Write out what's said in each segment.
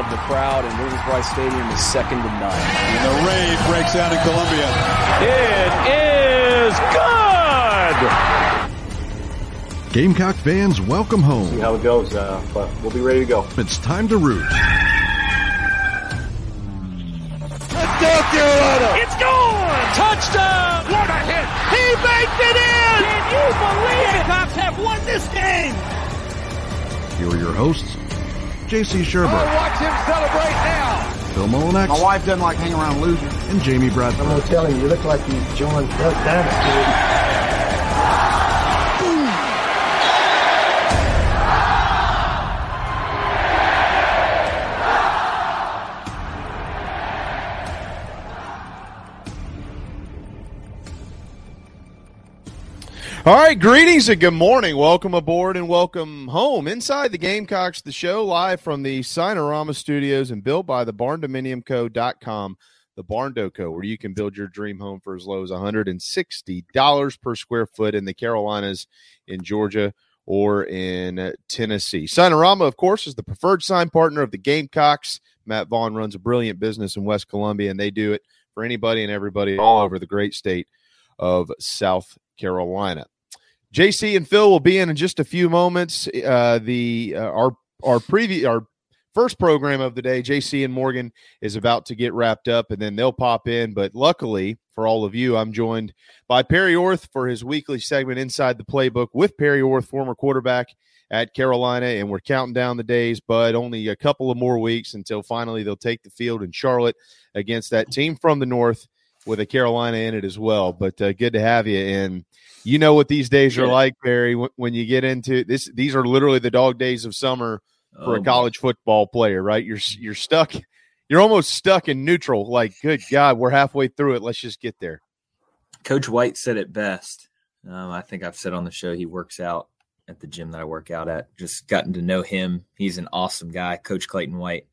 of the crowd in Williams-Brice Stadium is second to none. And the rave breaks out in Columbia. It is good! Gamecock fans, welcome home. See how it goes, uh, but we'll be ready to go. It's time to root. Let's look at It's gone! Touchdown! What a hit! He makes it in! Can you believe it? Cops have won this game! Here are your hosts, J.C. Shurburtt, watch him celebrate now. Phil Molinex, My wife doesn't like hanging around losers. and Jamie Bradford. I'm gonna tell him, you look like you joined Duck Dynasty. All right, greetings and good morning. Welcome aboard and welcome home inside the Gamecocks, the show live from the Signarama Studios and built by the BarnDominiumCo.com, the Barn Co, where you can build your dream home for as low as $160 per square foot in the Carolinas, in Georgia, or in Tennessee. Signarama, of course, is the preferred sign partner of the Gamecocks. Matt Vaughn runs a brilliant business in West Columbia, and they do it for anybody and everybody all over the great state of South Carolina. JC and Phil will be in in just a few moments. Uh, the uh, our our preview our first program of the day, JC and Morgan is about to get wrapped up, and then they'll pop in. But luckily for all of you, I'm joined by Perry Orth for his weekly segment inside the playbook with Perry Orth, former quarterback at Carolina, and we're counting down the days, but only a couple of more weeks until finally they'll take the field in Charlotte against that team from the north with a Carolina in it as well. But uh, good to have you. And you know what these days are Yeah. like, Perry. When, when you get into this, these are literally the dog days of summer for Oh, a college football player, right? You're you're stuck. You're almost stuck in neutral. Like, good God, we're halfway through it. Let's just get there. Coach White said it best. Um, I think I've said on the show he works out at the gym that I work out at. Just gotten to know him. He's an awesome guy, Coach Clayton White.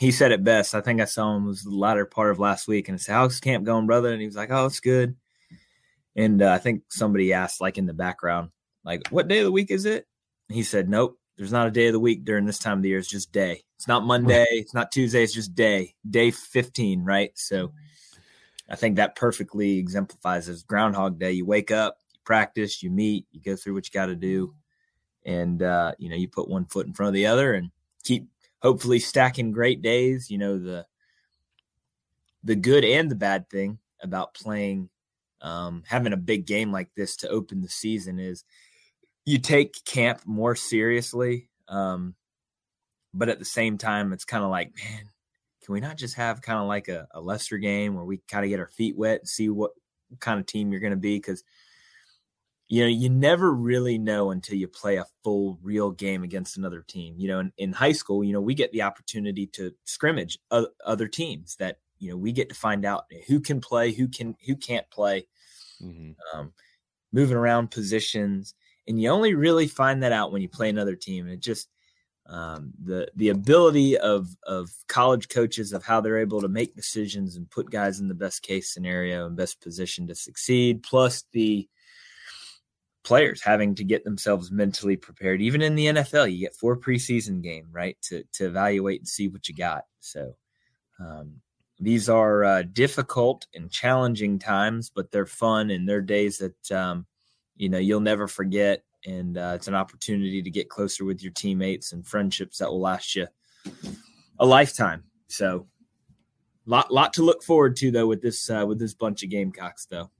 He said it best. I think I saw him was the latter part of last week, and I said, "How's camp going, brother?" And he was like, "Oh, it's good." And uh, I think somebody asked, like in the background, like, "What day of the week is it?" And he said, "Nope, there's not a day of the week during this time of the year. It's just day. It's not Monday. It's not Tuesday. It's just day. Day 15, right?" So. I think that perfectly exemplifies as Groundhog Day. You wake up, you practice, you meet, you go through what you got to do, and uh, you know you put one foot in front of the other and keep hopefully stacking great days. You know the the good and the bad thing about playing, um, having a big game like this to open the season is you take camp more seriously, um, but at the same time, it's kind of like man can we not just have kind of like a, a lesser game where we kind of get our feet wet and see what kind of team you're going to be? Because you know you never really know until you play a full real game against another team. You know, in, in high school, you know we get the opportunity to scrimmage o- other teams that you know we get to find out who can play, who can who can't play, um, moving around positions, and you only really find that out when you play another team. And it just um, the the ability of of college coaches of how they're able to make decisions and put guys in the best case scenario and best position to succeed, plus the players having to get themselves mentally prepared. Even in the NFL, you get four preseason game right to to evaluate and see what you got. So um, these are uh, difficult and challenging times, but they're fun and they're days that um, you know you'll never forget and uh, it's an opportunity to get closer with your teammates and friendships that will last you a lifetime. So, lot lot to look forward to though with this uh, with this bunch of Gamecocks though.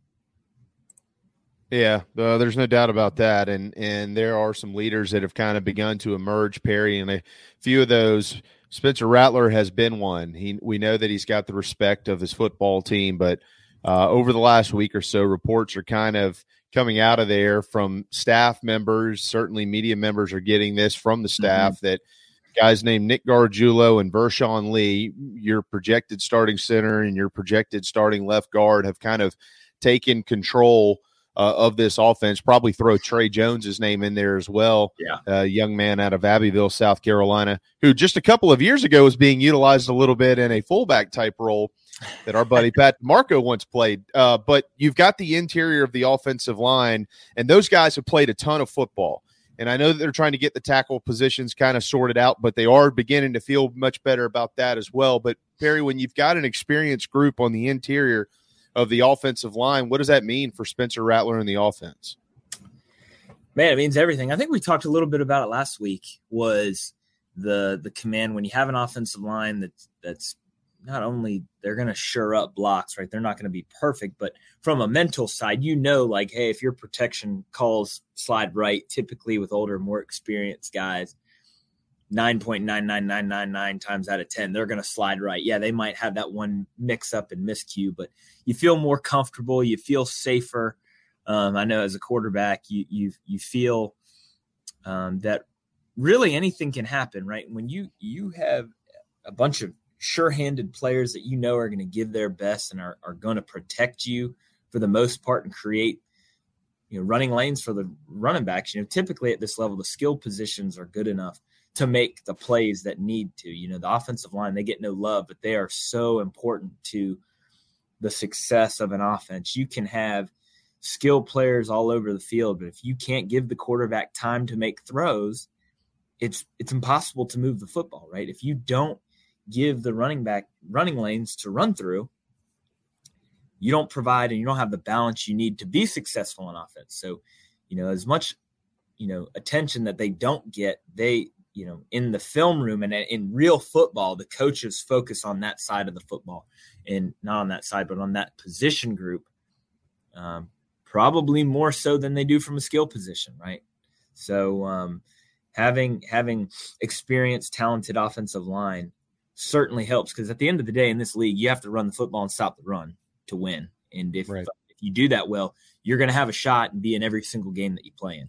Yeah, uh, there's no doubt about that, and and there are some leaders that have kind of begun to emerge, Perry, and a few of those. Spencer Rattler has been one. He we know that he's got the respect of his football team, but uh, over the last week or so, reports are kind of coming out of there from staff members. Certainly, media members are getting this from the staff that guys named Nick Gargiulo and Vershon Lee, your projected starting center and your projected starting left guard, have kind of taken control uh, of this offense. Probably throw Trey Jones's name in there as well. Yeah, a young man out of Abbeville, South Carolina, who just a couple of years ago was being utilized a little bit in a fullback type role that our buddy Pat DiMarco once played. Uh, but you've got the interior of the offensive line, and those guys have played a ton of football. And I know that they're trying to get the tackle positions kind of sorted out, but they are beginning to feel much better about that as well. But Perry, when you've got an experienced group on the interior of the offensive line, what does that mean for Spencer Rattler and the offense? Man, it means everything. I think we talked a little bit about it last week. Was the the command when you have an offensive line that's that's not only they're going to sure up blocks, right? They're not going to be perfect, but from a mental side, you know, like, hey, if your protection calls slide right, typically with older, more experienced guys, 9.99999 times out of 10, they're going to slide right. Yeah, they might have that one mix up and miscue, but you feel more comfortable, you feel safer. Um, I know as a quarterback, you you you feel um, that really anything can happen, right? When you you have a bunch of sure-handed players that you know are going to give their best and are, are going to protect you for the most part and create you know running lanes for the running backs you know typically at this level the skill positions are good enough to make the plays that need to you know the offensive line they get no love but they are so important to the success of an offense you can have skilled players all over the field but if you can't give the quarterback time to make throws it's it's impossible to move the football right if you don't give the running back running lanes to run through, you don't provide and you don't have the balance you need to be successful on offense. So, you know, as much, you know, attention that they don't get, they, you know, in the film room and in real football, the coaches focus on that side of the football and not on that side, but on that position group, um, probably more so than they do from a skill position, right? So, um, having having experienced, talented offensive line certainly helps because at the end of the day in this league, you have to run the football and stop the run to win. And if, right. if you do that well, you're going to have a shot and be in every single game that you play in.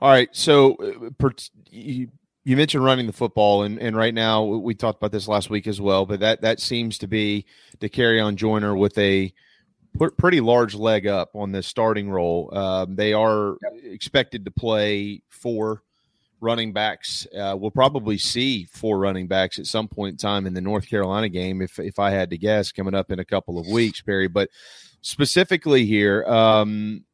All right. So uh, per, you, you mentioned running the football, and, and right now we talked about this last week as well, but that, that seems to be to Dakereon Joyner with a pretty large leg up on the starting role. Um, they are expected to play four running backs. Uh, we'll probably see four running backs at some point in time in the North Carolina game, if if I had to guess, coming up in a couple of weeks, Perry. But specifically here, um,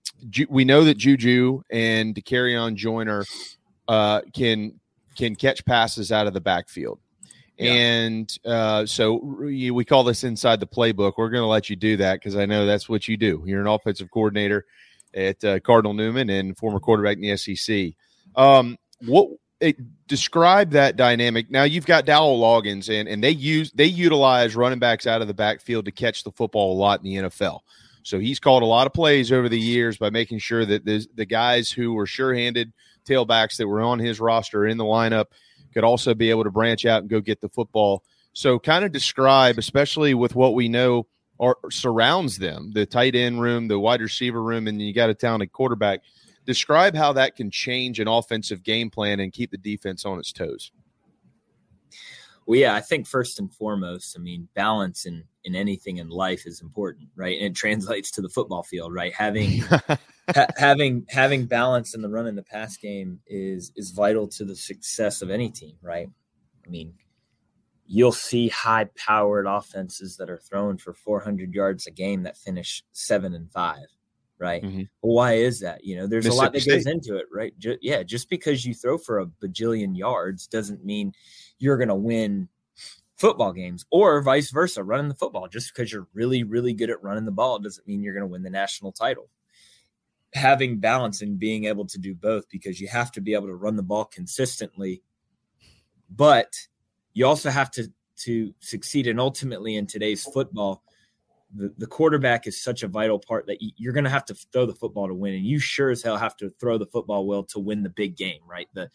we know that Juju and Dakereon Joyner uh, can can catch passes out of the backfield. Yeah. And uh, so we call this inside the playbook. We're going to let you do that because I know that's what you do. You're an offensive coordinator at uh, Cardinal Newman and former quarterback in the SEC. Um, what it, describe that dynamic. Now you've got Dowell Loggins, and and they use they utilize running backs out of the backfield to catch the football a lot in the NFL. So he's called a lot of plays over the years by making sure that the the guys who were sure-handed tailbacks that were on his roster in the lineup could also be able to branch out and go get the football. So kind of describe, especially with what we know or surrounds them, the tight end room, the wide receiver room, and you got a talented quarterback Describe how that can change an offensive game plan and keep the defense on its toes. Well, yeah, I think first and foremost, I mean, balance in in anything in life is important, right? And it translates to the football field, right? Having ha- having having balance in the run and the pass game is is vital to the success of any team, right? I mean, you'll see high powered offenses that are throwing for 400 yards a game that finish seven and five right? Mm-hmm. Well, why is that? You know, there's a lot that goes into it, right? Just, yeah, just because you throw for a bajillion yards doesn't mean you're going to win football games or vice versa. Running the football, just because you're really, really good at running the ball doesn't mean you're going to win the national title. Having balance and being able to do both because you have to be able to run the ball consistently, but you also have to to succeed and ultimately in today's football the, the quarterback is such a vital part that you're going to have to throw the football to win, and you sure as hell have to throw the football well to win the big game, right? The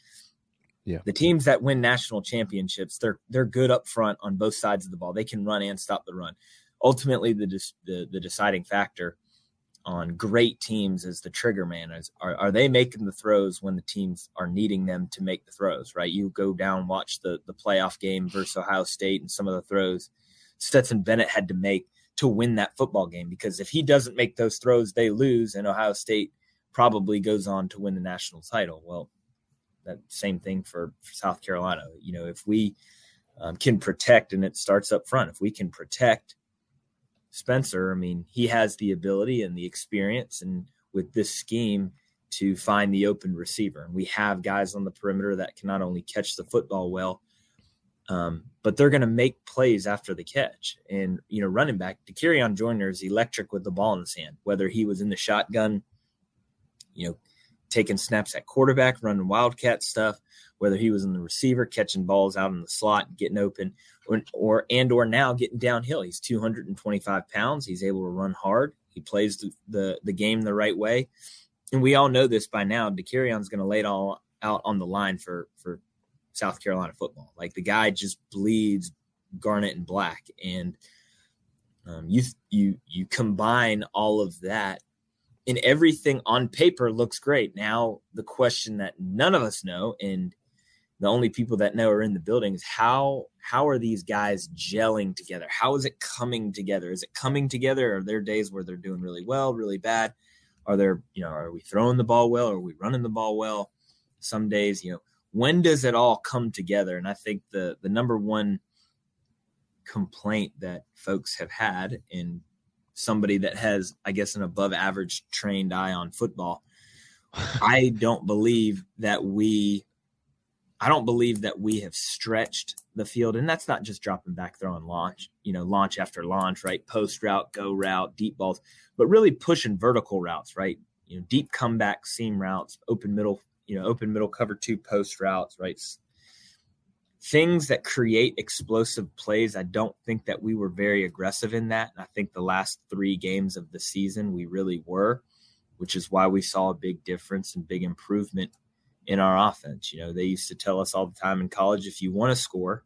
yeah. The teams that win national championships, they're they're good up front on both sides of the ball. They can run and stop the run. Ultimately, the the, the deciding factor on great teams is the trigger man. Is, are, are they making the throws when the teams are needing them to make the throws, right? You go down, watch the, the playoff game versus Ohio State and some of the throws Stetson Bennett had to make to win that football game because if he doesn't make those throws, they lose, and Ohio State probably goes on to win the national title. Well, that same thing for, for South Carolina. You know, if we um, can protect, and it starts up front, if we can protect Spencer, I mean, he has the ability and the experience, and with this scheme to find the open receiver. And we have guys on the perimeter that can not only catch the football well, um, but they're going to make plays after the catch. And you know, running back, Dakereon Joyner is electric with the ball in his hand. Whether he was in the shotgun, you know, taking snaps at quarterback, running wildcat stuff, whether he was in the receiver, catching balls out in the slot, getting open, or, or and or now getting downhill. He's 225 pounds. He's able to run hard. He plays the the, the game the right way, and we all know this by now. Dakereon's going to lay it all out on the line for for South Carolina football. Like the guy just bleeds garnet and black, and um, you you you combine all of that, and everything on paper looks great. Now the question that none of us know, and the only people that know are in the building is how how are these guys gelling together? How is it coming together? Is it coming together? Are there days where they're doing really well really bad? Are there you know are we throwing the ball well? Are we running the ball well? Some days you know when does it all come together? And i think the the number one complaint that folks have had in somebody that has i guess an above average trained eye on football i don't believe that we I don't believe that we have stretched the field, and that's not just dropping back, throwing launch, you know, launch after launch, right? Post route, go route, deep balls, but really pushing vertical routes, right? You know, deep comeback, seam routes, open middle, you know, open middle cover two post routes, right? Things that create explosive plays. I don't think that we were very aggressive in that. And I think the last three games of the season, we really were, which is why we saw a big difference and big improvement in our offense. You know, they used to tell us all the time in college if you want to score,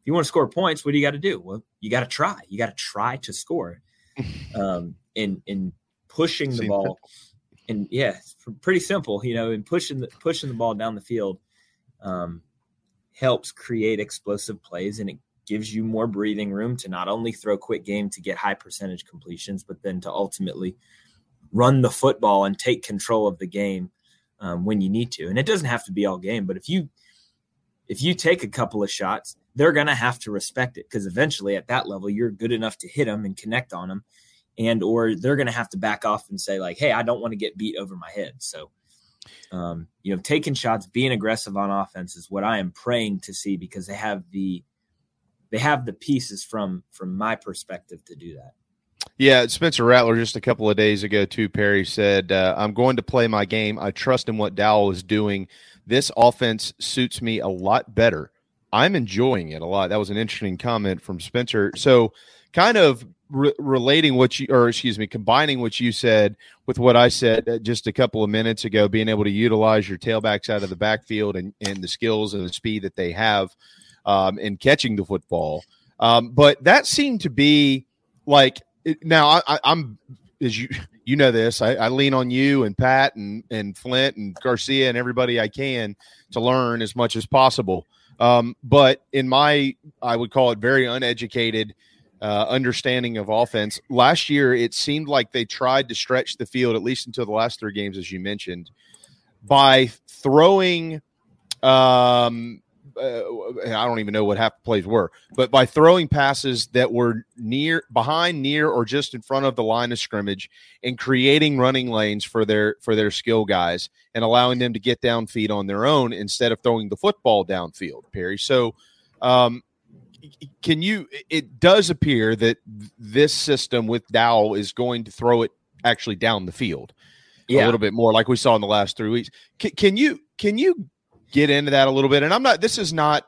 if you want to score points, what do you got to do? Well, you got to try. You got to try to score. um, in in pushing the ball, and yeah, it's pretty simple. You know, in pushing the pushing the ball down the field, um, helps create explosive plays, and it gives you more breathing room to not only throw quick game to get high percentage completions, but then to ultimately run the football and take control of the game um, when you need to. And it doesn't have to be all game, but if you if you take a couple of shots, they're going to have to respect it because eventually at that level you're good enough to hit them and connect on them and or they're going to have to back off and say like hey i don't want to get beat over my head so um, you know taking shots being aggressive on offense is what i am praying to see because they have the they have the pieces from from my perspective to do that yeah, Spencer Rattler just a couple of days ago too. Perry said, uh, "I'm going to play my game. I trust in what Dowell is doing. This offense suits me a lot better. I'm enjoying it a lot." That was an interesting comment from Spencer. So, kind of re- relating what you, or excuse me, combining what you said with what I said uh, just a couple of minutes ago, being able to utilize your tailbacks out of the backfield and and the skills and the speed that they have um, in catching the football. Um, but that seemed to be like now I, am as you you know this. I, I, lean on you and Pat and and Flint and Garcia and everybody I can to learn as much as possible. Um, but in my, I would call it very uneducated uh, understanding of offense. Last year, it seemed like they tried to stretch the field at least until the last three games, as you mentioned, by throwing um, uh, I don't even know what half the plays were, but by throwing passes that were near, behind, near, or just in front of the line of scrimmage, and creating running lanes for their for their skill guys, and allowing them to get downfield on their own instead of throwing the football downfield. Perry, so um, can you? It does appear that this system with Dowell is going to throw it actually down the field yeah. a little bit more, like we saw in the last three weeks. Can, can you? Can you get into that a little bit. And I'm not, this is not,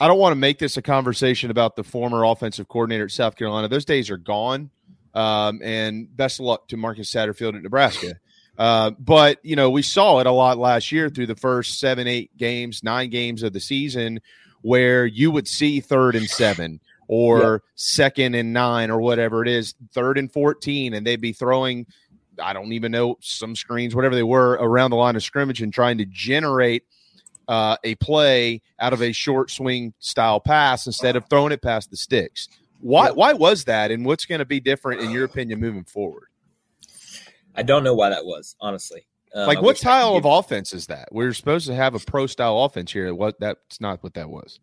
I don't want to make this a conversation about the former offensive coordinator at South Carolina. Those days are gone. Um, and best of luck to Marcus Satterfield at Nebraska. Uh, but you know, we saw it a lot last year through the first seven, eight games, nine games of the season, where you would see third and seven or second and nine or whatever it is, third and fourteen, and they'd be throwing I don't even know some screens, whatever they were, around the line of scrimmage and trying to generate uh, a play out of a short swing style pass instead of throwing it past the sticks. Why why was that, and what's going to be different in your opinion moving forward? I don't know why that was honestly. Um, like what style of offense is that? We're supposed to have a pro style offense here. What that's not what that was.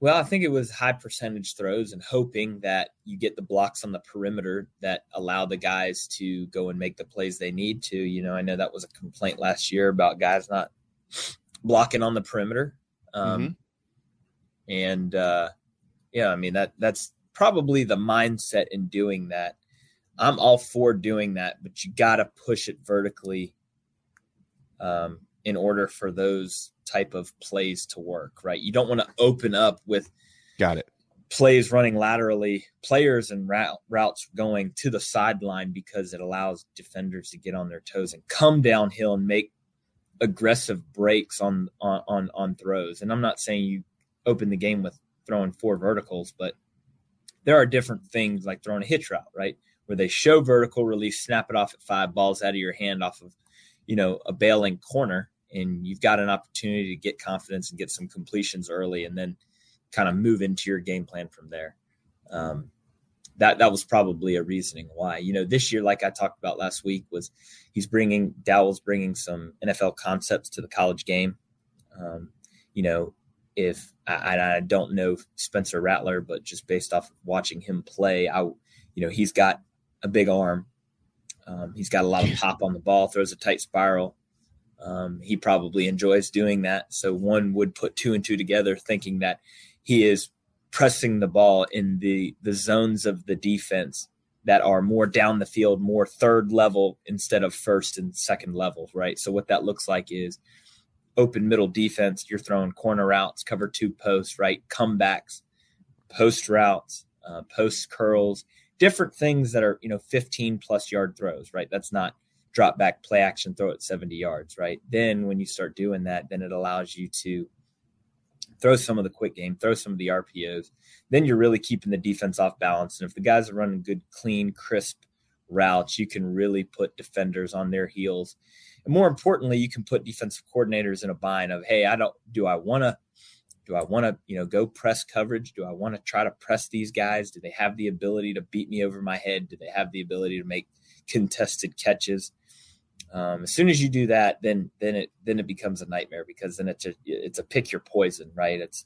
Well, I think it was high percentage throws and hoping that you get the blocks on the perimeter that allow the guys to go and make the plays they need to. You know, I know that was a complaint last year about guys not blocking on the perimeter. Um, mm-hmm. And uh, yeah, I mean that that's probably the mindset in doing that. I'm all for doing that, but you got to push it vertically um, in order for those type of plays to work, right? You don't want to open up with got it plays running laterally, players and route, routes going to the sideline because it allows defenders to get on their toes and come downhill and make aggressive breaks on on on, on throws. And I'm not saying you open the game with throwing four verticals, but there are different things like throwing a hitch route, right? Where they show vertical release, snap it off at five balls out of your hand off of, you know, a bailing corner, and you've got an opportunity to get confidence and get some completions early, and then kind of move into your game plan from there. Um, that that was probably a reasoning why. You know, this year, like I talked about last week, was he's bringing Dowell's bringing some NFL concepts to the college game. Um, you know, if I, I don't know Spencer Rattler, but just based off of watching him play, I, you know, he's got a big arm. Um, he's got a lot of pop on the ball, throws a tight spiral. Um, he probably enjoys doing that. So one would put two and two together, thinking that he is pressing the ball in the the zones of the defense that are more down the field, more third level instead of first and second level, right? So what that looks like is open middle defense, you're throwing corner routes, cover two posts, right? Comebacks, post routes, uh, post curls, different things that are, you know, 15 plus yard throws, right? That's not drop back, play action, throw at 70 yards, right? Then when you start doing that, then it allows you to throw some of the quick game, throw some of the RPOs. Then you're really keeping the defense off balance. And if the guys are running good, clean, crisp routes, you can really put defenders on their heels and more importantly, you can put defensive coordinators in a bind of, hey, I don't do I want to do I want to, you know, go press coverage? Do I want to try to press these guys? Do they have the ability to beat me over my head? Do they have the ability to make contested catches? Um, as soon as you do that, then then it then it becomes a nightmare because then it's a it's a pick your poison, right? It's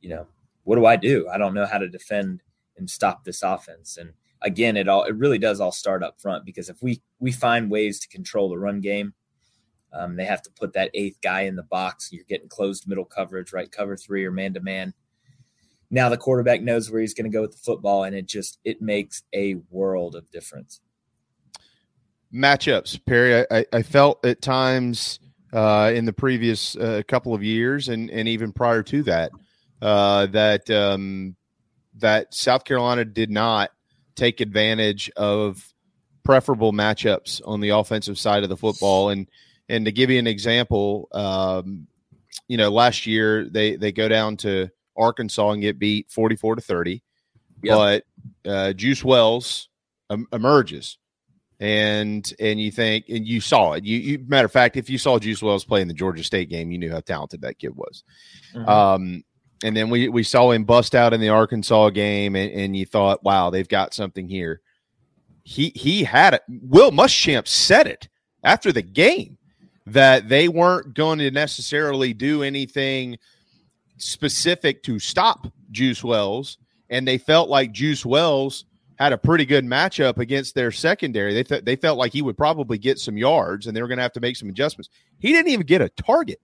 you know what do I do? I don't know how to defend and stop this offense. And again, it all it really does all start up front because if we we find ways to control the run game, um, they have to put that eighth guy in the box. You're getting closed middle coverage, right? Cover three or man to man. Now the quarterback knows where he's going to go with the football, and it just it makes a world of difference. Matchups, Perry. I, I felt at times uh, in the previous uh, couple of years, and and even prior to that, uh, that um, that South Carolina did not take advantage of preferable matchups on the offensive side of the football, and and to give you an example, um, you know, last year they they go down to Arkansas and get beat forty four to thirty, yep. but uh, Juice Wells um, emerges, and and you think and you saw it. You, you matter of fact, if you saw Juice Wells play in the Georgia State game, you knew how talented that kid was. Mm-hmm. Um, and then we we saw him bust out in the Arkansas game, and, and you thought, wow, they've got something here. He he had it. Will Muschamp said it after the game that they weren't going to necessarily do anything specific to stop Juice Wells, and they felt like Juice Wells had a pretty good matchup against their secondary. They th- they felt like he would probably get some yards, and they were going to have to make some adjustments. He didn't even get a target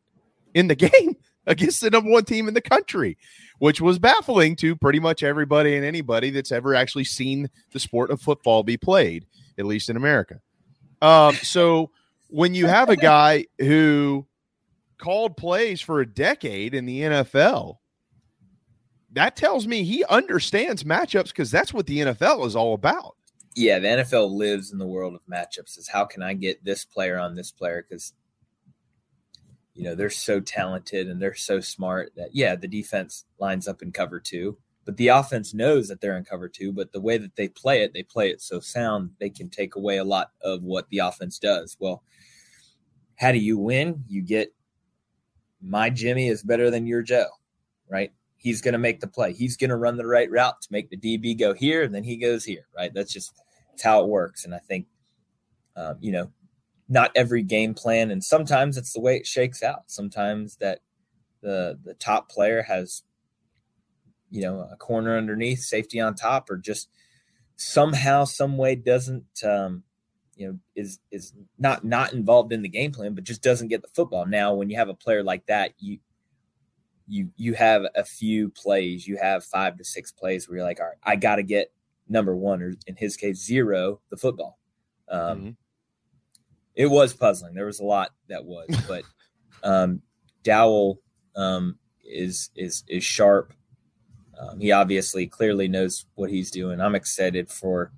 in the game against the number one team in the country, which was baffling to pretty much everybody and anybody that's ever actually seen the sport of football be played, at least in America. Um, so when you have a guy who called plays for a decade in the NFL, that tells me he understands matchups because that's what the NFL is all about. Yeah, the NFL lives in the world of matchups. Is how can I get this player on this player because you know they're so talented and they're so smart that yeah, the defense lines up in cover two, but the offense knows that they're in cover two. But the way that they play it, they play it so sound they can take away a lot of what the offense does. Well, how do you win? You get my Jimmy is better than your Joe, right? He's going to make the play. He's going to run the right route to make the DB go here, and then he goes here, right? That's just it's how it works. And I think, um, you know, not every game plan, and sometimes it's the way it shakes out. Sometimes that the the top player has you know a corner underneath safety on top or just somehow some way doesn't um, you know is is not not involved in the game plan but just doesn't get the football now when you have a player like that you you you have a few plays you have five to six plays where you're like all right i got to get number one or in his case zero the football um, mm-hmm. it was puzzling there was a lot that was but um, dowell um, is is is sharp um, he obviously clearly knows what he's doing. I'm excited for,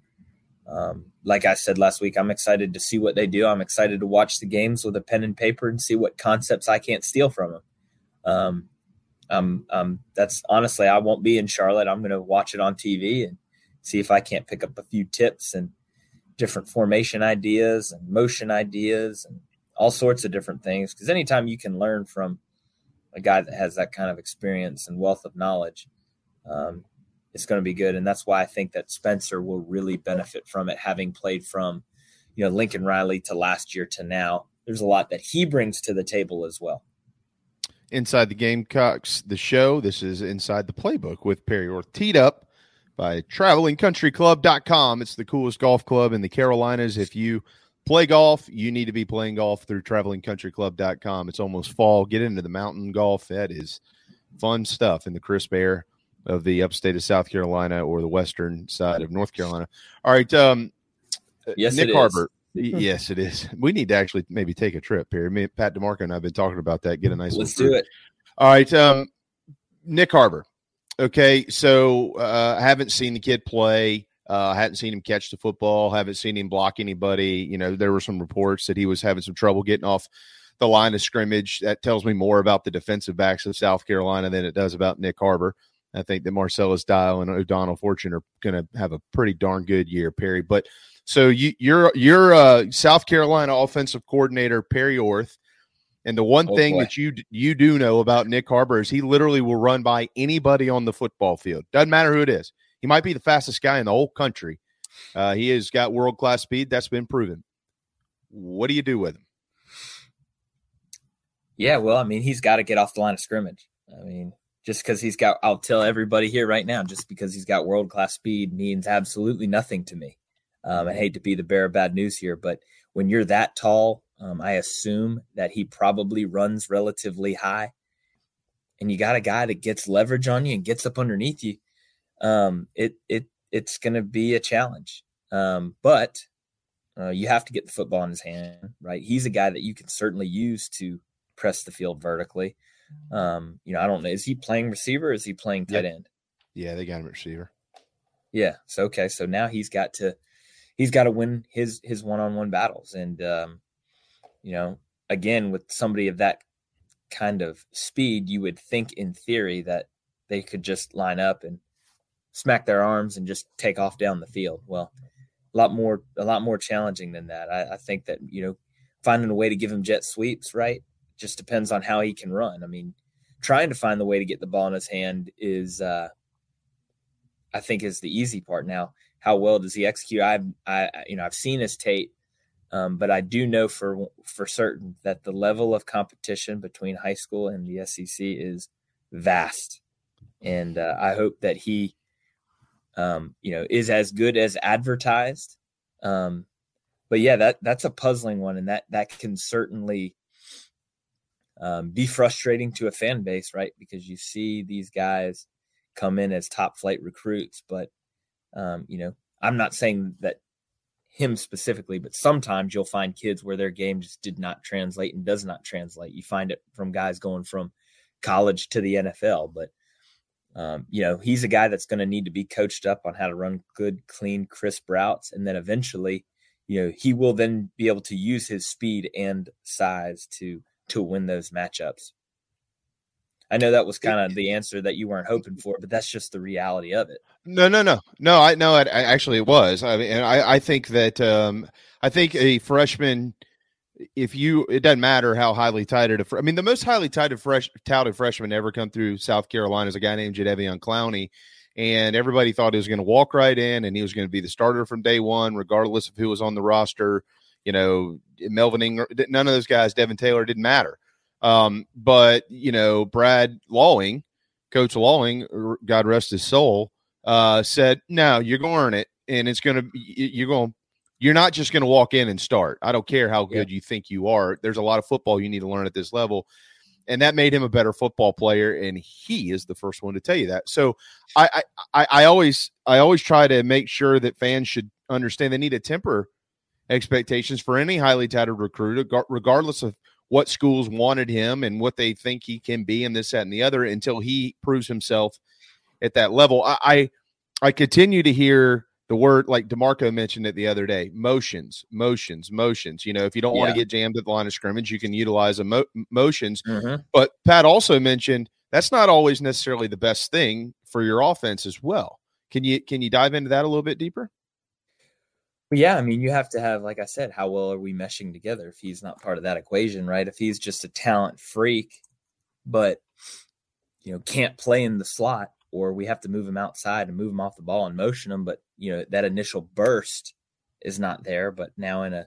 um, like I said last week, I'm excited to see what they do. I'm excited to watch the games with a pen and paper and see what concepts I can't steal from them. Um, um, um, that's honestly, I won't be in Charlotte. I'm going to watch it on TV and see if I can't pick up a few tips and different formation ideas and motion ideas and all sorts of different things. Because anytime you can learn from a guy that has that kind of experience and wealth of knowledge, um, it's going to be good. And that's why I think that Spencer will really benefit from it, having played from, you know, Lincoln Riley to last year to now. There's a lot that he brings to the table as well. Inside the Gamecocks, the show. This is Inside the Playbook with Perry Orth. Teed up by travelingcountryclub.com. It's the coolest golf club in the Carolinas. If you play golf, you need to be playing golf through travelingcountryclub.com. It's almost fall. Get into the mountain golf. That is fun stuff in the crisp air of the upstate of South Carolina or the western side of North Carolina. All right, um, yes, Nyck Harbor. yes, it is. We need to actually maybe take a trip here. Me, Pat DiMarco and I've been talking about that. Get a nice. Let's do it. All right, um, Nyck Harbor. Okay, so uh, I haven't seen the kid play. Uh, I hadn't seen him catch the football. Haven't seen him block anybody. You know, there were some reports that he was having some trouble getting off the line of scrimmage. That tells me more about the defensive backs of South Carolina than it does about Nyck Harbor. I think that Marcellus Dial and O'Donnell Fortune are going to have a pretty darn good year, Perry. But so you, you're you're uh, South Carolina offensive coordinator Perry Orth, and the one oh, thing boy. that you you do know about Nyck Harbor is he literally will run by anybody on the football field. Doesn't matter who it is. He might be the fastest guy in the whole country. Uh, he has got world class speed. That's been proven. What do you do with him? Yeah, well, I mean, he's got to get off the line of scrimmage. I mean, just because he's got i'll tell everybody here right now just because he's got world class speed means absolutely nothing to me. Um, i hate to be the bearer of bad news here but when you're that tall um, i assume that he probably runs relatively high. And you got a guy that gets leverage on you and gets up underneath you um, it it it's going to be a challenge. Um, but uh, you have to get the football in his hand right? He's a guy that you can certainly use to press the field vertically um, you know, I don't know. Is he playing receiver? is he playing tight yep. end? Yeah, they got him at receiver. Yeah. So okay. So now he's got to he's got to win his his one on one battles. And um, you know, again, with somebody of that kind of speed, you would think in theory that they could just line up and smack their arms and just take off down the field. Well, a lot more a lot more challenging than that. I, I think that, you know, finding a way to give him jet sweeps, right? Just depends on how he can run. I mean, trying to find the way to get the ball in his hand is, uh, I think, is the easy part. Now, how well does he execute? I've, I, you know, I've seen his tape, um, but I do know for for certain that the level of competition between high school and the SEC is vast, and uh, I hope that he, um, you know, is as good as advertised. Um, but yeah, that that's a puzzling one, and that that can certainly um, be frustrating to a fan base, right? Because you see these guys come in as top flight recruits, but um, you know, I'm not saying that him specifically, but sometimes you'll find kids where their game just did not translate and does not translate. You find it from guys going from college to the NFL, but um, you know, he's a guy that's going to need to be coached up on how to run good, clean, crisp routes, and then eventually, you know, he will then be able to use his speed and size to to win those matchups. I know that was kind of the answer that you weren't hoping for, but that's just the reality of it. No, no, no, no. I know. I, I actually it was. I mean, I, I think that um, I think a freshman, if you, it doesn't matter how highly touted. A, I mean, the most highly touted fresh touted freshman ever come through South Carolina is a guy named Jadeveon Clowney, and everybody thought he was going to walk right in and he was going to be the starter from day one, regardless of who was on the roster. You know, Melvin Ingram, none of those guys, Devin Taylor, didn't matter. Um, but you know, Brad Lawing, Coach Lawing, God rest his soul, uh, said, "No, you're going to earn it, and it's going to you're going." You're not just going to walk in and start. I don't care how good yeah. you think you are. There's a lot of football you need to learn at this level and that made him a better football player and he is the first one to tell you that so I, I i always i always try to make sure that fans should understand they need to temper expectations for any highly touted recruit regardless of what schools wanted him and what they think he can be and this, that, and the other until he proves himself at that level. I I, I continue to hear the word like DiMarco mentioned it the other day motions, motions, motions. You know, if you don't yeah. want to get jammed at the line of scrimmage, you can utilize emo- motions. Mm-hmm. But Pat also mentioned that's not always necessarily the best thing for your offense as well. Can you can you dive into that a little bit deeper? Yeah, I mean, you have to have, like I said, how well are we meshing together if he's not part of that equation, right? If he's just a talent freak, but you know, can't play in the slot, or we have to move him outside and move him off the ball and motion him, but you know, that initial burst is not there. But now in a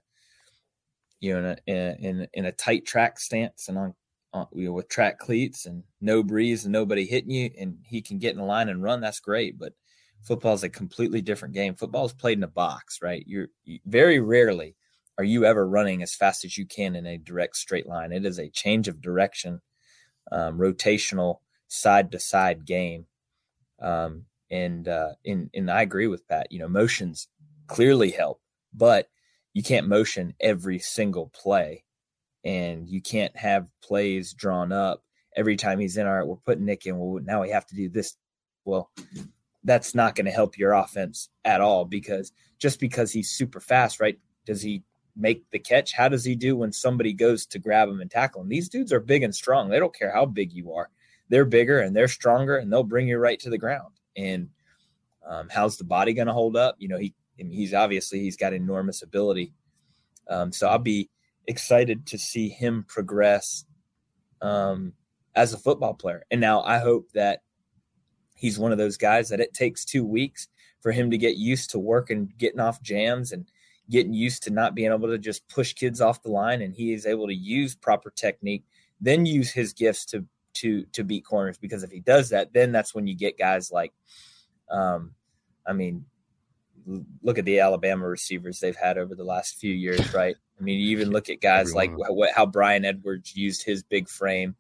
you know, in a in in a tight track stance and on, on you know, with track cleats and no breeze and nobody hitting you, and he can get in the line and run, that's great. But Football is a completely different game. Football is played in a box, right? You're you, very rarely are you ever running as fast as you can in a direct straight line. It is a change of direction, um, rotational side to side game. Um, and uh, and and I agree with Pat. You know, motions clearly help, but you can't motion every single play, and you can't have plays drawn up every time he's in. All right, we're putting Nyck in. Well, now we have to do this. Well, that's not going to help your offense at all because just because he's super fast, right? Does he make the catch? How does he do when somebody goes to grab him and tackle him? These dudes are big and strong. They don't care how big you are. They're bigger and they're stronger and they'll bring you right to the ground. And um, how's the body going to hold up? You know, he he's obviously he's got enormous ability. Um, so I'll be excited to see him progress um, as a football player. And now I hope that he's one of those guys that it takes two weeks for him to get used to working, getting off jams and getting used to not being able to just push kids off the line. And he is able to use proper technique, then use his gifts to to to beat corners. Because if he does that, then that's when you get guys like, um, I mean, look at the Alabama receivers they've had over the last few years, right? I mean, you even look at guys Everyone. like how, how Bryan Edwards used his big frame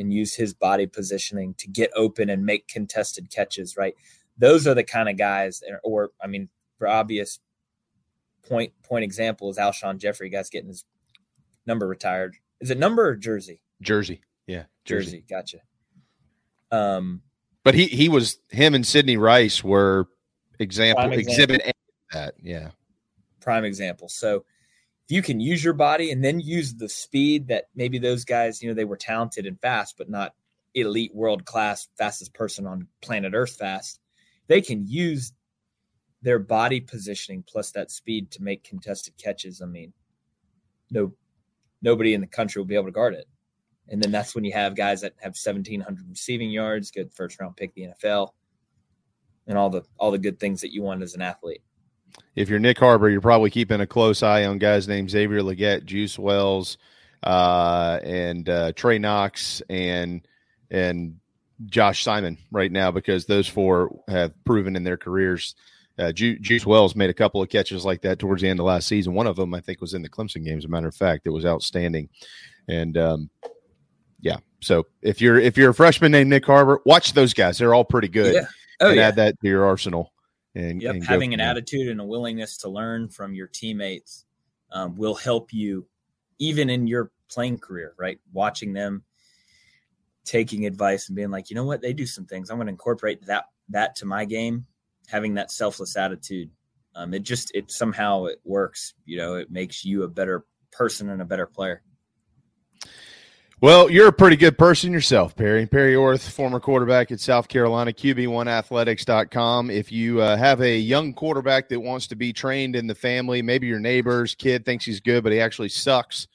and use his body positioning to get open and make contested catches, right? Those are the kind of guys, or I mean, for obvious point point example is Alshon Jeffery, guys getting his number retired. Is it number or jersey? Jersey, yeah, jersey. jersey gotcha. Um, but he he was him and Sidney Rice were example, example. exhibit that, yeah, prime example. So you can use your body and then use the speed that maybe those guys, you know, they were talented and fast, but not elite world class fastest person on planet Earth fast. They can use their body positioning plus that speed to make contested catches. I mean, no, nobody in the country will be able to guard it. And then that's when you have guys that have 1700 receiving yards, good first round pick the NFL, and all the all the good things that you want as an athlete if you're Nyck Harbor, you're probably keeping a close eye on guys named Xavier Legette, Juice Wells, uh, and uh, Trey Knox, and and Josh Simon right now because those four have proven in their careers. Uh, Ju- Juice Wells made a couple of catches like that towards the end of last season. One of them, I think, was in the Clemson game. As a matter of fact, it was outstanding. And um, yeah, so if you're if you're a freshman named Nyck Harbor, watch those guys. They're all pretty good. Yeah. Oh, and yeah. add that to your arsenal. And, yep, and having an there. attitude and a willingness to learn from your teammates um, will help you even in your playing career, right? Watching them taking advice and being like, you know what, they do some things. I'm going to incorporate that that to my game. Having that selfless attitude, um, it just it somehow it works. You know, it makes you a better person and a better player. Well, you're a pretty good person yourself, Perry. Perry Orth, former quarterback at South Carolina, QB1athletics.com. If you uh, have a young quarterback that wants to be trained in the family, maybe your neighbor's kid thinks he's good, but he actually sucks.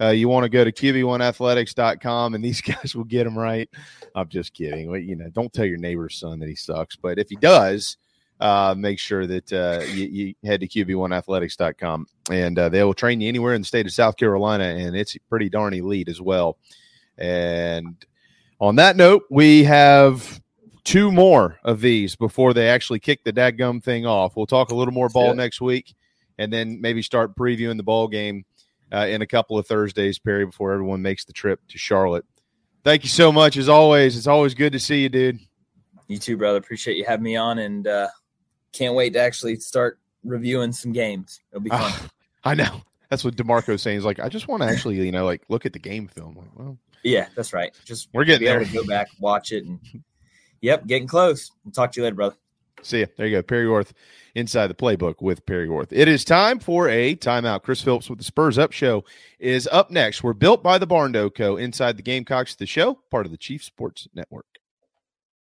Uh, you want to go to QB1athletics.com and these guys will get him right. I'm just kidding. You know, don't tell your neighbor's son that he sucks, but if he does, uh, make sure that uh, you, you, head to QB1athletics.com and uh, they will train you anywhere in the state of South Carolina, and it's pretty darn elite as well. And on that note, we have two more of these before they actually kick the dadgum thing off. We'll talk a little more ball next week, and then maybe start previewing the ball game uh, in a couple of Thursdays, Perry, before everyone makes the trip to Charlotte. Thank you so much, as always. It's always good to see you, dude. You too, brother. Appreciate you having me on, and uh, can't wait to actually start reviewing some games. It'll be fun. Ah, I know. That's what DiMarco's saying. He's like, I just want to actually, you know, like look at the game film. Like, well, yeah, that's right. Just we're getting able to go back, watch it, and yep, getting close. We'll talk to you later, brother. See ya. There you go. Perry Orth inside the playbook with Perry Orth. It is time for a timeout. Chris Phillips with the Spurs Up Show is up next. We're built by the Barndo Co. inside the Gamecocks, the show, part of the Chief Sports Network.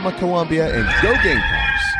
Signarama. Columbia, and go Gamecocks.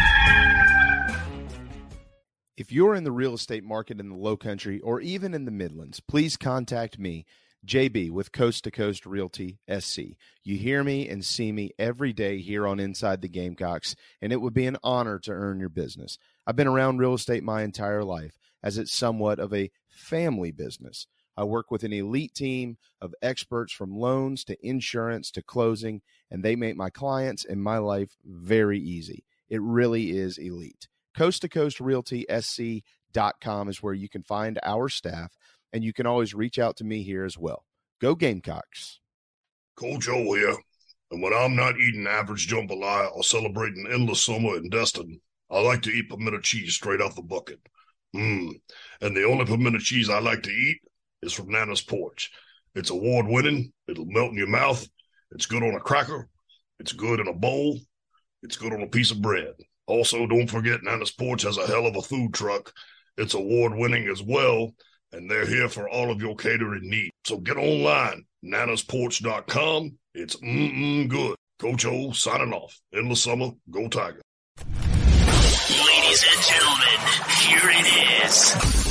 If you're in the real estate market in the low country or even in the Midlands, please contact me, JB, with Coast to Coast Realty SC. You hear me and see me every day here on Inside the Gamecocks, and it would be an honor to earn your business. I've been around real estate my entire life, as it's somewhat of a family business. I work with an elite team of experts from loans to insurance to closing, and they make my clients and my life very easy. It really is elite. Coast to Coast Realty SC.com is where you can find our staff, and you can always reach out to me here as well. Go Gamecocks. Coach O here. And when I'm not eating average jambalaya or celebrating endless summer in Destin, I like to eat pimento cheese straight off the bucket. Mmm. And the only pimento cheese I like to eat is from Nana's Porch. It's award winning, it'll melt in your mouth. It's good on a cracker, it's good in a bowl, it's good on a piece of bread. Also, don't forget Nana's Porch has a hell of a food truck. It's award winning as well, and they're here for all of your catering needs. So get online, nanasporch.com. It's mm-mm good. Coach O signing off. Endless summer, go Tiger. Ladies and gentlemen, here it is.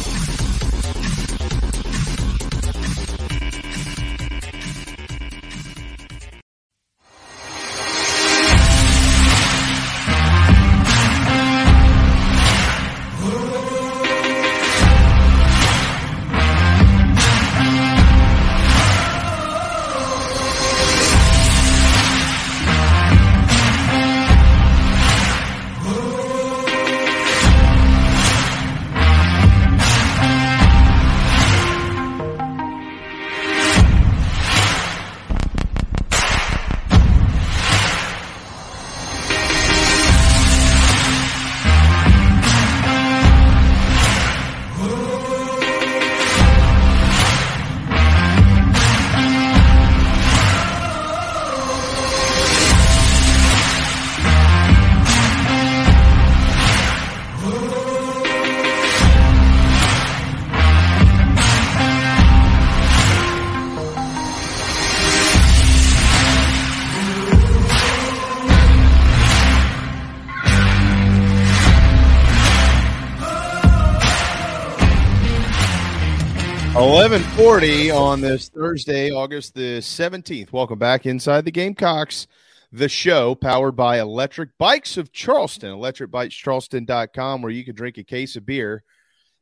1140 on this Thursday, August the 17th. Welcome back inside the Gamecocks, the show powered by Electric Bikes of Charleston, electricbikescharleston.com, where you can drink a case of beer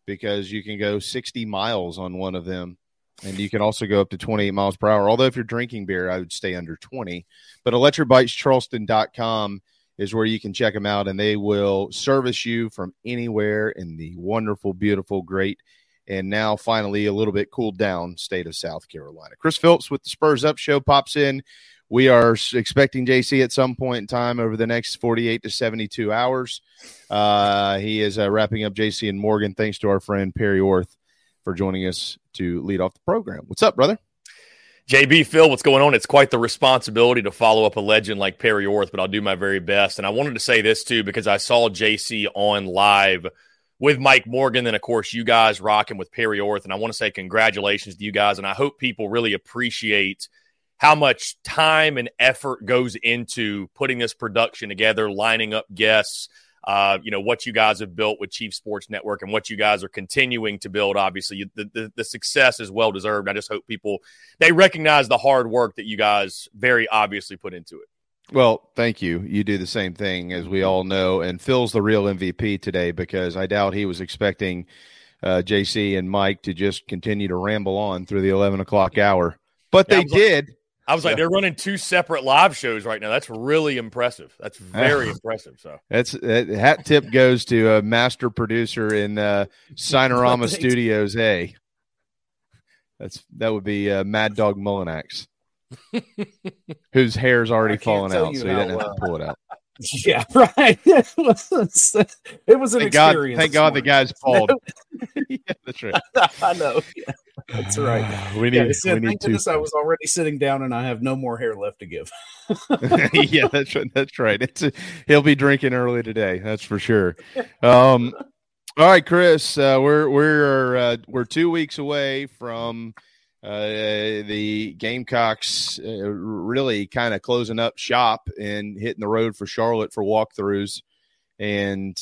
because you can go 60 miles on one of them. And you can also go up to 28 miles per hour. Although, if you're drinking beer, I would stay under 20. But electricbikescharleston.com is where you can check them out, and they will service you from anywhere in the wonderful, beautiful, great and now finally a little bit cooled down state of South Carolina. Chris Phillips with the Spurs Up Show pops in. We are expecting JC at some point in time over the next 48 to 72 hours. Uh, he is uh, wrapping up JC and Morgan. Thanks to our friend Perry Orth for joining us to lead off the program. What's up, brother? JB Phil, what's going on? It's quite the responsibility to follow up a legend like Perry Orth, but I'll do my very best. And I wanted to say this too because I saw JC on live with Mike Morgan, and of course you guys rocking with Perry Orth. And I want to say congratulations to you guys, and I hope people really appreciate how much time and effort goes into putting this production together, lining up guests. Uh, you know what you guys have built with Chief Sports Network and what you guys are continuing to build. Obviously, the, the, the success is well deserved. I just hope people they recognize the hard work that you guys very obviously put into it. Well, thank you. You do the same thing, as we all know. And Phil's the real MVP today because I doubt he was expecting uh, JC and Mike to just continue to ramble on through the 11 o'clock hour. But yeah, they did. Like, I was like, they're running two separate live shows right now. That's really impressive. That's very impressive. So that's that hat tip goes to a master producer in uh, Signarama Studios A. That's that would be uh, Mad Dog Mullinax. whose hair's already fallen out, so he didn't have to pull it out. Yeah, right. it was, an thank experience. God, thank God the guy's bald. yeah, that's right. I know. Yeah, that's right. we need. Yeah, said, we need to. I was already sitting down, and I have no more hair left to give. yeah, that's right. That's right. It's a, he'll be drinking early today. That's for sure. Um, all right, Chris. Uh, we're we're uh, we're two weeks away from uh, the Gamecocks uh, really kind of closing up shop and hitting the road for Charlotte for walkthroughs and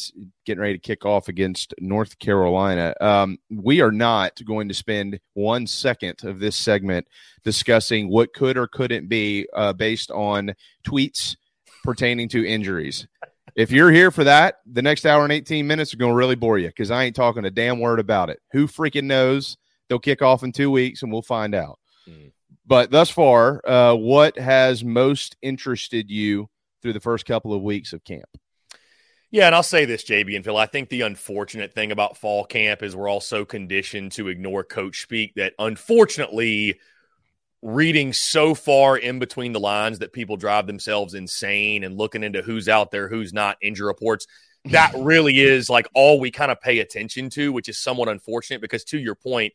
getting ready to kick off against North Carolina. Um, we are not going to spend one second of this segment discussing what could or couldn't be uh, based on tweets pertaining to injuries. If you're here for that, the next hour and 18 minutes are going to really bore you because I ain't talking a damn word about it. Who freaking knows? They'll kick off in two weeks, and we'll find out. Mm. But thus far, uh, what has most interested you through the first couple of weeks of camp? Yeah, and I'll say this, JB and Phil. I think the unfortunate thing about fall camp is we're all so conditioned to ignore coach speak that unfortunately, reading so far in between the lines that people drive themselves insane and looking into who's out there, who's not, injury reports. That really is like all we kind of pay attention to, which is somewhat unfortunate because, to your point,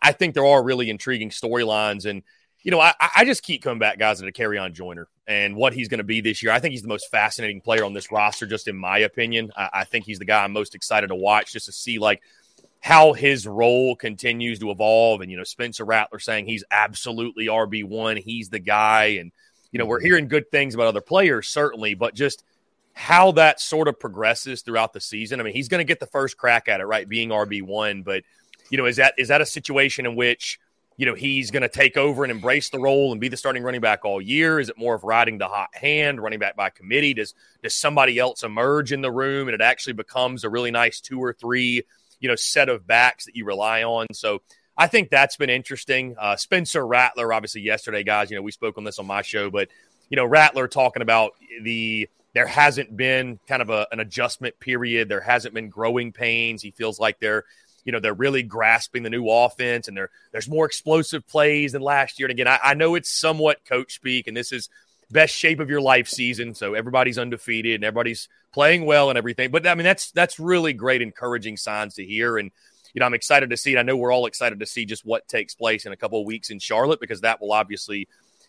I think there are really intriguing storylines. And, you know, I, I just keep coming back, guys, to Dakereon Joyner and what he's going to be this year. I think he's the most fascinating player on this roster, just in my opinion. I, I think he's the guy I'm most excited to watch just to see, like, how his role continues to evolve. And, you know, Spencer Rattler saying he's absolutely RB1, he's the guy. And, you know, we're mm-hmm. hearing good things about other players, certainly, but just how that sort of progresses throughout the season. I mean, he's going to get the first crack at it, right? Being RB1, but you know, is that is that a situation in which you know he's going to take over and embrace the role and be the starting running back all year? Is it more of riding the hot hand, running back by committee? Does does somebody else emerge in the room and it actually becomes a really nice two or three you know set of backs that you rely on? So. I think that's been interesting. Uh, Spencer Rattler, obviously, yesterday, guys, you know, we spoke on this on my show, but, you know, Rattler talking about the there hasn't been kind of a, an adjustment period. There hasn't been growing pains. He feels like they're you know they're really grasping the new offense and there there's more explosive plays than last year. And again I, I, know it's somewhat coach speak and this is best shape of your life season. So everybody's undefeated and everybody's playing well and everything but i mean that's that's really great encouraging signs to hear. And you know i'm excited to see it. I know we're all excited to see just what takes place in a couple of weeks in charlotte because that will obviously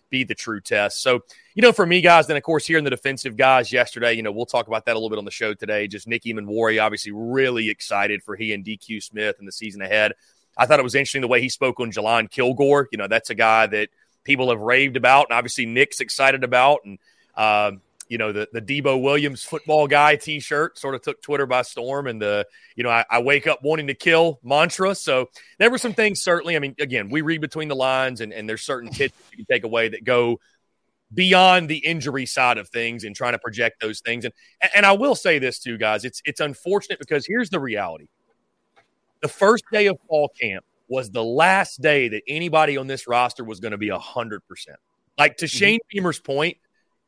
be the true test. So, you know, for me, guys, then of course, here in the defensive guys yesterday, you know, we'll talk about that a little bit on the show today. Just Nick Emmanwori, obviously, really excited for he and DQ Smith in the season ahead. I thought it was interesting the way he spoke on Jalon Kilgore. You know, that's a guy that people have raved about, and obviously Nick's excited about. And uh, you know, the, the Debo Williams football guy t shirt sort of took Twitter by storm and the, you know, I, I, wake up wanting to kill mantra. So there were some things, certainly. I mean, again, we read between the lines and, and there's certain tidbits you can take away that go beyond the injury side of things and trying to project those things. And, and I will say this too, guys, it's, it's unfortunate because here's the reality the first day of fall camp was the last day that anybody on this roster was going to be 100%. Like to mm-hmm. Shane Beamer's point,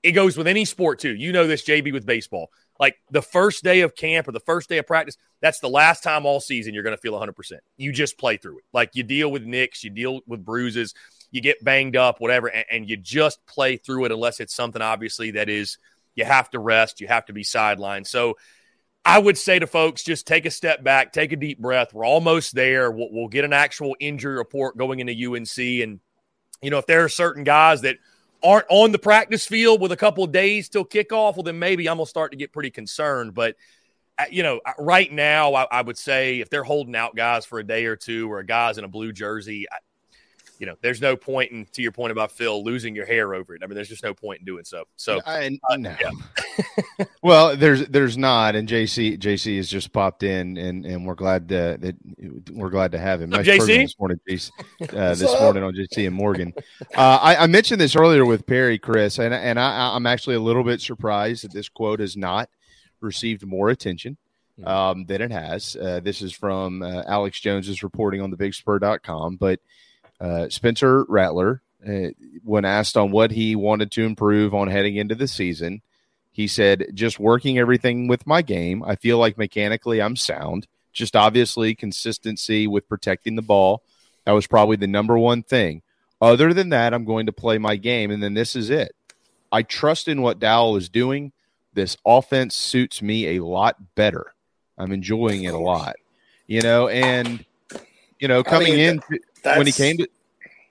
it goes with any sport too. You know this, JB, with baseball. Like the first day of camp or the first day of practice, that's the last time all season you're going to feel 100%. You just play through it. Like you deal with nicks, you deal with bruises, you get banged up, whatever, and, and you just play through it unless it's something obviously that is you have to rest, you have to be sidelined. So I would say to folks, just take a step back, take a deep breath. We're almost there. We'll, we'll get an actual injury report going into UNC. And, you know, if there are certain guys that – aren't on the practice field with a couple of days till kickoff, well, then maybe I'm going to start to get pretty concerned. But, uh, you know, uh, right now, I, I, would say if they're holding out guys for a day or two or a guys in a blue jersey, you know, there's no point in to your point about Phil losing your hair over it. I mean, there's just no point in doing so. So, I, uh, no. yeah. well, there's there's not, and JC JC has just popped in, and and we're glad to, that we're glad to have him. Nice JC this morning, JC, uh, this morning on JC and Morgan. Uh, I, I, mentioned this earlier with Perry, Chris, and and I, I'm actually a little bit surprised that this quote has not received more attention hmm. um, than it has. Uh, this is from uh, Alex Jones's reporting on thebigspur.com, but uh, Spencer Rattler, uh, when asked on what he wanted to improve on heading into the season, he said, just working everything with my game. I feel like mechanically I'm sound. Just obviously consistency with protecting the ball. That was probably the number one thing. Other than that, I'm going to play my game. And then this is it. I trust in what Dowell is doing. This offense suits me a lot better. I'm enjoying it a lot, you know, and you know, coming I mean, in when he came to,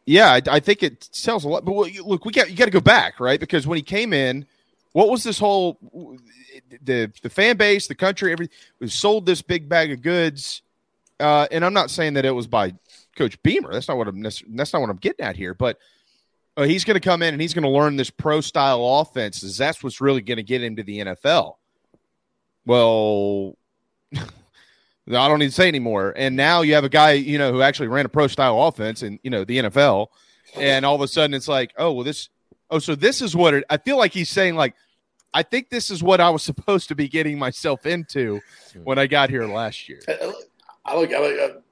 yeah, I, I, think it tells a lot. But look, we got you got to go back, right? Because when he came in, what was this whole the the fan base, the country, every was sold this big bag of goods. Uh, and I'm not saying that it was by Coach Beamer. That's not what I'm. That's not what I'm getting at here. But uh, he's going to come in and he's going to learn this pro style offenses. That's what's really going to get him to the NFL. Well. I don't need to say anymore. And now you have a guy, you know, who actually ran a pro style offense in, you know, the NFL. And all of a sudden it's like, oh, well, this, oh, so this is what it, I feel like he's saying, like, I think this is what I was supposed to be getting myself into when I got here last year. I look, I look,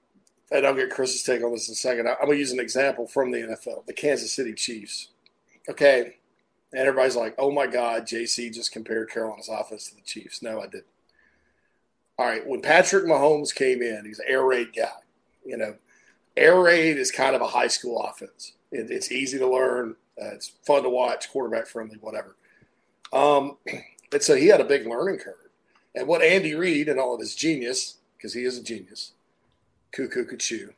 and I'll get Chris's take on this in a second. I'm going to use an example from the NFL, the Kansas City Chiefs. Okay. And everybody's like, oh my God, JC just compared Carolina's offense to the Chiefs. No, I didn't all right, when Patrick Mahomes came in, he's an air raid guy. You know, air raid is kind of a high school offense. It, it's easy to learn. Uh, it's fun to watch, quarterback friendly, whatever. Um, and so he had a big learning curve. And what Andy Reid and all of his genius, because he is a genius, cuckoo cuckoo,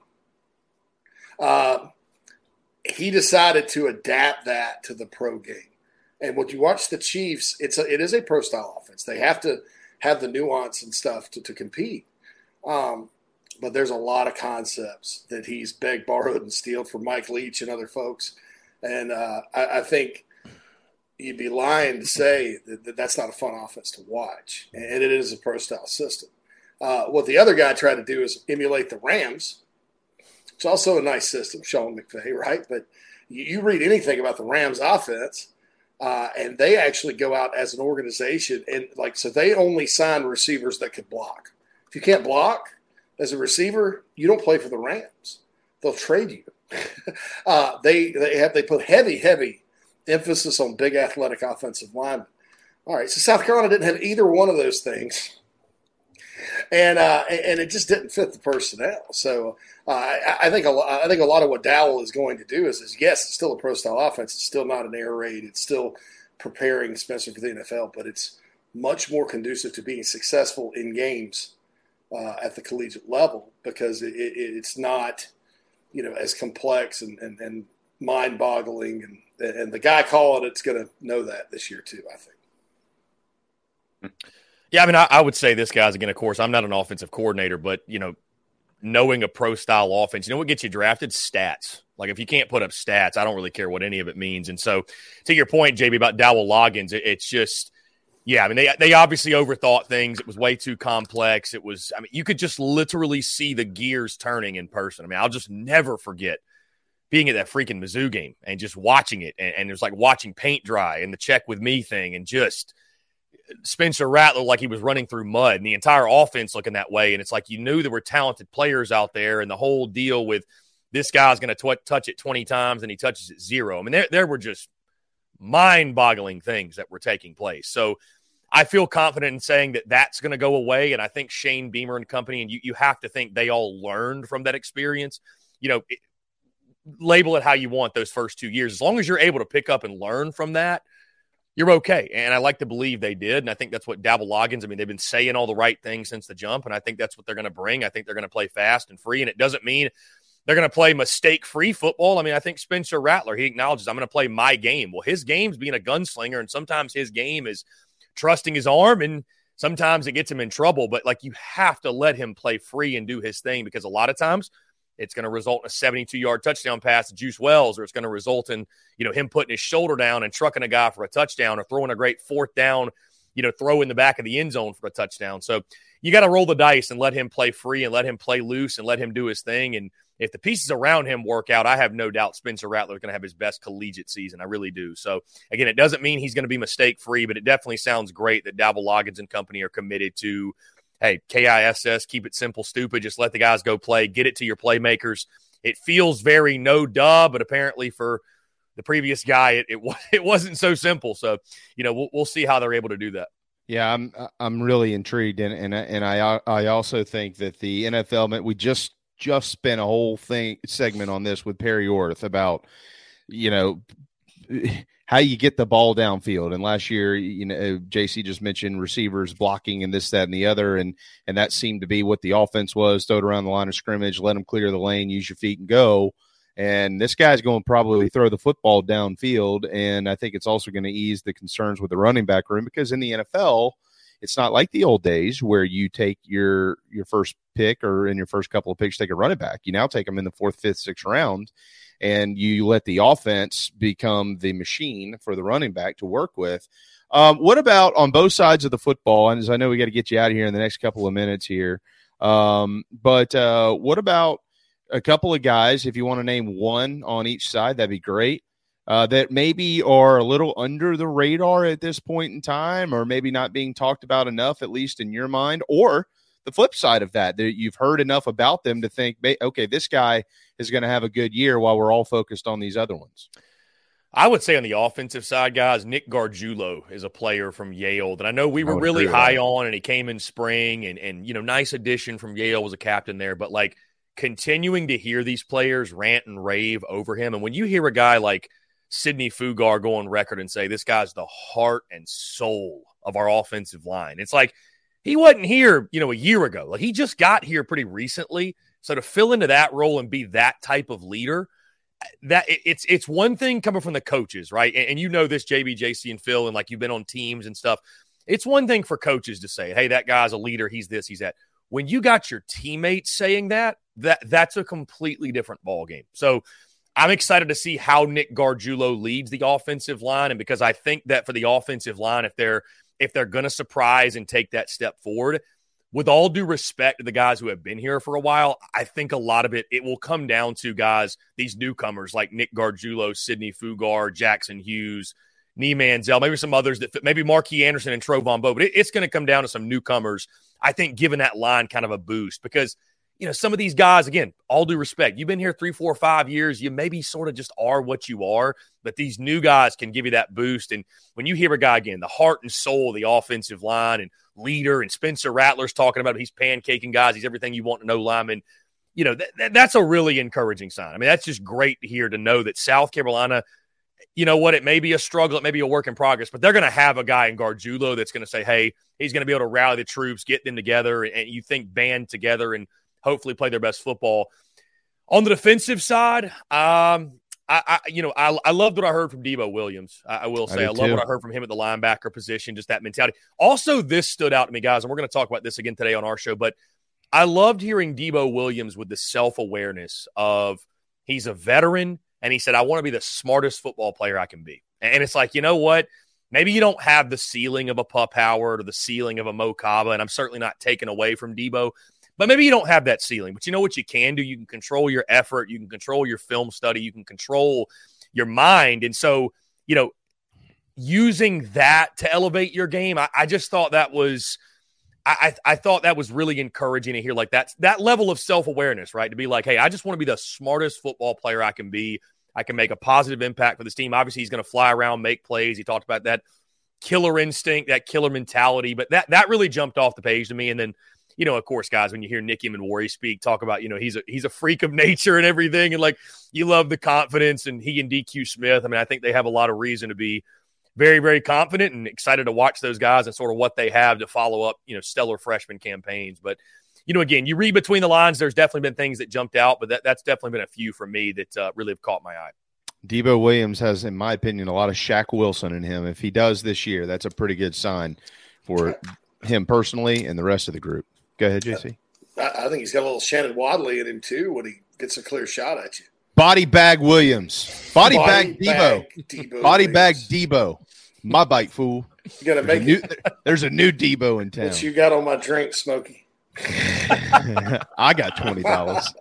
uh, he decided to adapt that to the pro game. And when you watch the Chiefs, it's a, it is a pro style offense. They have to – have the nuance and stuff to, to compete. Um, but there's a lot of concepts that he's begged, borrowed, and stealed from Mike Leach and other folks. And uh, I, I, think you'd be lying to say that, that, that's not a fun offense to watch. And it is a pro style system. Uh, what the other guy tried to do is emulate the Rams. It's also a nice system, Sean McVay, right? But you, you read anything about the Rams offense, uh, and they actually go out as an organization and like so they only sign receivers that could block. If you can't block as a receiver, you don't play for the Rams. They'll trade you. uh, they they have they put heavy heavy emphasis on big athletic offensive linemen. All right, so South Carolina didn't have either one of those things, and uh, and it just didn't fit the personnel. So uh, I, I, think a lot, think a lot of what Dowell is going to do is, is yes, it's still a pro style offense. It's still not an air raid. It's still preparing Spencer for the NFL, but it's much more conducive to being successful in games uh, at the collegiate level because it, it, it's not, you know, as complex and, and, and mind boggling. And, and the guy calling it's going to know that this year too, I think. Yeah, I mean, I, I, would say this, guys. Again, of course, I'm not an offensive coordinator, but you know, knowing a pro style offense. You know what gets you drafted? Stats. Like if you can't put up stats, I don't really care what any of it means. And so, to your point, JB, about Dowell Loggins, it, it's just, yeah. I mean, they they obviously overthought things. It was way too complex. It was. I mean, you could just literally see the gears turning in person. I mean, I'll just never forget being at that freaking Mizzou game and just watching it, and, and it was like watching paint dry and the check with me thing, and just Spencer Rattler like he was running through mud, and the entire offense looking that way. And it's like you knew there were talented players out there, and the whole deal with this guy's going to touch it 20 times and he touches it zero. I mean, there, there were just mind boggling things that were taking place. So I feel confident in saying that that's going to go away. And I think Shane Beamer and company, and you, you have to think they all learned from that experience. You know, it, label it how you want those first two years. As long as you're able to pick up and learn from that, you're okay. And I like to believe they did. And I think that's what Dowell Loggins, I mean, they've been saying all the right things since the jump. And I think that's what they're going to bring. I think they're going to play fast and free. And it doesn't mean they're going to play mistake free football. I mean, I think Spencer Rattler, he acknowledges, I'm going to play my game. Well, his game's being a gunslinger, and sometimes his game is trusting his arm, and sometimes it gets him in trouble. But like, you have to let him play free and do his thing because a lot of times it's going to result in a 72 yard touchdown pass to Juice Wells, or it's going to result in, you know, him putting his shoulder down and trucking a guy for a touchdown or throwing a great fourth down, you know, throw in the back of the end zone for a touchdown. So you got to roll the dice and let him play free and let him play loose and let him do his thing. And if the pieces around him work out, I have no doubt Spencer Rattler is going to have his best collegiate season. I really do. So again, it doesn't mean he's going to be mistake free, but it definitely sounds great that Dowell Loggins and company are committed to, hey, KISS, keep it simple, stupid. Just let the guys go play, get it to your playmakers. It feels very no duh, but apparently for the previous guy, it it, it wasn't so simple. So you know we'll, we'll see how they're able to do that. Yeah, I'm I'm really intrigued, and and and I I also think that the NFL we just just spent a whole thing segment on this with Perry Orth about you know how you get the ball downfield. And last year, you know, JC just mentioned receivers blocking and this, that, and the other, and and that seemed to be what the offense was: throw it around the line of scrimmage, let them clear the lane, use your feet, and go. And this guy's going to probably throw the football downfield, and I think it's also going to ease the concerns with the running back room because in the NFL it's not like the old days where you take your your first pick or in your first couple of picks take a running back. You now take them in the fourth, fifth, sixth round, and you let the offense become the machine for the running back to work with. Um, what about on both sides of the football? And as I know we got to get you out of here in the next couple of minutes here, um, but uh, what about a couple of guys? If you want to name one on each side, that'd be great uh, that maybe are a little under the radar at this point in time, or maybe not being talked about enough, at least in your mind, or the flip side of that, that you've heard enough about them to think, okay, this guy is going to have a good year while we're all focused on these other ones. I would say on the offensive side, guys, Nick Gargiulo is a player from Yale that I know we were really high on, and he came in spring, and and you know, nice addition from Yale was a captain there, but like continuing to hear these players rant and rave over him, and when you hear a guy like Sidney Fugar go on record and say this guy's the heart and soul of our offensive line. It's like he wasn't here, you know, a year ago. Like he just got here pretty recently. So to fill into that role and be that type of leader, that it's it's one thing coming from the coaches, right? And, and you know this, JB, JC, and Phil, and like you've been on teams and stuff. It's one thing for coaches to say, "Hey, that guy's a leader. He's this. He's that." When you got your teammates saying that, that that's a completely different ball game. So I'm excited to see how Nick Gargiulo leads the offensive line, and because I think that for the offensive line, if they're if they're going to surprise and take that step forward, with all due respect to the guys who have been here for a while, I think a lot of it it will come down to guys these newcomers like Nick Gargiulo, Sidney Fugar, Jackson Hughes, Nee Manziel, maybe some others that fit, maybe Marquis Anderson and Trovon Baugh, but it, it's going to come down to some newcomers. I think giving that line kind of a boost because you know, some of these guys, again, all due respect, you've been here three, four, five years. You maybe sort of just are what you are, but these new guys can give you that boost. And when you hear a guy again, the heart and soul of the offensive line and leader, and Spencer Rattler's talking about he's pancaking guys, he's everything you want to know, lineman. You know, th- th- that's a really encouraging sign. I mean, that's just great to hear to know that South Carolina, you know what, it may be a struggle, it may be a work in progress, but they're going to have a guy in Gargiulo that's going to say, hey, he's going to be able to rally the troops, get them together, and you think band together and hopefully play their best football. On the defensive side, um, I, I, you know, I, I loved what I heard from Debo Williams. I, I will say, I, I love what I heard from him at the linebacker position, just that mentality. Also, this stood out to me, guys, and we're going to talk about this again today on our show. But I loved hearing Debo Williams with the self awareness of he's a veteran and he said, I want to be the smartest football player I can be. And it's like, you know what? Maybe you don't have the ceiling of a Pup Howard or the ceiling of a Mo Kaba, and I'm certainly not taking away from Debo, but maybe you don't have that ceiling. But you know what you can do? You can control your effort, you can control your film study, you can control your mind. And so, you know, using that to elevate your game, I, I just thought that was – I, I thought that was really encouraging to hear like that that level of self awareness, right? To be like, hey, I just want to be the smartest football player I can be. I can make a positive impact for this team. Obviously, he's going to fly around, make plays. He talked about that killer instinct, that killer mentality, but that that really jumped off the page to me. And then, you know, of course, guys, when you hear Nick Emmanwori speak, talk about you know he's a he's a freak of nature and everything, and like you love the confidence, and he and DQ Smith. I mean, I think they have a lot of reason to be very, very confident and excited to watch those guys and sort of what they have to follow up, you know, stellar freshman campaigns. But, you know, again, you read between the lines, there's definitely been things that jumped out, but that, that's definitely been a few for me that uh, really have caught my eye. Debo Williams has, in my opinion, a lot of Shaq Wilson in him. If he does this year, that's a pretty good sign for him personally and the rest of the group. Go ahead, JC. I think he's got a little Shannon Wadley in him too when he gets a clear shot at you. Body bag Williams. Body, Body bag, bag Debo. Debo. Body Williams. bag Debo. My bite, fool. You gotta there's make a new, There's a new Debo in town. What you got on my drink, Smokey? I got twenty dollars.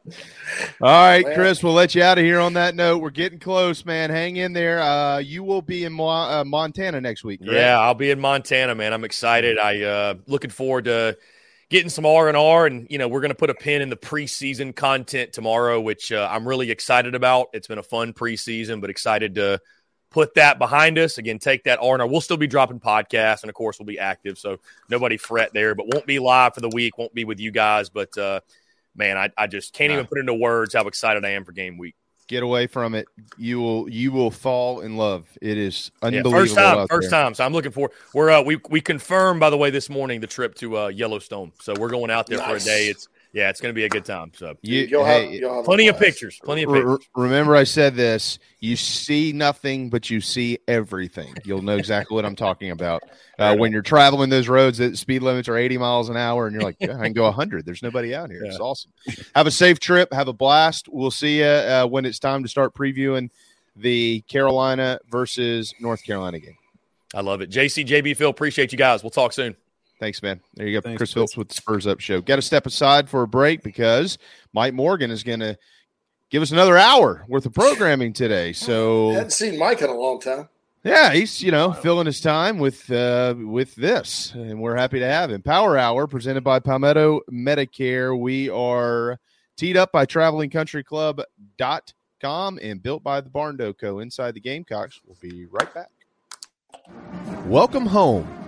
All right, man. Chris, we'll let you out of here on that note. We're getting close, man. Hang in there. Uh, you will be in Mo- uh, Montana next week. Correct? Yeah, I'll be in Montana, man. I'm excited. I uh, looking forward to getting some R and R, and you know we're going to put a pin in the preseason content tomorrow, which uh, I'm really excited about. It's been a fun preseason, but excited to put that behind us. Again, take that R and R. We'll still be dropping podcasts, and of course, we'll be active. So nobody fret there, but won't be live for the week. Won't be with you guys. But uh, man, I, I just can't nah. even put into words how excited I am for game week. Get away from it. You will you will fall in love. It is unbelievable. Yeah, first time, first there. time. So I'm looking for. We're uh, we we confirmed by the way this morning the trip to uh, Yellowstone. So we're going out there nice. for a day. It's yeah, it's going to be a good time. So you, you'll hey, have, you'll have plenty of pictures. Plenty of pictures. remember, I said this: you see nothing, but you see everything. You'll know exactly what I'm talking about uh, when you're traveling those roads. That speed limits are 80 miles an hour, and you're like, yeah, I can go 100. There's nobody out here. Yeah. It's awesome. Have a safe trip. Have a blast. We'll see you uh, when it's time to start previewing the Carolina versus North Carolina game. I love it. JC, JB, Phil, appreciate you guys. We'll talk soon. Thanks, man. There you go. Thanks, Chris Phillips with the Spurs Up Show. Got to step aside for a break because Mike Morgan is going to give us another hour worth of programming today. So I hadn't seen Mike in a long time. Yeah, he's you know filling his time with uh, with this, and we're happy to have him. Power Hour presented by Palmetto Medicare. We are teed up by TravelingCountryClub.com and built by the Barn Co. Inside the Gamecocks. We'll be right back. Welcome home.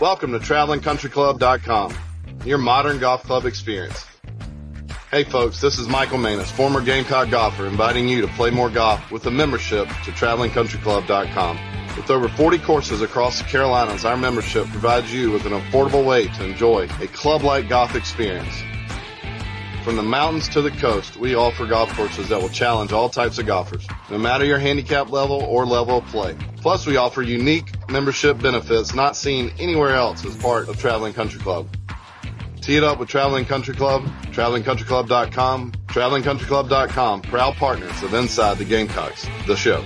Welcome to TravelingCountryClub.com, your modern golf club experience. Hey folks, this is Michael Manis, former Gamecock golfer, inviting you to play more golf with a membership to TravelingCountryClub.com. With over 40 courses across the Carolinas, our membership provides you with an affordable way to enjoy a club-like golf experience. From the mountains to the coast, we offer golf courses that will challenge all types of golfers, no matter your handicap level or level of play. Plus, we offer unique membership benefits not seen anywhere else as part of Traveling Country Club. Tee it up with Traveling Country Club, travelingcountryclub.com, travelingcountryclub.com, proud partners of Inside the Gamecocks, the show.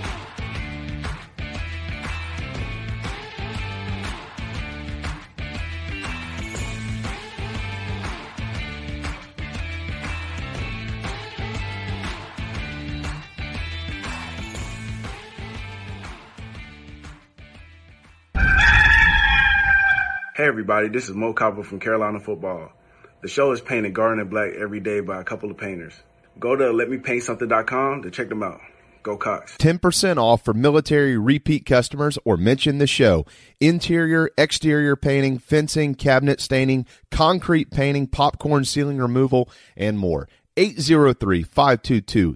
Hey everybody, this is Mo Copper from Carolina Football. The show is painted garden and black every day by a couple of painters. Go to letmepaintsomething.com to check them out. Go Cox. 10% off for military repeat customers or mention the show. Interior, exterior painting, fencing, cabinet staining, concrete painting, popcorn ceiling removal, and more. 803 522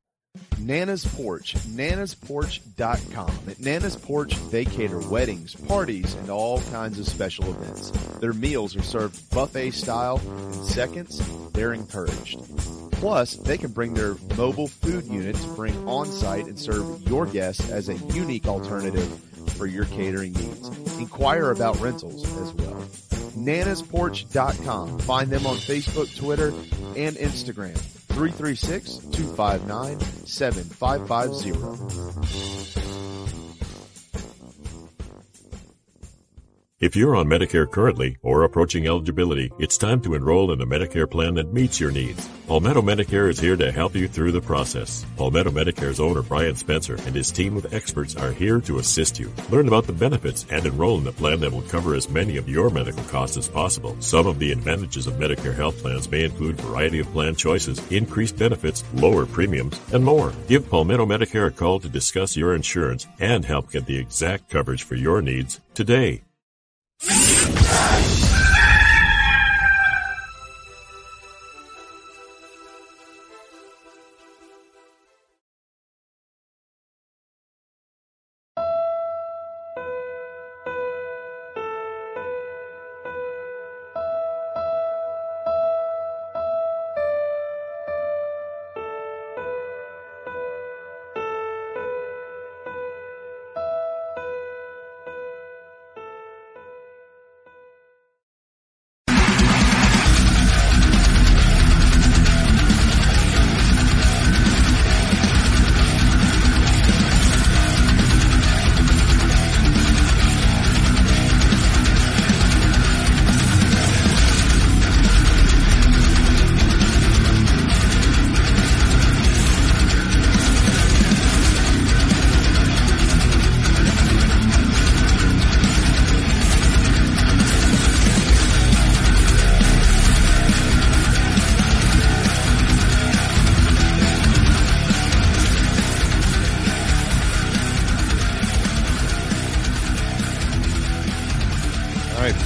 Nana's Porch, nanasporch.com. At Nana's Porch, they cater weddings, parties, and all kinds of special events. Their meals are served buffet style. In seconds, they're encouraged. Plus, they can bring their mobile food unit to bring on site and serve your guests as a unique alternative for your catering needs. Inquire about rentals as well. nanasporch.com. Find them on Facebook, Twitter, and Instagram. 336 259 7550. If you're on Medicare currently or approaching eligibility, it's time to enroll in a Medicare plan that meets your needs. Palmetto Medicare is here to help you through the process. Palmetto Medicare's owner Brian Spencer and his team of experts are here to assist you. Learn about the benefits and enroll in a plan that will cover as many of your medical costs as possible. Some of the advantages of Medicare health plans may include variety of plan choices, increased benefits, lower premiums, and more. Give Palmetto Medicare a call to discuss your insurance and help get the exact coverage for your needs today. All right,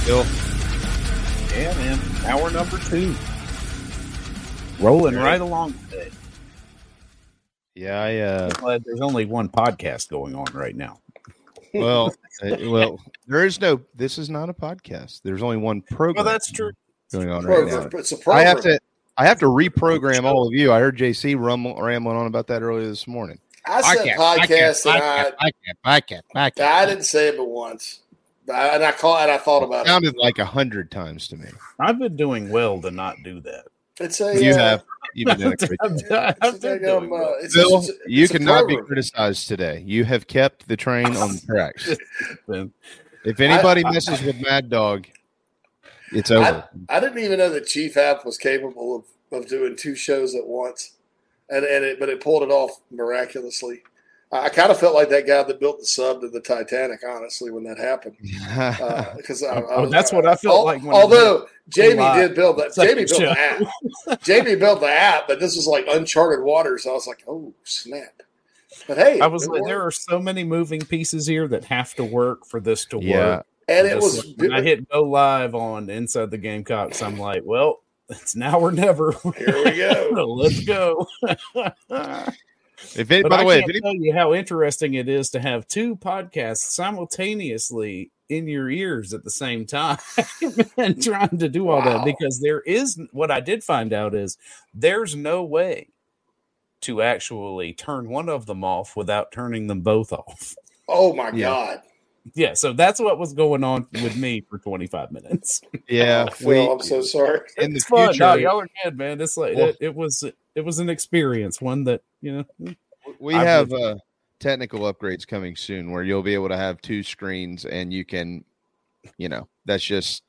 Bill. Yeah, man. Hour number two. Rolling right along today. Yeah, I. Uh, Glad there's only one podcast going on right now. well, uh, well, there is no. This is not a podcast. There's only one program. Well, that's true. Going on right Program. now. It's a I have to. I have to reprogram all of you. I heard JC rumble, rambling on about that earlier this morning. I said podcast, and I, podcast, podcast, I didn't say it but once. I- And I call and I thought about it. Sounded like a hundred times to me. I've been doing well to not do that. It's a You uh, have. You've been doing a great I've, job. I've it's been a, doing uh, well. it's- Bill, it's- it's you cannot be criticized today. You have kept the train on the tracks. If anybody I- I- messes with Mad Dog, it's I, over. I didn't even know that Chief App was capable of, of doing two shows at once, and and it, but it pulled it off miraculously. I, I kind of felt like that guy that built the sub to the Titanic, honestly, when that happened. Uh, because I, I Oh, was- that's what I felt al- like when- although Jamie live. did build that, Jamie built the app. Jamie built the app, but this was like uncharted waters. I was like, oh snap! But hey, I was like, worked. there are so many moving pieces here that have to work for this to Yeah. work. and it was like when I hit go live on Inside the Gamecocks. I'm like, well, it's now or never. Here we go. Let's go. If it, but by I the way, if can't any, tell you how interesting it is to have two podcasts simultaneously in your ears at the same time and trying to do all Wow. that because there is what I did find out is there's no way to actually turn one of them off without turning them both off. Oh my Yeah. God. Yeah, so that's what was going on with me for 25 minutes. yeah, Phil, we I'm so sorry. in the It's fun. future No, y'all are good, man. It's like Well- it, it was it was an experience, one that you know. we I've have uh, technical upgrades coming soon where you'll be able to have two screens and you can, you know, that's just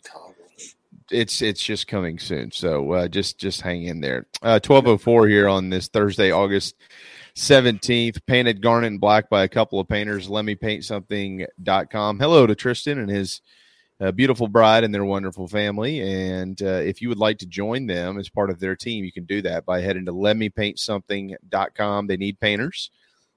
it's it's just coming soon. So uh, just just hang in there. Uh, Twelve oh four here on this Thursday, August seventeenth. Painted garnet and black by a couple of painters. Let me paint something.com. Hello to Tristan and his uh, beautiful bride and their wonderful family. And uh, if you would like to join them as part of their team, you can do that by heading to letmepaintsomething.com. They need painters.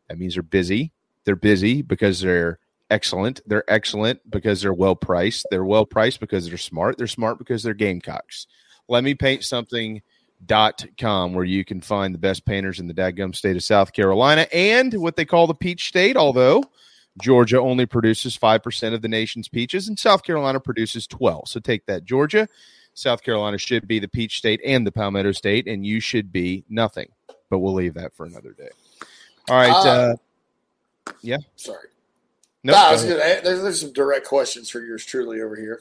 That means they're busy. They're busy because they're excellent. They're excellent because they're well priced. They're well priced because they're smart. They're smart because they're gamecocks. Let me paint something dot com where you can find the best painters in the dadgum state of South Carolina and what they call the peach state, although Georgia only produces 5% of the nation's peaches and South Carolina produces 12. So take that Georgia, South Carolina should be the peach state and the palmetto state and you should be nothing. But we'll leave that for another day. All right, Uh, uh, yeah. Sorry. Nope, I go gonna, there's, there's some direct questions for yours truly over here.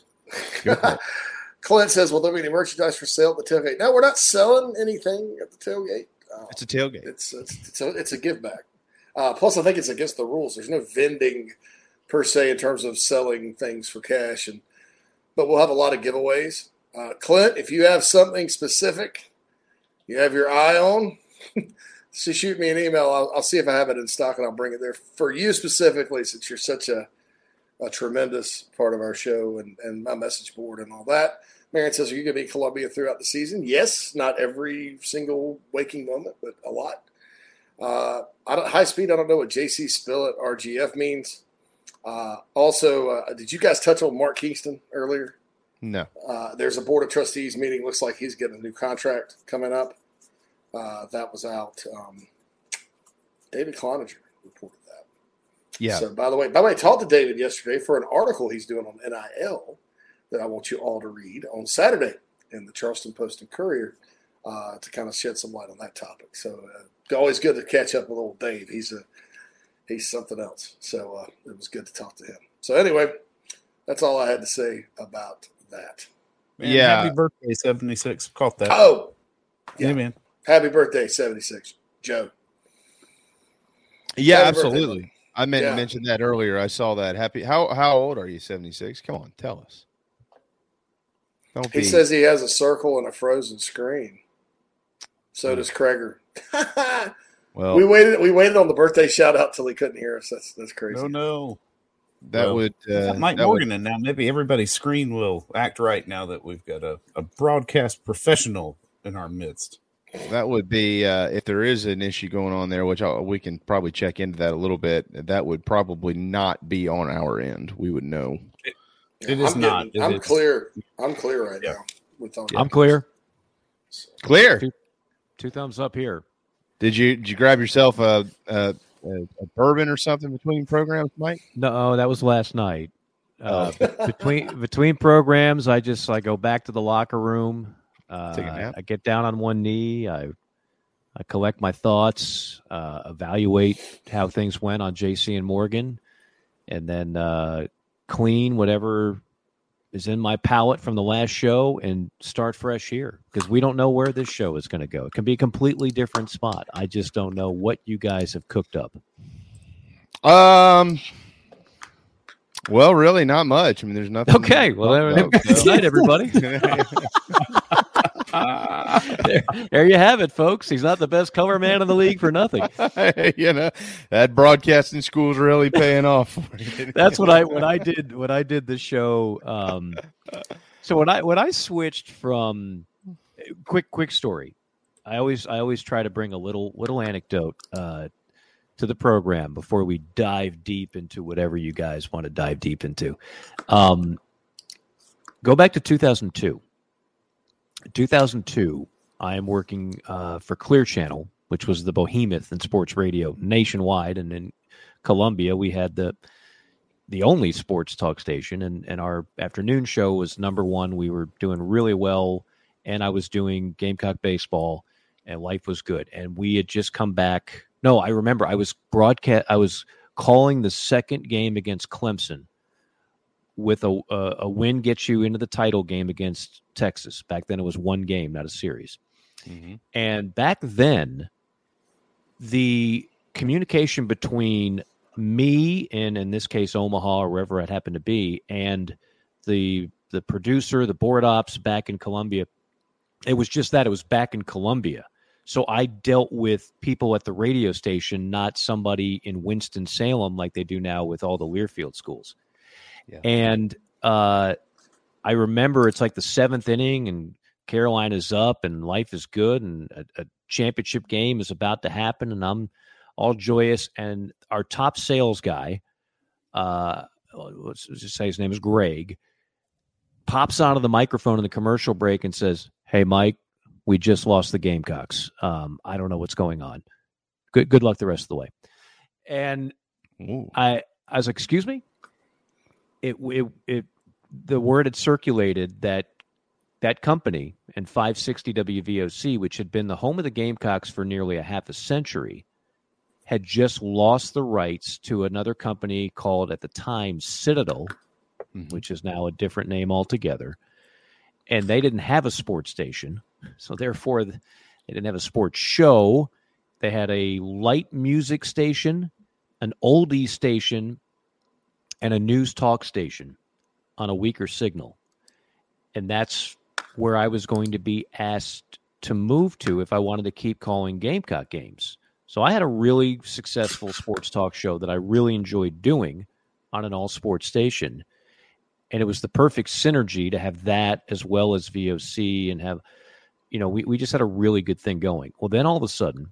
Go for it. Clint says, "Will there be any merchandise for sale at the tailgate?" No, we're not selling anything at the tailgate. Uh, It's a tailgate. it's it's it's a, it's a give back. Uh, plus, I think it's against the rules. There's no vending per se in terms of selling things for cash, and but we'll have a lot of giveaways. Uh, Clint, if you have something specific, you have your eye on, so shoot me an email. I'll, I'll see if I have it in stock, and I'll bring it there for you specifically, since you're such a a tremendous part of our show and, and my message board and all that. Marion says, Are you going to be in Columbia throughout the season? Yes, not every single waking moment, but a lot. Uh, I don't, high speed, I don't know what JC Spillett RGF means. Uh, also, uh, did you guys touch on Mark Kingston earlier? No. Uh, there's a board of trustees meeting. Looks like he's getting a new contract coming up. Uh, that was out. Um, David Cloninger reported that. Yeah. So, by the way, by the way, I talked to David yesterday for an article he's doing on NIL that I want you all to read on Saturday in the Charleston Post and Courier uh, to kind of shed some light on that topic. So, uh, always good to catch up with old Dave. He's a he's something else. So uh, it was good to talk to him. So anyway, that's all I had to say about that. Man, Yeah. Happy birthday, 76. Caught that. Oh, yeah, man. happy birthday, seventy six, Joe. Yeah, Happy birthday, absolutely. I meant Yeah. to mention that earlier. I saw that. Happy. How how old are you? Seventy six. Come on, tell us. Don't He be. says he has a circle and a frozen screen. So does Kreger. well, we waited. We waited on the birthday shout out till he couldn't hear us. That's that's crazy. No, no. that Well, would. Uh, Mike that would- Morgan, and now maybe everybody's screen will act right now that we've got a, a broadcast professional in our midst. That would be uh, if there is an issue going on there, which I, we can probably check into that a little bit. That would probably not be on our end. We would know. It is I'm not. getting- I'm clear. I'm clear right now. With all I'm clear. Clear. Two, thumbs up here. Did you did you grab yourself a a, a, bourbon or something between programs, Mike? No, that was last night. Uh, Oh. between between programs, I just I go back to the locker room. Uh, Take a nap? I get down on one knee. I I collect my thoughts, uh, evaluate how things went on JC and Morgan, and then uh, clean whatever is in my palette from the last show and start fresh here because we don't know where this show is going to go. It can be a completely different spot. I just don't know what you guys have cooked up. Um. Well, really, not much. I mean, there's nothing. Okay, well, there- good night, everybody. there, there you have it, folks. He's not the best color man in the league for nothing. you know, that broadcasting school's really paying off. That's what I when I did when I did the show. Um, so when I when I switched from quick quick story, I always I always try to bring a little little anecdote uh, to the program before we dive deep into whatever you guys want to dive deep into. Um, go back to 2002. 2002, I am working uh, for Clear Channel, which was the behemoth in sports radio nationwide, and in Columbia, we had the the only sports talk station, and and our afternoon show was number one. We were doing really well, and I was doing Gamecock baseball, and life was good. And we had just come back. No, I remember I was broadcast. I was calling the second game against Clemson with a, a, a win gets you into the title game against Texas. Back then, it was one game, not a series. Mm-hmm. And back then, the communication between me and in this case Omaha or wherever it happened to be, and the the producer, the board ops back in Columbia, it was just that it was back in Columbia. So I dealt with people at the radio station, not somebody in Winston Salem like they do now with all the Learfield schools. Yeah. And uh, I remember it's like the seventh inning, and Carolina's up, and life is good, and a, a championship game is about to happen, and I'm all joyous. And our top sales guy, uh, let's just say his name is Greg, pops onto the microphone in the commercial break and says, "Hey, Mike, we just lost the Gamecocks. Um, I don't know what's going on. Good, good luck the rest of the way." And Ooh. I, I was like, "Excuse me." It, it, it, the word had circulated that that company and 560 WVOC, which had been the home of the Gamecocks for nearly a half a century, had just lost the rights to another company called at the time Citadel, mm-hmm. which is now a different name altogether. And they didn't have a sports station. So therefore, they didn't have a sports show. They had a light music station, an oldie station, and a news talk station on a weaker signal. And that's where I was going to be asked to move to if I wanted to keep calling Gamecock games. So I had a really successful sports talk show that I really enjoyed doing on an all sports station. And it was the perfect synergy to have that as well as VOC and have, you know, we, we just had a really good thing going. Well, then all of a sudden,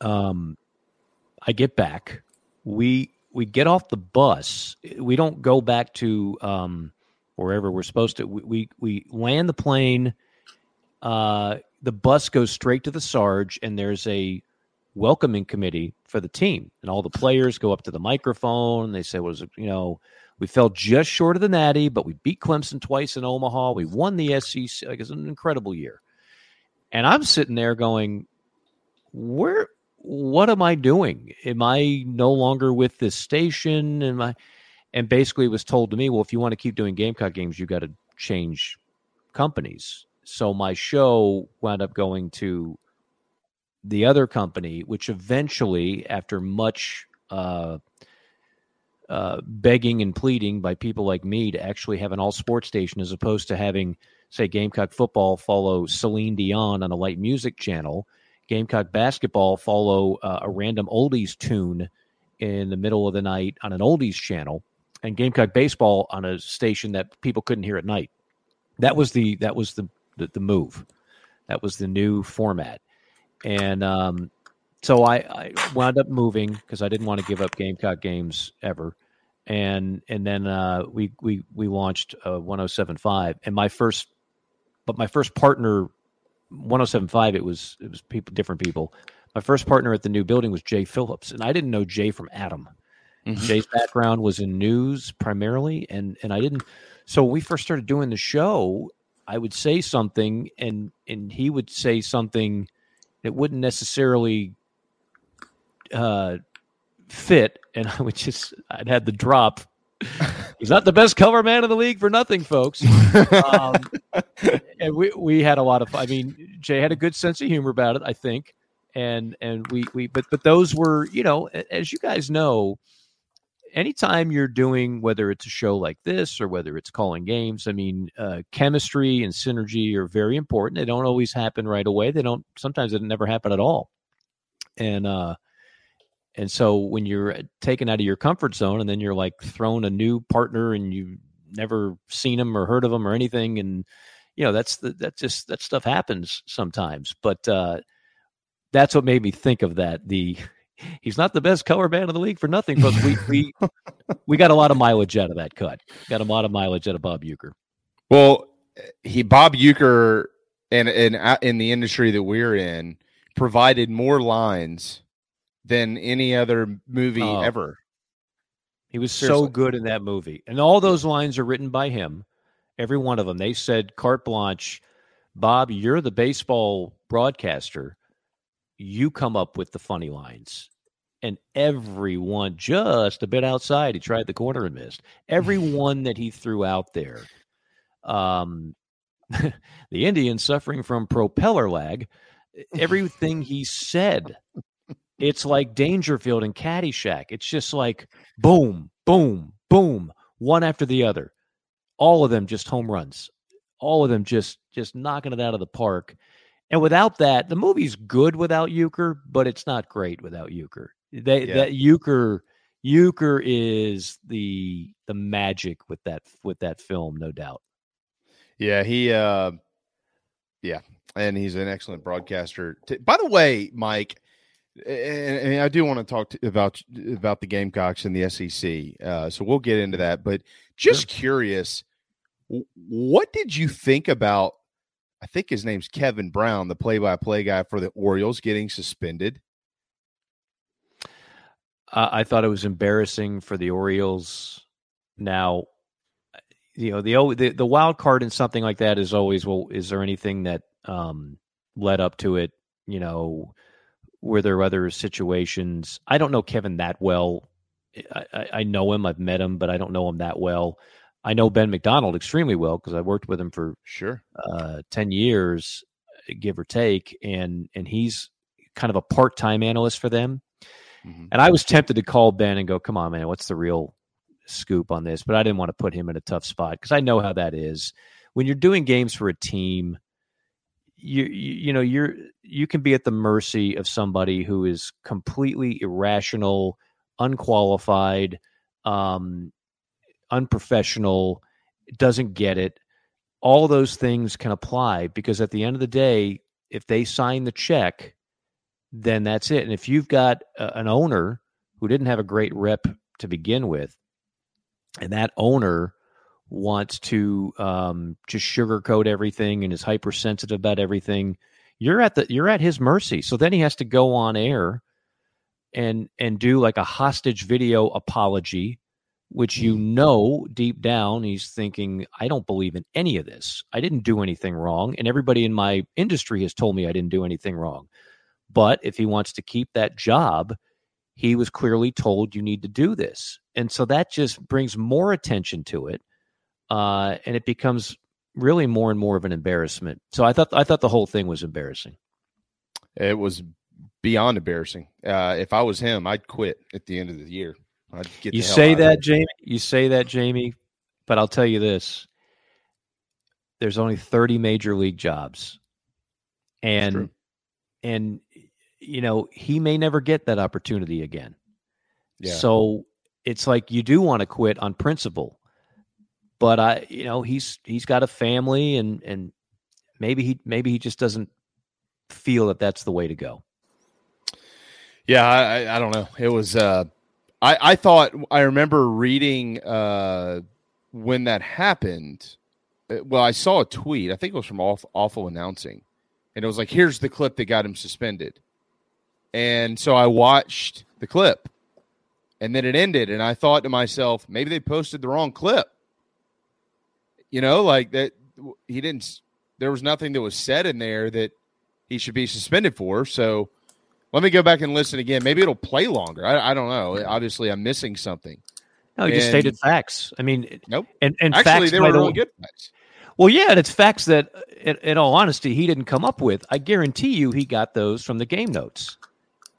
um, I get back. We we get off the bus. We don't go back to um, wherever we're supposed to. We we, we land the plane. Uh, the bus goes straight to the Sarge, and there's a welcoming committee for the team, and all the players go up to the microphone. And they say, "Was you know." We fell just short of the Natty, but we beat Clemson twice in Omaha. We won the SEC. Like it's an incredible year. And I'm sitting there going, "Where? What am I doing? Am I no longer with this station? Am I?" And basically, it was told to me, "Well, if you want to keep doing Gamecock games, you got to change companies." So my show wound up going to the other company, which eventually, after much uh, uh, begging and pleading by people like me to actually have an all sports station as opposed to having, say, Gamecock football follow Celine Dion on a light music channel, Gamecock basketball follow uh, a random oldies tune in the middle of the night on an oldies channel, and Gamecock baseball on a station that people couldn't hear at night. That was the that was the, the, the move. That was the new format and um, so I, I, wound up moving because I didn't want to give up Gamecock games ever, and and then uh, we we we launched uh, 107.5, and my first, but my first partner, 107.5, it was it was people different people. My first partner at the new building was Jay Phillips, and I didn't know Jay from Adam. Mm-hmm. Jay's background was in news primarily, and and I didn't. So when we first started doing the show, I would say something, and and he would say something it wouldn't necessarily uh, fit, and I would just I'd had the drop. He's not the best cover man in the league for nothing, folks. um, and we we had a lot of. I mean, Jay had a good sense of humor about it, I think, and and we we but but those were you know as you guys know anytime you're doing whether it's a show like this or whether it's calling games i mean uh, chemistry and synergy are very important they don't always happen right away they don't sometimes it never happen at all and uh and so when you're uh, taken out of your comfort zone and then you're like thrown a new partner and you've never seen them or heard of them or anything and you know that's the, that just that stuff happens sometimes but uh that's what made me think of that the he's not the best color man in the league for nothing. But we we we got a lot of mileage out of that cut. Got a lot of mileage out of Bob Uecker. Well, eh, he Bob Uecker and in uh, in the industry that we're in provided more lines than any other movie Oh. ever. He was so good in that movie. And all those lines are written by him. Every one of them. They said carte blanche, Bob, you're the baseball broadcaster. You come up with the funny lines. And everyone just a bit outside, he tried the corner and missed. Every one that he threw out there. Um the Indians suffering from propeller lag. Everything he said it's like Dangerfield and Caddyshack. It's just like boom, boom, boom, one after the other. All of them just home runs. All of them just just knocking it out of the park. And without that, the movie's good without Uecker, but it's not great without Uecker. They, Yeah. That Uecker, Uecker is the the magic with that with that film, no doubt. Yeah, he uh yeah, and he's an excellent broadcaster. By the way, Mike, and, and I do want to talk to, about about the Gamecocks and the SEC. Uh, so we'll get into that. But just curious, what did you think about? I think his name's Kevin Brown, the play-by-play guy for the Orioles, getting suspended. Uh, I thought it was embarrassing for the Orioles. Now, you know the the the wild card in something like that is always well. Is there anything that um, led up to it? You know, were there other situations? I don't know Kevin that well. I, I, I know him. I've met him, but I don't know him that well. I know Ben McDonald extremely well because I worked with him for sure uh, ten years, give or take, and and he's kind of a part time analyst for them. And I was tempted to call Ben and go, "Come on, man, what's the real scoop on this?" But I didn't want to put him in a tough spot because I know how that is. When you're doing games for a team, you, you know you're you can be at the mercy of somebody who is completely irrational, unqualified, um, unprofessional, doesn't get it. All those things can apply because at the end of the day, if they sign the check, then that's it. And if you've got a, an owner who didn't have a great rep to begin with, and that owner wants to um, just sugarcoat everything and is hypersensitive about everything, you're at the you're at his mercy. So then he has to go on air and and do like a hostage video apology, which you know deep down he's thinking, I don't believe in any of this. I didn't do anything wrong, and everybody in my industry has told me I didn't do anything wrong. But if he wants to keep that job, he was clearly told you need to do this. And so that just brings more attention to it. Uh, and it becomes really more and more of an embarrassment. So I thought I thought the whole thing was embarrassing. It was beyond embarrassing. Uh, if I was him, I'd quit at the end of the year. I'd get you say that. Jamie. You say that, Jamie. But I'll tell you this: there's only 30 major league jobs, and and you know he may never get that opportunity again. Yeah. So it's like you do want to quit on principle, but I, you know, he's he's got a family, and and maybe he maybe he just doesn't feel that that's the way to go. Yeah, I, I- don't know. It was. Uh, I I thought I remember reading uh, when that happened. uh, Well, I saw a tweet. I think it was from awful, awful announcing, and it was like, "Here's the clip that got him suspended." And so I watched the clip, and then it ended, and I thought to myself, maybe they posted the wrong clip. You know, like that. He didn't. There was nothing that was said in there that he should be suspended for. So let me go back and listen again. Maybe it'll play longer. I, I don't know. Obviously, I'm missing something. No, he just stated facts. I mean, nope. And and Actually, facts they were the really good facts. Well, yeah, and it's facts that, in, in all honesty, he didn't come up with. I guarantee you, he got those from the game notes.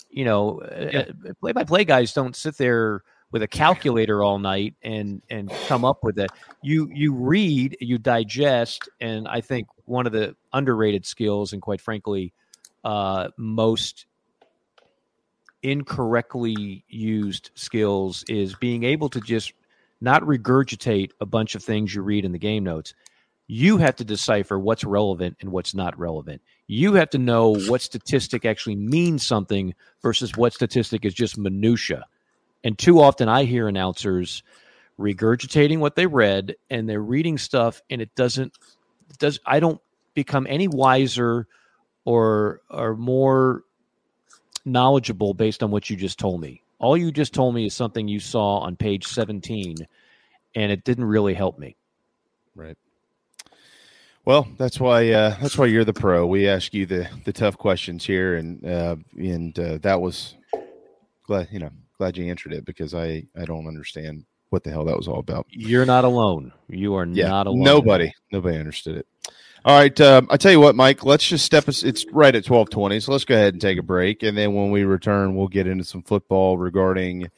You know, uh, play-by-play guys don't sit there with a calculator all night and and come up with it. You you read, you digest, and I think one of the underrated skills, and quite frankly, uh, most incorrectly used skills is being able to just not regurgitate a bunch of things you read in the game notes. You have to decipher what's relevant and what's not relevant. You have to know what statistic actually means something versus what statistic is just minutia. And too often I hear announcers regurgitating what they read and they're reading stuff and it doesn't does I don't become any wiser or or more knowledgeable based on what you just told me. All you just told me is something you saw on page 17 and it didn't really help me. Right. Well, that's why uh, that's why you're the pro. We ask you the the tough questions here, and uh, and uh, that was glad you know glad you answered it because I I don't understand what the hell that was all about. You're not alone. You are Yeah, not alone. nobody nobody understood it. All right, um, I tell you what, Mike. Let's just step us. It's right at twelve twenty, so let's go ahead and take a break, and then when we return, we'll get into some football regarding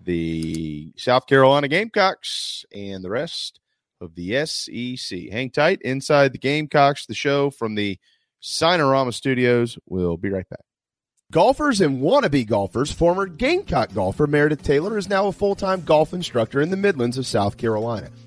the South Carolina Gamecocks and the rest of the SEC. Hang tight inside the Gamecocks, the show from the Signarama Studios. We'll be right back. Golfers and wannabe golfers, former Gamecock golfer Meredith Taylor is now a full time golf instructor in the Midlands of South Carolina.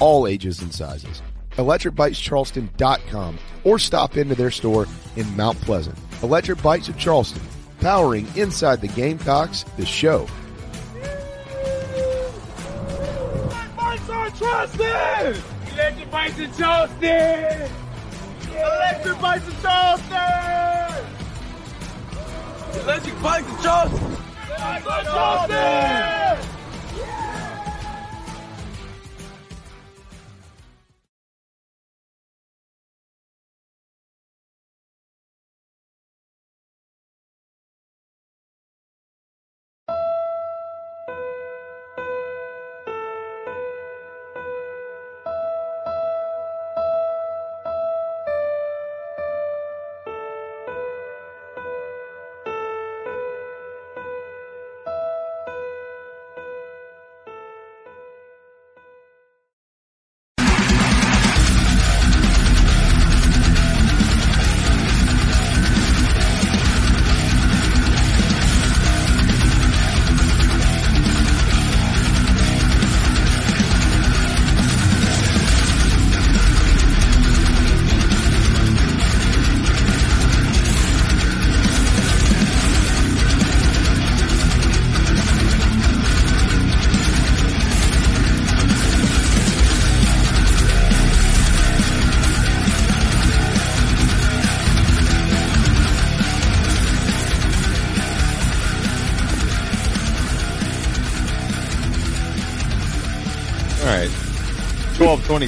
all ages and sizes. ElectricBikesCharleston.com or stop into their store in Mount Pleasant. Electric Bikes of Charleston, powering inside the Gamecocks, the show. Electric bikes in Charleston! Electric bikes in Charleston! Electric bikes in Charleston! Bikes in Charleston!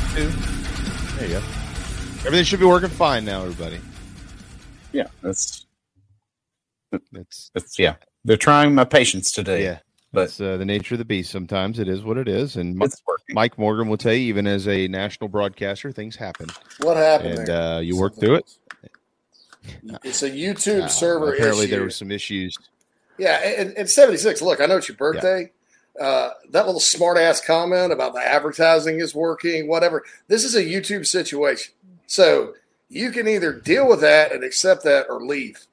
1222. There you go. Everything should be working fine now, everybody. Yeah, that's that's, that's yeah. They're trying my patience today. Yeah. but It's uh, the nature of the beast. Sometimes it is what it is. And Mi- Mike Morgan will tell you, even as a national broadcaster, things happen. What happened And there? uh, you work through it. It's a YouTube Uh, server apparently, issue. there were some issues. Yeah, and, and 76. Look, I know it's your birthday. Uh, that little smart ass comment about the advertising is working, whatever. This is a YouTube situation. So you can either deal with that and accept that or leave.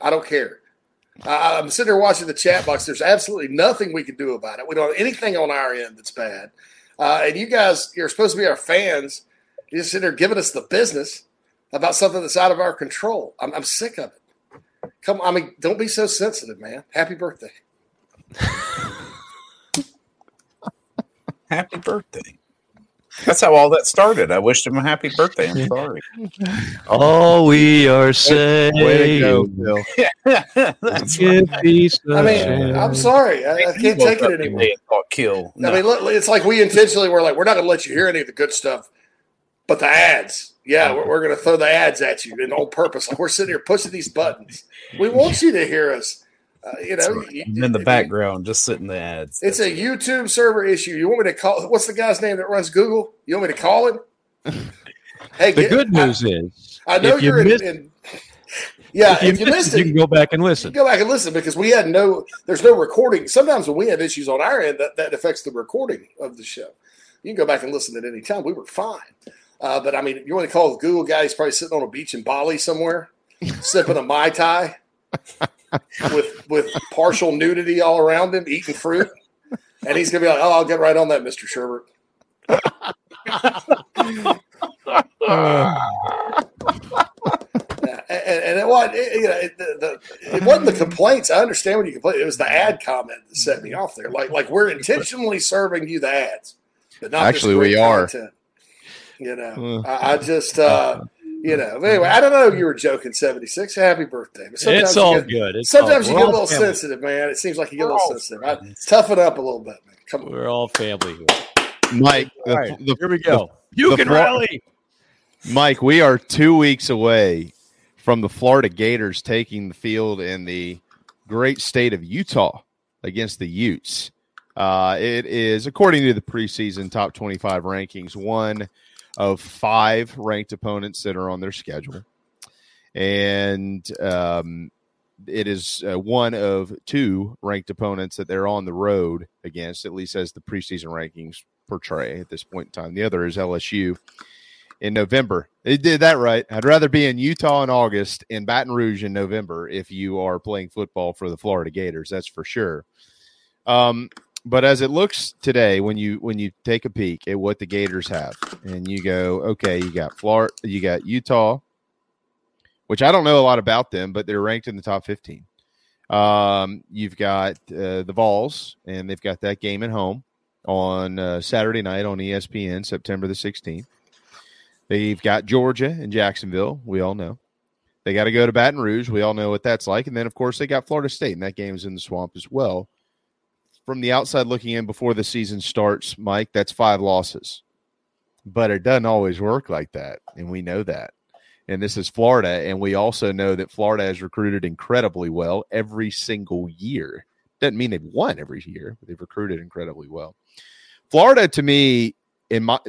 I don't care. I, I'm sitting there watching the chat box. There's absolutely nothing we can do about it. We don't have anything on our end that's bad. Uh, and you guys, you're supposed to be our fans. You just sitting there giving us the business about something that's out of our control. I'm, I'm sick of it. Come, I mean, don't be so sensitive, man. Happy birthday. happy birthday. That's how all that started. I wished him a happy birthday. I'm sorry. All we are saying. Way to go, Bill. That's right. I mean, I'm sorry. I, I can't take it anymore. Thought kill. I mean, look, it's like we intentionally were like, we're not going to let you hear any of the good stuff, but the ads, Yeah, uh-huh. we're, we're going to throw the ads at you in on purpose. Like we're sitting here pushing these buttons. We want you to hear us. Uh, you know, you- in the background, just sitting the ads. it's a YouTube server issue. You want me to call? What's the guy's name that runs Google? You want me to call him? Hey, The get- good news is, I know you you're in, missed- in. Yeah, if you, if you missed missed it, it, you can go back and listen. go back and listen because we had no. There's no recording. Sometimes when we have issues on our end, that that affects the recording of the show. You can go back and listen at any time. We were fine. Uh, but I mean, you want to call the Google guy? He's probably sitting on a beach in Bali somewhere, sipping a mai tai with with partial nudity all around him, eating fruit, and he's gonna be like, "Oh, I'll get right on that, Mister Shurburtt." And, and it was it, you know it, the, the, it wasn't the complaints. I understand when you complain. It was the ad comment that set me off there. Like like we're intentionally serving you the ads, but not Actually, we are. content. You know, I, I just uh, you know. Anyway, I don't know. You were joking. Seventy six. Happy birthday. But It's all get- good. It's sometimes all- you get a little family. sensitive, man. It seems like you get a We're little all sensitive. I, toughen up a little bit, man. Come on. We're all family here. Mike, the, All right, the- here we go. the- You the can Flo- rally. Mike, we are two weeks away from the Florida Gators taking the field in the great state of Utah against the Utes. Uh, it is, according to the preseason top 25 rankings, one of five ranked opponents that are on their schedule. And um, it is uh, one of two ranked opponents that they're on the road against, at least as the preseason rankings portray at this point in time. The other is LSU in November. They did that right. I'd rather be in Utah in August and Baton Rouge in November if you are playing football for the Florida Gators. That's for sure. Um, but as it looks today, when you when you take a peek at what the Gators have, and you go, okay, you got Florida, you got Utah, which I don't know a lot about them, but they're ranked in the top fifteen. Um, you've got uh, the Vols, and they've got that game at home on uh, Saturday night on ESPN, September the sixteenth. They've got Georgia and Jacksonville. We all know. They got to go to Baton Rouge. We all know what that's like. And then, of course, they got Florida State, and that game is in the swamp as well. From the outside looking in before the season starts, Mike, that's five losses. But it doesn't always work like that. And we know that. And this is Florida. And we also know that Florida has recruited incredibly well every single year. Doesn't mean they've won every year, but they've recruited incredibly well. Florida, to me, in my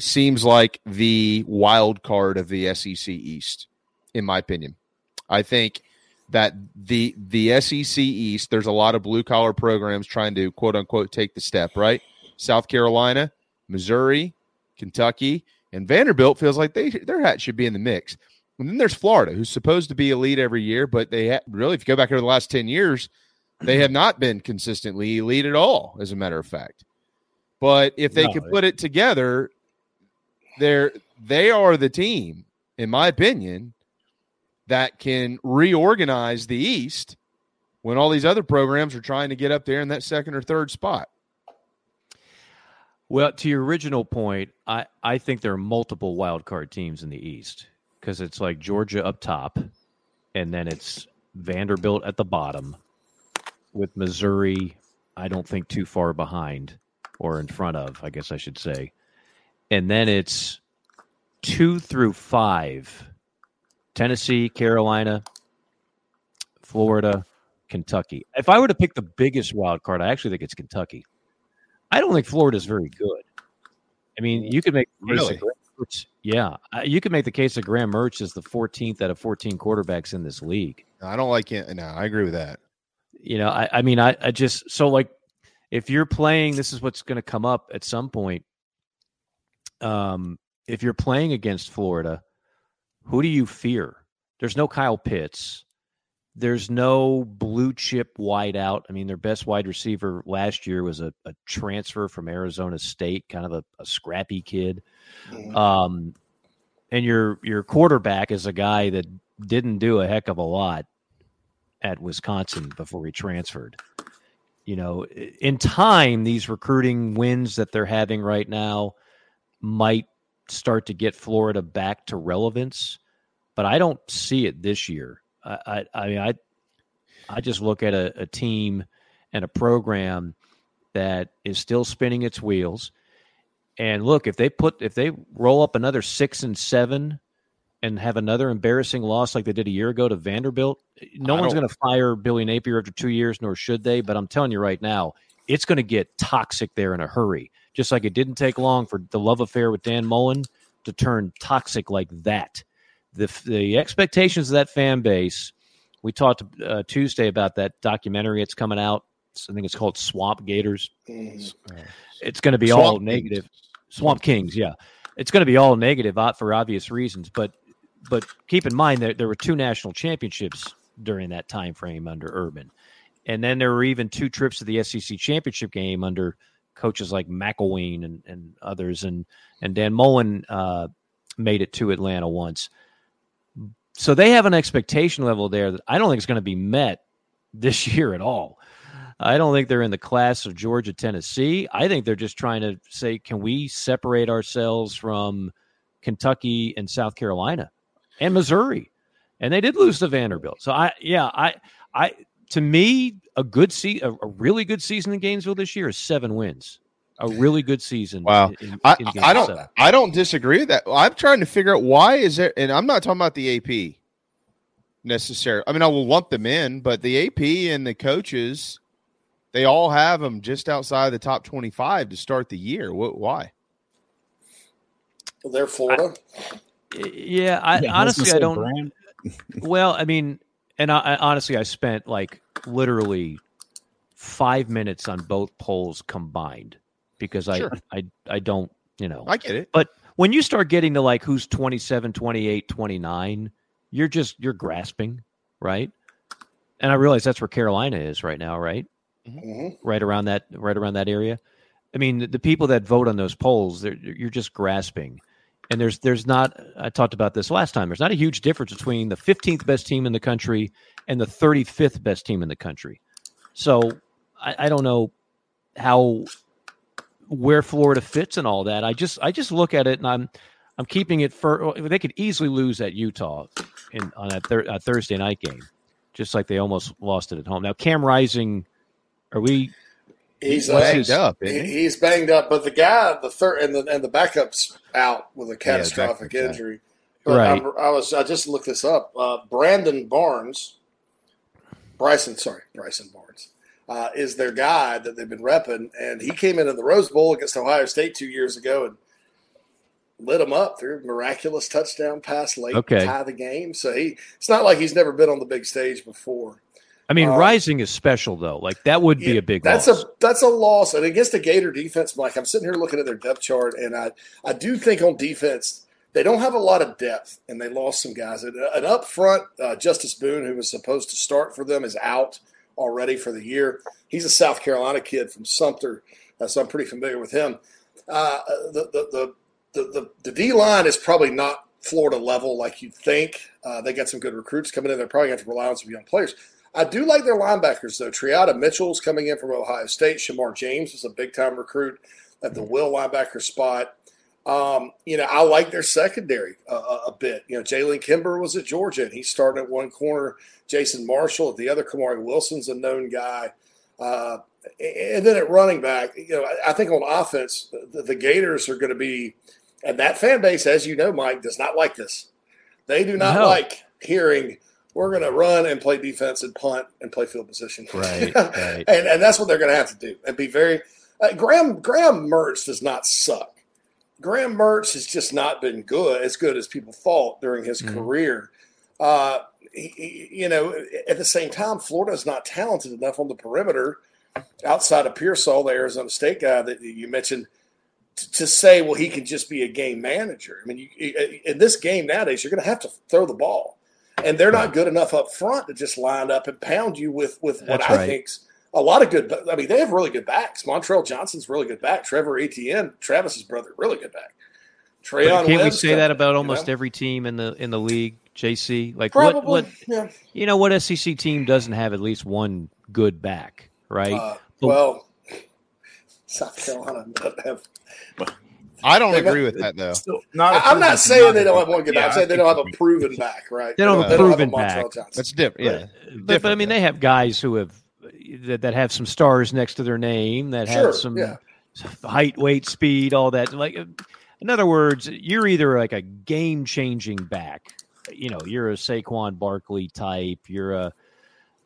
seems like the wild card of the SEC East, in my opinion. I think that the the SEC East, there's a lot of blue collar programs trying to quote unquote take the step, right? South Carolina, Missouri, Kentucky, and Vanderbilt feels like they their hat should be in the mix. And then there's Florida, who's supposed to be elite every year, but they ha- really, if you go back over the last ten years, they have not been consistently elite at all. As a matter of fact, but if they No, could put it together, they're they are the team, in my opinion, that can reorganize the East when all these other programs are trying to get up there in that second or third spot. Well, to your original point, I, I think there are multiple wild card teams in the East because it's like Georgia up top, and then it's Vanderbilt at the bottom, with Missouri, I don't think too far behind or in front of, I guess I should say. And then it's two through five Tennessee, Carolina, Florida, Kentucky. If I were to pick the biggest wild card, I actually think it's Kentucky. I don't think Florida's very good. I mean, you could make the case Really? yeah, you could make the case that Graham Mertz is the 14th out of 14 quarterbacks in this league. I don't like it. No, I agree with that. You know, I, I mean, I, I just so like if you're playing, this is what's going to come up at some point. Um, if you're playing against Florida, who do you fear? There's no Kyle Pitts. There's no blue chip wide out. I mean, their best wide receiver last year was a, a transfer from Arizona State, kind of a, a scrappy kid. Um, and your your quarterback is a guy that didn't do a heck of a lot at Wisconsin before he transferred. You know, in time, these recruiting wins that they're having right now might start to get Florida back to relevance, but I don't see it this year. I, I, I mean, I, I just look at a, a team and a program that is still spinning its wheels. And look, if they put if they roll up another six and seven and have another embarrassing loss like they did a year ago to Vanderbilt, no I one's going to fire Billy Napier after two years, nor should they. But I'm telling you right now, it's going to get toxic there in a hurry. Just like it didn't take long for the love affair with Dan Mullen to turn toxic like that. The the expectations of that fan base. We talked uh, Tuesday about that documentary. It's coming out. I think it's called Swamp Gators. It's going to be Swamp all Kings. negative. Swamp Kings, yeah. It's going to be all negative uh, for obvious reasons, but but keep in mind that there were two national championships during that time frame under Urban, and then there were even two trips to the SEC championship game under coaches like McElwain and, and others, and and Dan Mullen uh, made it to Atlanta once. So they have an expectation level there that I don't think is going to be met this year at all. I don't think they're in the class of Georgia, Tennessee. I think they're just trying to say, can we separate ourselves from Kentucky and South Carolina and Missouri? And they did lose to Vanderbilt. So I, yeah, I, I, to me, a good se- a, a really good season in Gainesville this year is seven wins. A really good season. Wow, in- in- I, in I don't seven. I don't disagree with that. I'm trying to figure out why is there, and I'm not talking about the AP necessarily. I mean, I will lump them in, but the AP and the coaches, they all have them just outside the top 25 to start the year. What? Why? Well, they're Florida. Yeah, I Yeah, I was honestly I don't. Brand. well, I mean, and I, I honestly I spent like literally five minutes on both polls combined because I Sure. I I don't you know I get it. but when you start getting to like who's 27 28 29 you're just you're grasping right and i realize that's where carolina is right now right Mm-hmm. right around that right around that area i mean the, the people that vote on those polls they're, you're just grasping and there's there's not i talked about this last time there's not a huge difference between the 15th best team in the country and the 35th best team in the country so i, I don't know how where Florida fits and all that. I just I just look at it and I'm I'm keeping it for they could easily lose at Utah in on that thir- Thursday night game, just like they almost lost it at home. Now Cam Rising, are we? He's what's banged his- up, He- he's banged up, but the guy, the third, and the and the backup's out with a catastrophic backup's out. injury. But Right. I'm- I was I just looked this up. Uh, Brandon Barnes, Bryson, sorry, Bryson Barnes, uh, is their guy that they've been repping, and he came into the Rose Bowl against Ohio State two years ago and lit them up through a miraculous touchdown pass late Okay. to tie the game. So he, it's not like he's never been on the big stage before. I mean, Um, Rising is special though. Like that would be Yeah, a big that's loss. a that's a loss, and against the Gator defense, Mike, I'm sitting here looking at their depth chart, and I I do think on defense they don't have a lot of depth, and they lost some guys. And, uh, and up front, uh, Justice Boone, who was supposed to start for them, is out already for the year. He's a South Carolina kid from Sumter, uh, so I'm pretty familiar with him. Uh, the the the the, the, the D line is probably not Florida level like you'd think. Uh, they got some good recruits coming in. They're probably going to to rely on some young players. I do like their linebackers though. Teradja Mitchell's coming in from Ohio State. Shemar James is a big time recruit at the will linebacker spot. Um, you know, I like their secondary uh, a, a bit. You know, Jalen Kimber was at Georgia and he's starting at one corner. Jason Marshall at the other. Kamari Wilson's a known guy. Uh, and then at running back, you know, I, I think on offense, the, the Gators are going to be, and that fan base, as you know, Mike, does not like this. They do not No. like hearing we're going to run and play defense and punt and play field position. Right, right. and, and that's what they're going to have to do and be very. Uh, Graham Graham Mertz does not suck. Graham Mertz has just not been good as good as people thought during his Mhm. career. Uh, he- he- you know, at the same time, Florida is not talented enough on the perimeter outside of Pearsall, the Arizona State guy that you mentioned, t- to say, well, he can just be a game manager. I mean, you, in this game nowadays, you're going to have to throw the ball, and they're not good enough up front to just line up and pound you with with what That's I right. think's a lot of good. I mean, they have really good backs. Montrell Johnson's really good back. Trevor Etienne, Travis's brother, really good back. Trayon can't we say that about you almost know? every team in the in the league? JC, like Probably, what what yeah. you know what SEC team doesn't have at least one good back, right? Uh, well, South Carolina doesn't have. I don't agree not- with that though. Still, not a I, am not proven saying they don't have one good Yeah, back. I'm saying they don't have a proven back, right? They don't have a proven back. That's different. Yeah, but, but I mean, they have guys who have that, that have some stars next to their name that Sure, have some yeah. height, weight, speed, all that. Like, In other words, you're either like a game changing back. You know, you're a Saquon Barkley type. You're a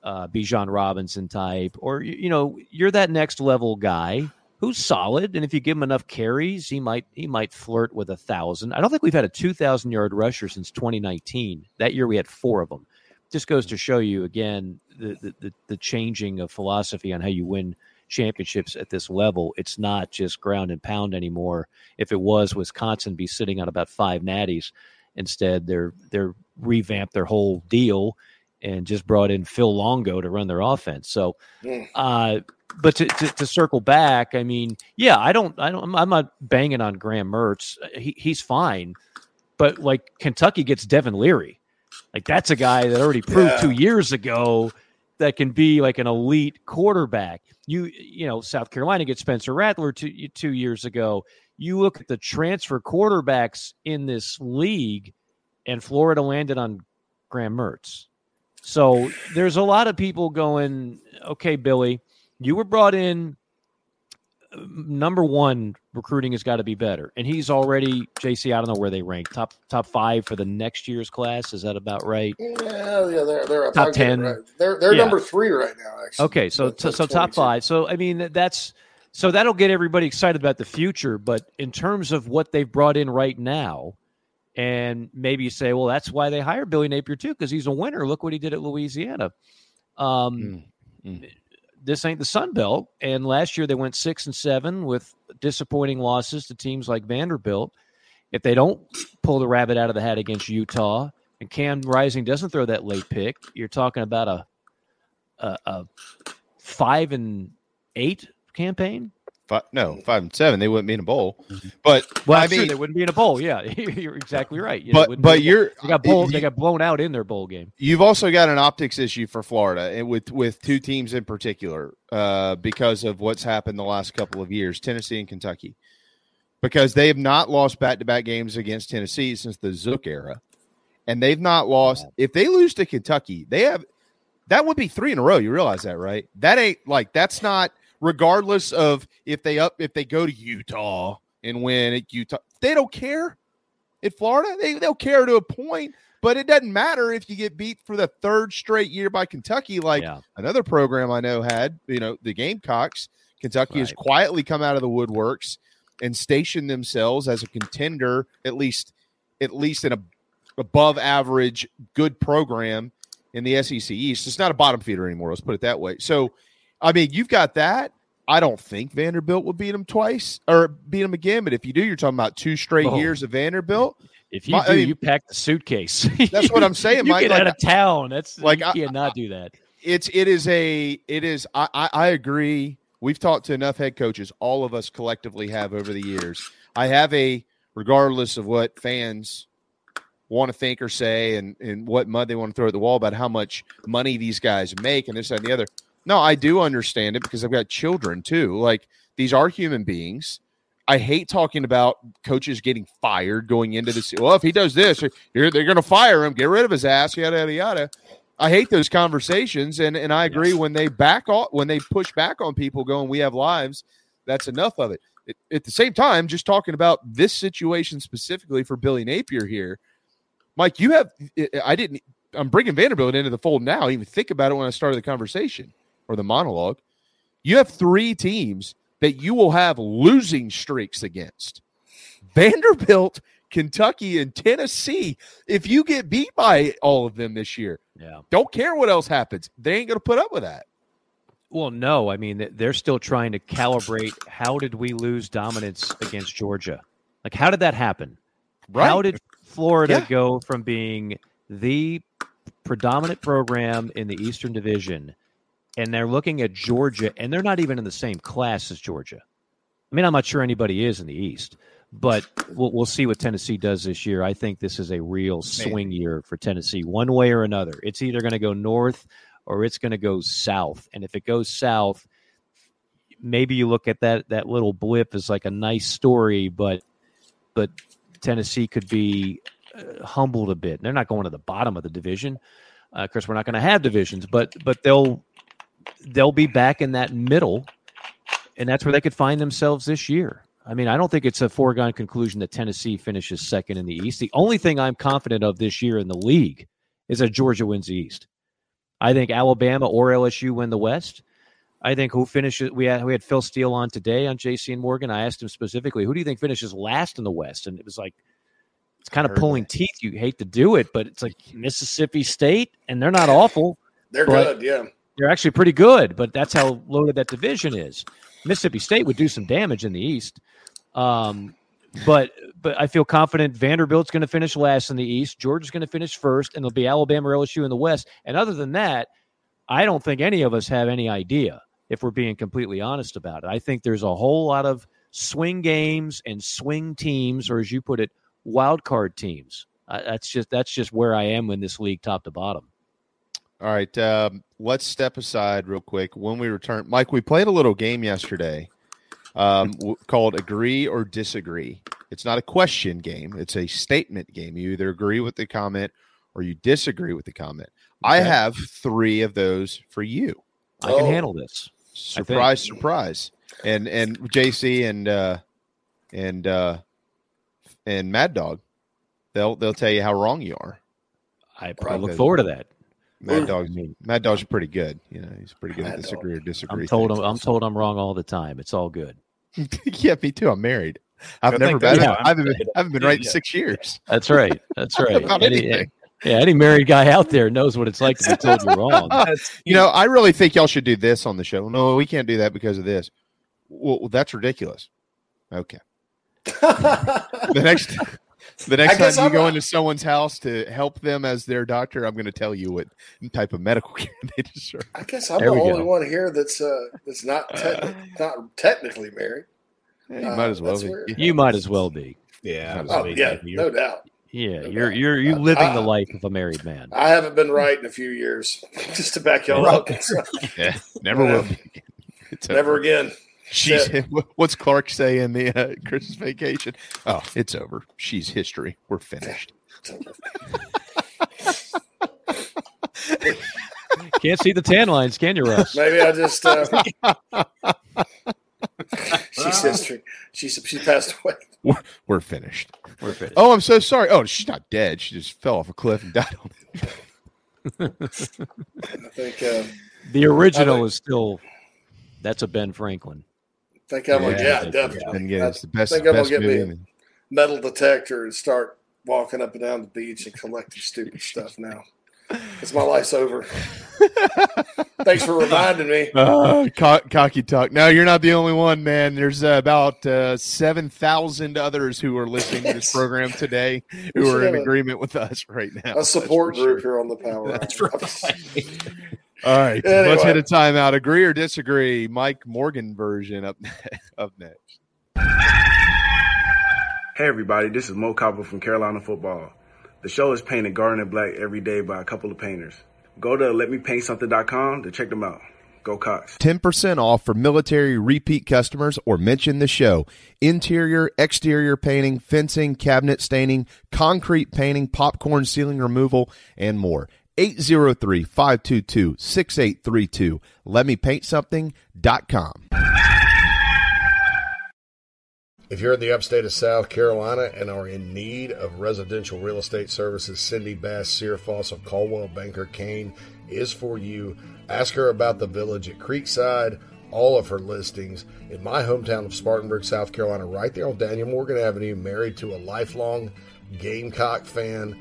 uh, Bijan Robinson type, or you know, you're that next level guy who's solid. And if you give him enough carries, he might he might flirt with a thousand. I don't think we've had a two thousand yard rusher since 2019. That year we had four of them. Just goes to show you again the the, the, the changing of philosophy on how you win championships at this level. It's not just ground and pound anymore. If it was, Wisconsin be sitting on about five natties. Instead, they're they're revamped their whole deal and just brought in Phil Longo to run their offense. So, uh, but to, to, to, circle back, I mean, yeah, I don't, I don't, I'm not banging on Graham Mertz. He, he's fine, but like Kentucky gets Devin Leary, like that's a guy that already proved yeah. two years ago that can be like an elite quarterback. You, you know, South Carolina gets Spencer Rattler two two years ago. You look at the transfer quarterbacks in this league, and Florida landed on Graham Mertz. So there's a lot of people going, okay, Billy, you were brought in. Number one, recruiting has got to be better, and he's already JC. I don't know where they rank top top five for the next year's class. Is that about right? Yeah, yeah, they're they're top ten. Right. They're they're yeah. number three right now. Actually, okay, so so, so top five. So I mean that's so that'll get everybody excited about the future. But in terms of what they've brought in right now, and maybe you say, well, that's why they hired Billy Napier too, because he's a winner. Look what he did at Louisiana. Um, mm-hmm. This ain't the Sun Belt, and last year they went six and seven with disappointing losses to teams like Vanderbilt. If they don't pull the rabbit out of the hat against Utah, and Cam Rising doesn't throw that late pick, you're talking about a a, a five and eight campaign. Five, no, five and seven. They wouldn't be in a bowl. Mm-hmm. But well, I mean, they wouldn't be in a bowl. Yeah, you're exactly right. Yeah, but but you're they got bowl, you, they got blown out in their bowl game. You've also got an optics issue for Florida, and with with two teams in particular, uh, because of what's happened the last couple of years, Tennessee and Kentucky, because they have not lost back to back games against Tennessee since the Zook era, and they've not lost. If they lose to Kentucky, they have that would be three in a row. You realize that, right? That ain't like that's not regardless of if they up if they go to Utah and win at Utah. They don't care. In Florida, they they'll care to a point, but it doesn't matter if you get beat for the third straight year by Kentucky, like yeah. another program I know had. You know, the Gamecocks. Kentucky right. has quietly come out of the woodworks and stationed themselves as a contender, at least at least in a above average good program in the SEC East. It's not a bottom feeder anymore. Let's put it that way. So I mean, you've got that. I don't think Vanderbilt will beat them twice or beat them again. But if you do, you're talking about two straight oh. years of Vanderbilt. If you My, do, I mean, you pack the suitcase. That's what I'm saying. you Mike, get like, out of town. That's like you cannot do that. It's it is a it is. I, I I agree. We've talked to enough head coaches. All of us collectively have over the years. I have a regardless of what fans want to think or say and, and what mud they want to throw at the wall about how much money these guys make and this and the other. No, I do understand it because I've got children too. Like these are human beings. I hate talking about coaches getting fired going into this. Well, if he does this, they're going to fire him, get rid of his ass, yada yada yada. I hate those conversations, and and I agree yes. when they back off, when they push back on people, going, "We have lives." That's enough of it. it. At the same time, just talking about this situation specifically for Billy Napier here, Mike, you have. I didn't. I'm bringing Vanderbilt into the fold now. I even think about it when I started the conversation or the monologue, you have three teams that you will have losing streaks against Vanderbilt, Kentucky, and Tennessee. If you get beat by all of them this year, yeah, don't care what else happens. They ain't going to put up with that. Well, no. I mean, they're still trying to calibrate how did we lose dominance against Georgia? Like, how did that happen? Right. How did Florida yeah. go from being the predominant program in the Eastern Division and they're looking at Georgia, and they're not even in the same class as Georgia. I mean, I'm not sure anybody is in the East, but we'll, we'll see what Tennessee does this year. I think this is a real swing year for Tennessee, one way or another. It's either going to go north or it's going to go south. And if it goes south, maybe you look at that that little blip as like a nice story, but but Tennessee could be uh, humbled a bit. They're not going to the bottom of the division. Uh, of course, we're not going to have divisions, but but they'll they'll be back in that middle, and that's where they could find themselves this year. I mean, I don't think it's a foregone conclusion that Tennessee finishes second in the East. The only thing I'm confident of this year in the league is that Georgia wins the East. I think Alabama or LSU win the West. I think who finishes. We had we had Phil Steele on today on JC and Morgan. I asked him specifically, who do you think finishes last in the West? And it was like it's kind of pulling that. teeth. You hate to do it, but it's like Mississippi State, and they're not awful. They're good, yeah. They're actually pretty good, but that's how loaded that division is. Mississippi State would do some damage in the East. Um, but but I feel confident Vanderbilt's going to finish last in the East. Georgia's going to finish first, and there'll be Alabama or LSU in the West. And other than that, I don't think any of us have any idea if we're being completely honest about it. I think there's a whole lot of swing games and swing teams, or as you put it, wild card teams. Uh, that's just that's just where I am in this league, top to bottom. All right, um, let's step aside real quick. When we return, Mike, we played a little game yesterday um, called "Agree or Disagree." It's not a question game; it's a statement game. You either agree with the comment or you disagree with the comment. Okay. I have three of those for you. I can oh. handle this. Surprise, surprise. And and JC and uh, and uh, and Mad Dog, they'll they'll tell you how wrong you are. I, I look forward to that. Mad Dog's Mad Dog's pretty good. You know, he's pretty good Mad at disagree or disagree. I'm told I'm, I'm, told I'm wrong all the time. It's all good. yeah, me too. I'm married. I've never been. Yeah, I haven't been. I haven't been right in six years. That's right. That's right. any, eh, yeah, any married guy out there knows what it's like to be told you're wrong. you know, I really think y'all should do this on the show. No, we can't do that because of this. Well, that's ridiculous. Okay. the next the next time you I'm go into someone's house to help them as their doctor, I'm going to tell you what type of medical care they deserve. I guess I'm there the only go. one here that's uh, that's not te- not technically married. Yeah, you uh, might as well be. Weird. You might as well be. Yeah. Oh, yeah, no doubt. Yeah, no you're doubt. you're you living I, the life of a married man. I haven't been right in a few years, just to back y'all up. yeah, never will. Never again. She's what's Clark say in the uh, Christmas vacation? Oh, it's over. She's history. We're finished. Can't see the tan lines, can you, Russ? Maybe I just. Uh, she's history. She's she passed away. We're, we're, finished. We're finished. Oh, I'm so sorry. Oh, she's not dead. She just fell off a cliff and died on it. I think uh, the original think, is still. That's a Ben Franklin think I'm yeah, gonna, yeah, definitely. Yeah, it's the best. I think I'm gonna get me a metal detector and start walking up and down the beach and collecting stupid stuff now. It's my life's over. Thanks for reminding me. Uh, co- cocky talk. No, you're not the only one, man. There's uh, about uh, seven thousand others who are listening to this program today who are in agreement with us right now. A support group sure. here on the Power. That's right. All right, anyway. let's hit a timeout. Agree or disagree? Mike Morgan version up up next. Hey everybody, this is Mo Copper from Carolina Football. The show is painted garden and black every day by a couple of painters. Go to letmepaintsomething.com to check them out. Go Cox. 10% off for military repeat customers or mention the show. Interior, exterior painting, fencing, cabinet staining, concrete painting, popcorn ceiling removal, and more. 803 522 6832. Let me paint something.com. If you're in the upstate of South Carolina and are in need of residential real estate services, Cindy Bass Searfoss of Coldwell Banker Caine is for you. Ask her about the village at Creekside, all of her listings in my hometown of Spartanburg, South Carolina, right there on Daniel Morgan Avenue, married to a lifelong Gamecock fan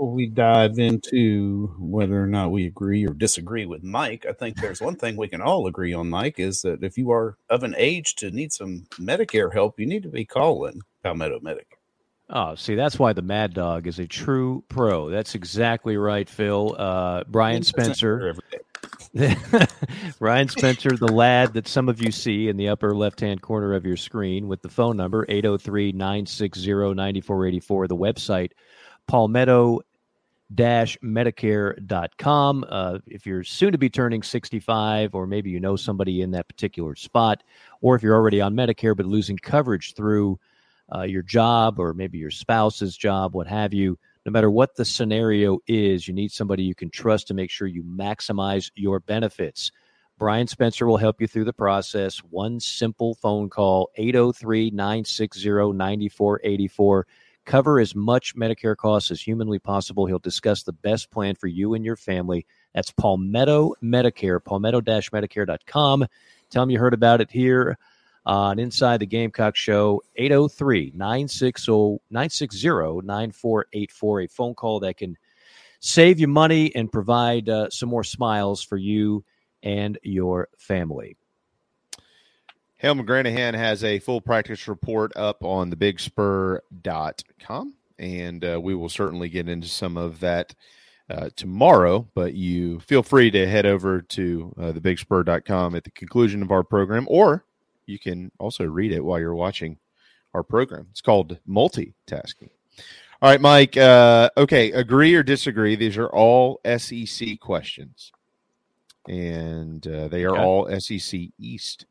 Before we dive into whether or not we agree or disagree with Mike, I think there's one thing we can all agree on, Mike, is that if you are of an age to need some Medicare help, you need to be calling Palmetto Medic. Oh, see, that's why the Mad Dog is a true pro. That's exactly right, Phil. Uh, Brian Spencer. Ryan Spencer, the lad that some of you see in the upper left hand corner of your screen with the phone number 803 960 9484, the website palmetto medicare.com. Uh, if you're soon to be turning 65, or maybe you know somebody in that particular spot, or if you're already on Medicare but losing coverage through uh, your job or maybe your spouse's job, what have you, no matter what the scenario is, you need somebody you can trust to make sure you maximize your benefits. Brian Spencer will help you through the process. One simple phone call, 803 960 9484. Cover as much Medicare costs as humanly possible. He'll discuss the best plan for you and your family. That's Palmetto Medicare, palmetto medicare.com. Tell him you heard about it here on Inside the Gamecock Show, 803 960 9484. A phone call that can save you money and provide uh, some more smiles for you and your family. Hale McGranahan has a full practice report up on thebigspur.com, and uh, we will certainly get into some of that uh, tomorrow. But you feel free to head over to uh, thebigspur.com at the conclusion of our program, or you can also read it while you're watching our program. It's called multitasking. All right, Mike. Uh, okay, agree or disagree? These are all SEC questions, and uh, they are Okay. all SEC East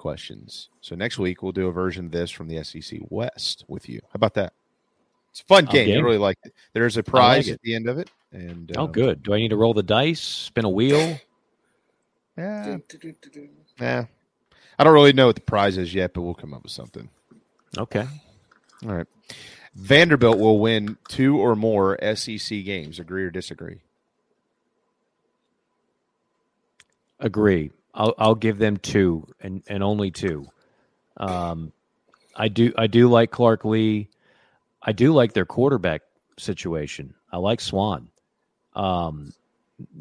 questions. So next week we'll do a version of this from the SEC West with you. How about that? It's a fun I'm game. I really like it. There's a prize it. at the end of it, and Oh, uh, good. Do I need to roll the dice, spin a wheel? Yeah. Yeah. I don't really know what the prize is yet, but we'll come up with something. Okay. All right. Vanderbilt will win two or more SEC games. Agree or disagree? Agree. I'll I'll give them two and, and only two. Um, I do I do like Clark Lea. I do like their quarterback situation. I like Swann. Um,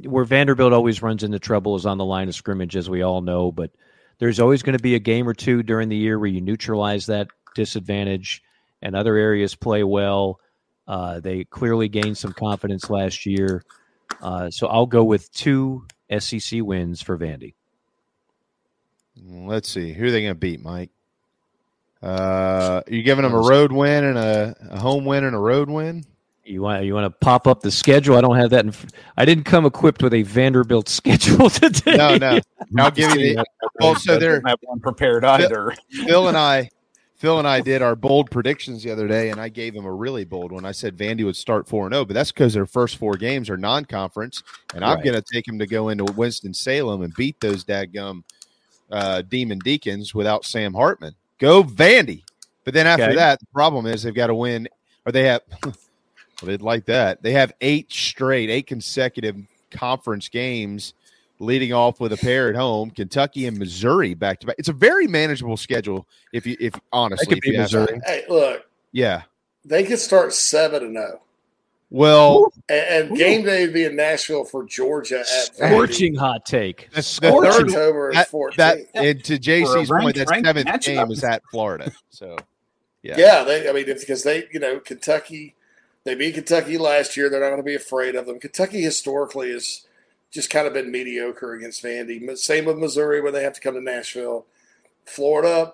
where Vanderbilt always runs into trouble is on the line of scrimmage, as we all know. But there's always going to be a game or two during the year where you neutralize that disadvantage, and other areas play well. Uh, they clearly gained some confidence last year, uh, so I'll go with two SEC wins for Vandy. Let's see. Who are they going to beat, Mike? Uh, are you giving them a road win and a, a home win and a road win? You want you want to pop up the schedule? I don't have that. In, I didn't come equipped with a Vanderbilt schedule today. No, no. I'll give you the. Also, I they're don't have one prepared either. Phil and I, Phil and I did our bold predictions the other day, and I gave him a really bold one. I said Vandy would start four and zero, but that's because their first four games are non-conference, and I'm Right. going to take them to go into Winston Salem and beat those dadgum uh, Demon Deacons without Sam Hartman. Go Vandy! But then after Okay. that, the problem is they've got to win, or they have. well, they'd like that. They have eight straight, eight consecutive conference games leading off with a pair at home, Kentucky and Missouri back to back. It's a very manageable schedule if you if honestly could if be you Missouri. Hey, look, Yeah. they could start seven and zero. Well, and, and game day would be in Nashville for Georgia at Scorching hot take. The Scorching third- October is that, 14th. that and to JC's For point, that seventh game matchup. is at Florida. So yeah, Yeah, they. I mean, it's because they, you know, Kentucky. They beat Kentucky last year. They're not going to be afraid of them. Kentucky historically has just kind of been mediocre against Vandy. Same with Missouri when they have to come to Nashville. Florida,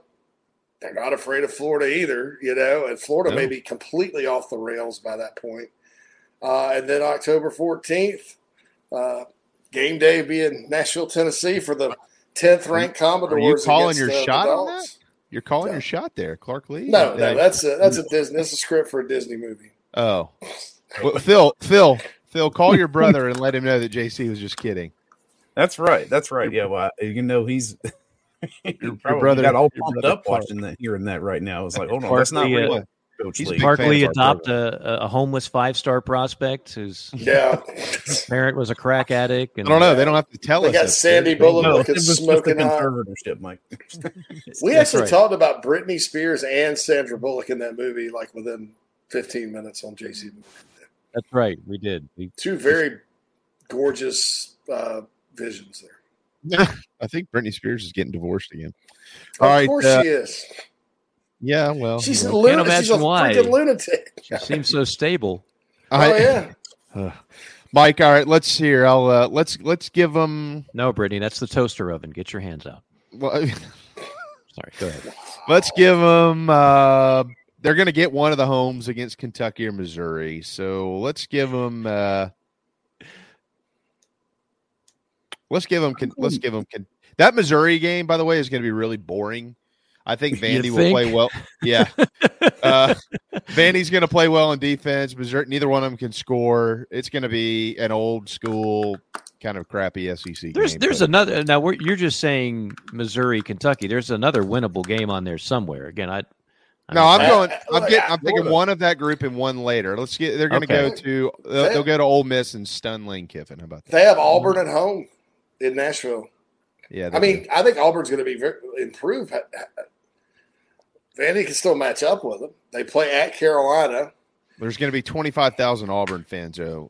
they're not afraid of Florida either. You know, and Florida No. may be completely off the rails by that point. Uh, and then October fourteenth, uh, game day be in Nashville, Tennessee for the tenth ranked Commodores. Are you calling against your the- the shot on that? Dogs. You're calling your shot there, Clark Lea. No, Uh, no, that's a that's a Disney. That's a script for a Disney movie. Oh, well, Phil, Phil, Phil, call your brother and let him know that JC was just kidding. That's right. That's right. Yeah. Well, you know, he's he probably brother- got all your pumped brother up Clark. watching that, hearing that right now. It's like, hold on, that's not Partly, real. Coach He's partly adopt a, a homeless five star prospect whose Yeah. parent was a crack addict. And I don't know. They don't have to tell They us. got. Sandy Bullock No, looking it was smoking hot. conservatorship, Mike. We That's actually right. talked about Britney Spears and Sandra Bullock in that movie, like within 15 minutes on JC. That's right. We did. We, Two very gorgeous uh, visions there. I think Britney Spears is getting divorced again. Of All right, course uh, she is. Yeah, well, She's you a know. lunatic. Can't She's a why. freaking lunatic. she seems so stable. I- oh yeah. Uh, Mike, all right, let's hear. I'll uh, let's let's give them. No, Brittany, that's the toaster oven. Get your hands out. Well, Sorry, go ahead. let's give them. Uh, they're going to get one of the homes against Kentucky or Missouri. So let's give them. Uh, let's give them. Let's give them. That Missouri game, by the way, is going to be really boring. I think You Vandy will play well. Yeah, uh, Vandy's going to play well in defense. Missouri, neither one of them can score. It's going to be an old school kind of crappy SEC There's game. there's but- another. Now we're, you're just saying Missouri, Kentucky. There's another winnable game on there somewhere. Again, I. I No, don't- I'm going. I'm getting. I'm Florida. taking one of that group and one later. Let's get. They're going to Okay. go to. They'll, they'll go to Ole Miss and stun Lane Kiffin. How about that? They have Auburn at home in Nashville. Yeah. I they mean, I think Auburn's going to be very, improve. Vandy can still match up with them. They play at Carolina. there's going to be 25,000 Auburn fans. though.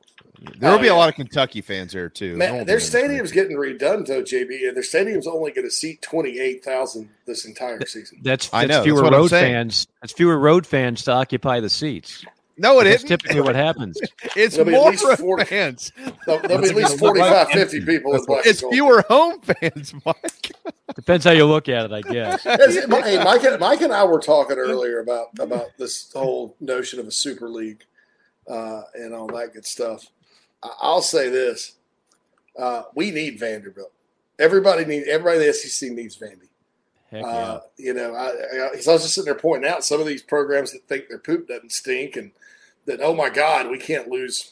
there will Oh, be a lot of Kentucky fans there too. Man, their be many stadium's getting redone though, JB, and their stadium's only going to seat twenty eight thousand this entire season. That's, I know, fewer what I'm road fans. That's fewer road fans to occupy the seats. No, it That's isn't. typically what happens. It's There'll at more least road four- fans. There'll, there'll be at least a good 45, 50 people in black It's fewer home fans, Mike. Depends how you look at it, I guess. Hey, Mike, and- Mike and I were talking earlier about about this whole notion of a super league uh, and all that good stuff. I- I'll say this: uh, we need Vanderbilt. Everybody need everybody in the SEC needs Vandy. Heck yeah. Uh, you know, I, I, 'cause I was just sitting there pointing out some of these programs that think their poop doesn't stink, and that oh my God, we can't lose.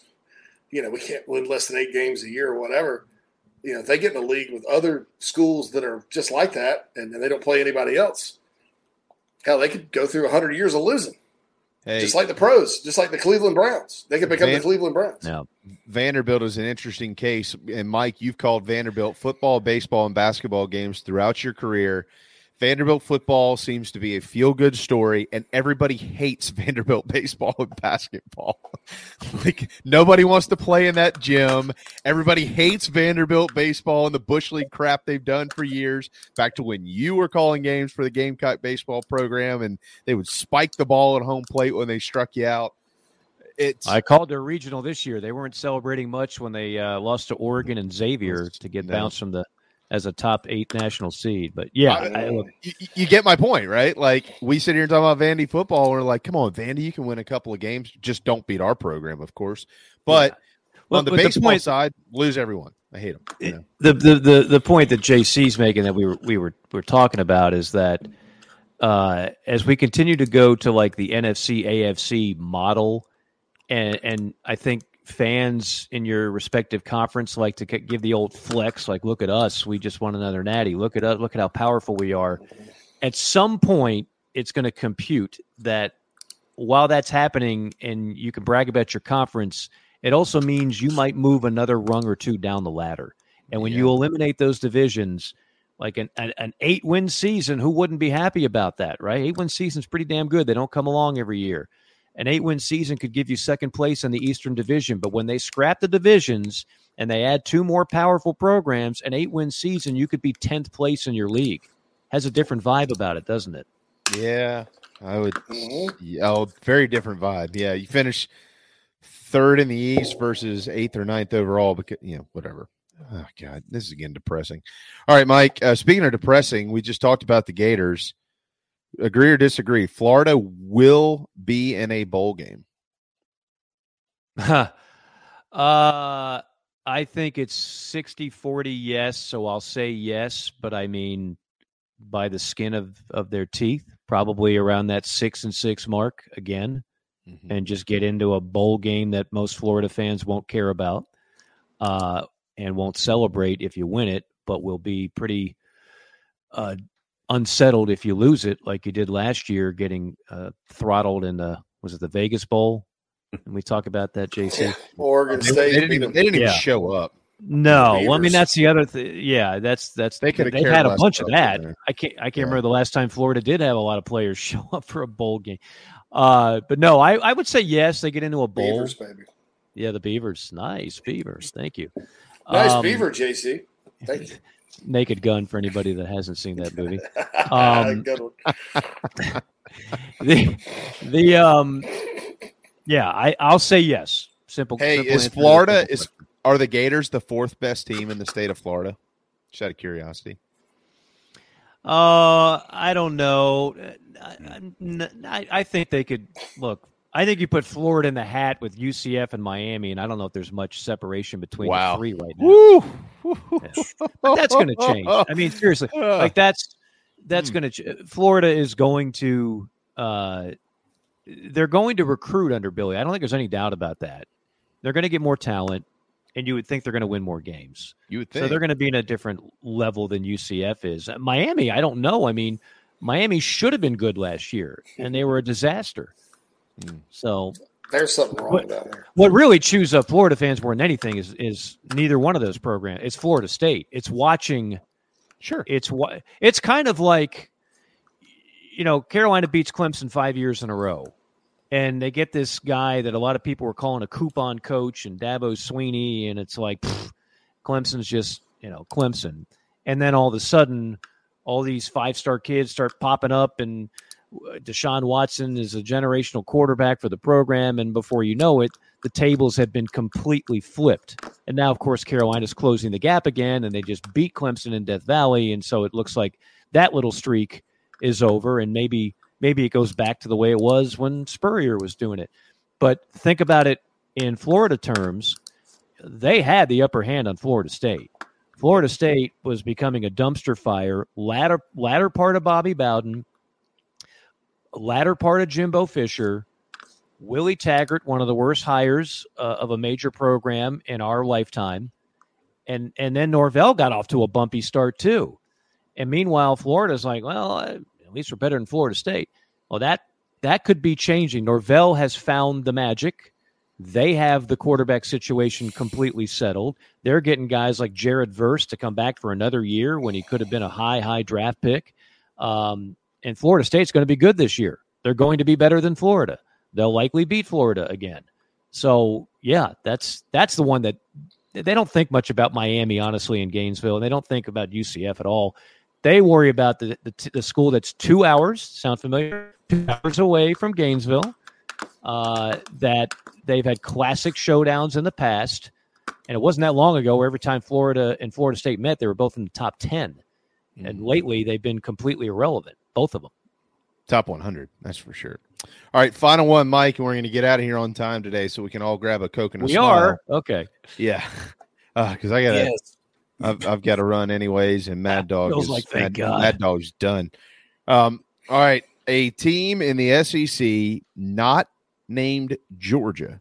You know, we can't win less than eight games a year or whatever. You know, if they get in a league with other schools that are just like that, and, and they don't play anybody else, hell, they could go through hundred years of losing, Hey, just like the pros, just like the Cleveland Browns. They could become Van- the Cleveland Browns. No. Vanderbilt is an interesting case. And Mike, you've called Vanderbilt football, baseball, and basketball games throughout your career. Vanderbilt football seems to be a feel good story, and everybody hates Vanderbilt baseball and basketball. like nobody wants to play in that gym. Everybody hates Vanderbilt baseball and the Bush League crap they've done for years. Back to when you were calling games for the Gamecock baseball program, and they would spike the ball at home plate when they struck you out. It's I called their regional this year. They weren't celebrating much when they uh, lost to Oregon and Xavier to get bounced from the as a top eight national seed. But yeah, I- I, look, you, you get my point, right? Like we sit here and talk about Vandy football, and we're like, come on, Vandy, you can win a couple of games. Just don't beat our program, of course. But Well, on the but the baseball point- side, lose everyone. I hate them. You know? the, the the the point that JC's making that we were we were we were talking about is that uh, as we continue to go to like the NFC AFC model, and and I think fans in your respective conference like to give the old flex, like look at us, we just won another natty. Look at us, look at how powerful we are. At some point, it's going to compute that while that's happening, and you can brag about your conference, it also means you might move another rung or two down the ladder. And when you eliminate those divisions, like an, an, an eight win season, who wouldn't be happy about that, right? Eight win season's pretty damn good. They don't come along every year. An eight win season could give you second place in the Eastern Division, but when they scrap the divisions and they add two more powerful programs, an eight win season, you could be 10th place in your league. Has a different vibe about it, doesn't it? Yeah, I would. Oh, very different vibe. Yeah, you finish third in the East versus eighth or ninth overall. Because you know, whatever. Oh God, this is getting depressing. All right, Mike. Uh, speaking of depressing, we just talked about the Gators. Agree or disagree? Florida will be in a bowl game. uh, I think it's 60 40 yes. So I'll say yes, but I mean by the skin of, of their teeth, probably around that six and six mark again, and just get into a bowl game that most Florida fans won't care about uh, and won't celebrate if you win it, but will be pretty uh, unsettled if you lose it, like you did last year, getting uh, throttled in the was it the Vegas Bowl? And we talk about that, JC. Oregon They, State. they didn't even. They didn't even Yeah. show up. No, well, I mean that's the other thing. Yeah, that's that's They coulda they've had a bunch of that. that. I can't I can't remember the last time Florida did have a lot of players show up for a bowl game. Uh, but no, I, I would say yes. They get into a bowl. Beavers, baby. Yeah, the Beavers. Nice Beavers. Thank you. Nice Um, beaver, JC. Thank you. Naked Gun for anybody that hasn't seen that movie. Um, the the um yeah, I I'll say yes. Simple. Hey, simple is answer Florida simple is are the Gators the fourth best team in the state of Florida? Just out of curiosity. Uh, I don't know. I, I, I think they could look. I think you put Florida in the hat with UCF and Miami, and I don't know if there's much separation between Wow. the three right now. Woo! Yeah. But that's going to change. I mean, seriously, like that's that's Hmm. going to. Ch- Florida is going to. Uh, they're going to recruit under Billy. I don't think there's any doubt about that. They're going to get more talent, and you would think they're going to win more games. You would So think. they're going to be in a different level than UCF is. Uh, Miami, I don't know. I mean, Miami should have been good last year, and they were a disaster. Hmm. So There's something wrong What- down there. what really chews up Florida fans more than anything is is neither one of those programs. It's Florida State. It's watching. Sure. It's what it's kind of like, you know, Carolina beats Clemson five years in a row, and they get this guy that a lot of people were calling a coupon coach and Dabo Swinney, and it's like pfft, Clemson's just you know Clemson, and then all of a sudden, all these five star kids start popping up and. Deshaun Watson is a generational quarterback for the program, and before you know it, the tables have been completely flipped. And now, of course, Carolina's closing the gap again, and they just beat Clemson in Death Valley, and so it looks like that little streak is over, and maybe maybe it goes back to the way it was when Spurrier was doing it. But think about it in Florida terms; they had the upper hand on Florida State. Florida State was becoming a dumpster fire latter latter part of Bobby Bowden latter part of Jimbo Fisher, Willie Taggart, one of the worst hires uh, of a major program in our lifetime, and and then Norvell got off to a bumpy start too. And meanwhile, Florida's like, well, at least we're better than Florida State. Well, that that could be changing. Norvell has found the magic. They have the quarterback situation completely settled. They're getting guys like Jared Verse to come back for another year when he could have been a high, high draft pick. Um, and Florida State's going to be good this year. They're going to be better than Florida. They'll likely beat Florida again. So yeah, that's that's the one that they don't think much about Miami, honestly, in Gainesville, and they don't think about UCF at all. They worry about the the, the school that's two hours. Sound familiar? Two hours away from Gainesville. Uh, that they've had classic showdowns in the past, and it wasn't that long ago where every time Florida and Florida State met, they were both in the top ten. And lately, they've been completely irrelevant, both of them. Top 100, that's for sure. All right, final one, Mike, and we're going to get out of here on time today, so we can all grab a coke and a We smile. are okay. Yeah, because I got to. Yes. I've, I've got to run anyways, and Mad Dog feels is like thank Mad, God. Mad Dog's done. Um, all right, a team in the SEC not named Georgia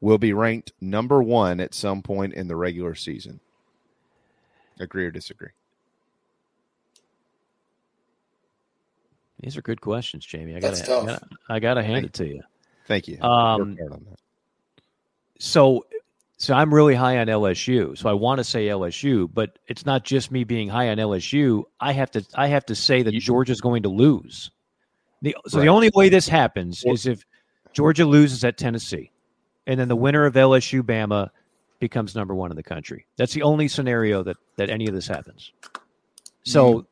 will be ranked number one at some point in the regular season. Agree or disagree? These are good questions, Jamie. I gotta, tough. I gotta, hand it to you. Thank you. Um, Worked hard on that. so, so I'm really high on LSU. So I want to say LSU, but it's not just me being high on LSU. I have to, I have to say that Georgia's going to lose. The, so Right. the only way this happens is if Georgia loses at Tennessee, and then the winner of LSU Bama becomes number one in the country. That's the only scenario that that any of this happens. So,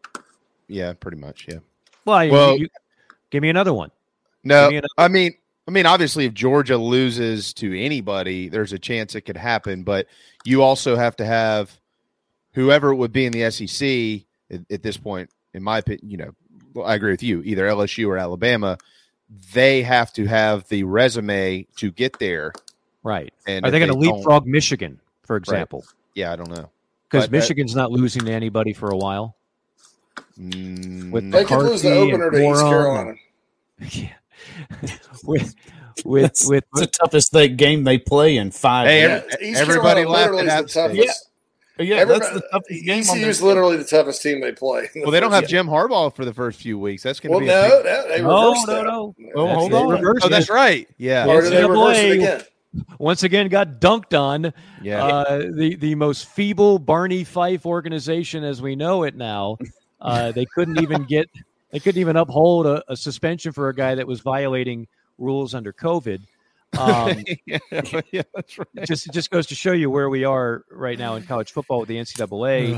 yeah, pretty much, yeah. Well, Well- you, give me another one. No, me another- I mean, I mean, obviously, if Georgia loses to anybody, there's a chance it could happen. But you also have to have whoever it would be in the SEC at, at this point. In my opinion, you know, well, I agree with you. Either LSU or Alabama, they have to have the resume to get there. Right? And Are they going to leapfrog Michigan, for example? Yeah, I don't know. Because uh, Michigan's not losing to anybody for a while. With They could lose the opener to East Corum Carolina. with with That's- with it's the toughest they, game they play in five. Hey, years. every- East everybody Carolina laughed at is the toughest. yeah, Everybody- that's the toughest game. on ECU their is literally the toughest team they play. Well, they don't have Jim Harbaugh for the first few weeks. That's going to Well, be no, a big- that- they No, reversed no, that. no. Oh, That's- hold on. reversed Oh, that's right. Yeah. Or did they reverse it again? once again got dunked on. Yeah. Uh, the the most feeble Barney Fife organization as we know it now. Uh, they couldn't even get they couldn't even uphold a, a suspension for a guy that was violating rules under COVID. Um, yeah, yeah, that's right. just it just goes to show you where we are right now in college football with the NCAA.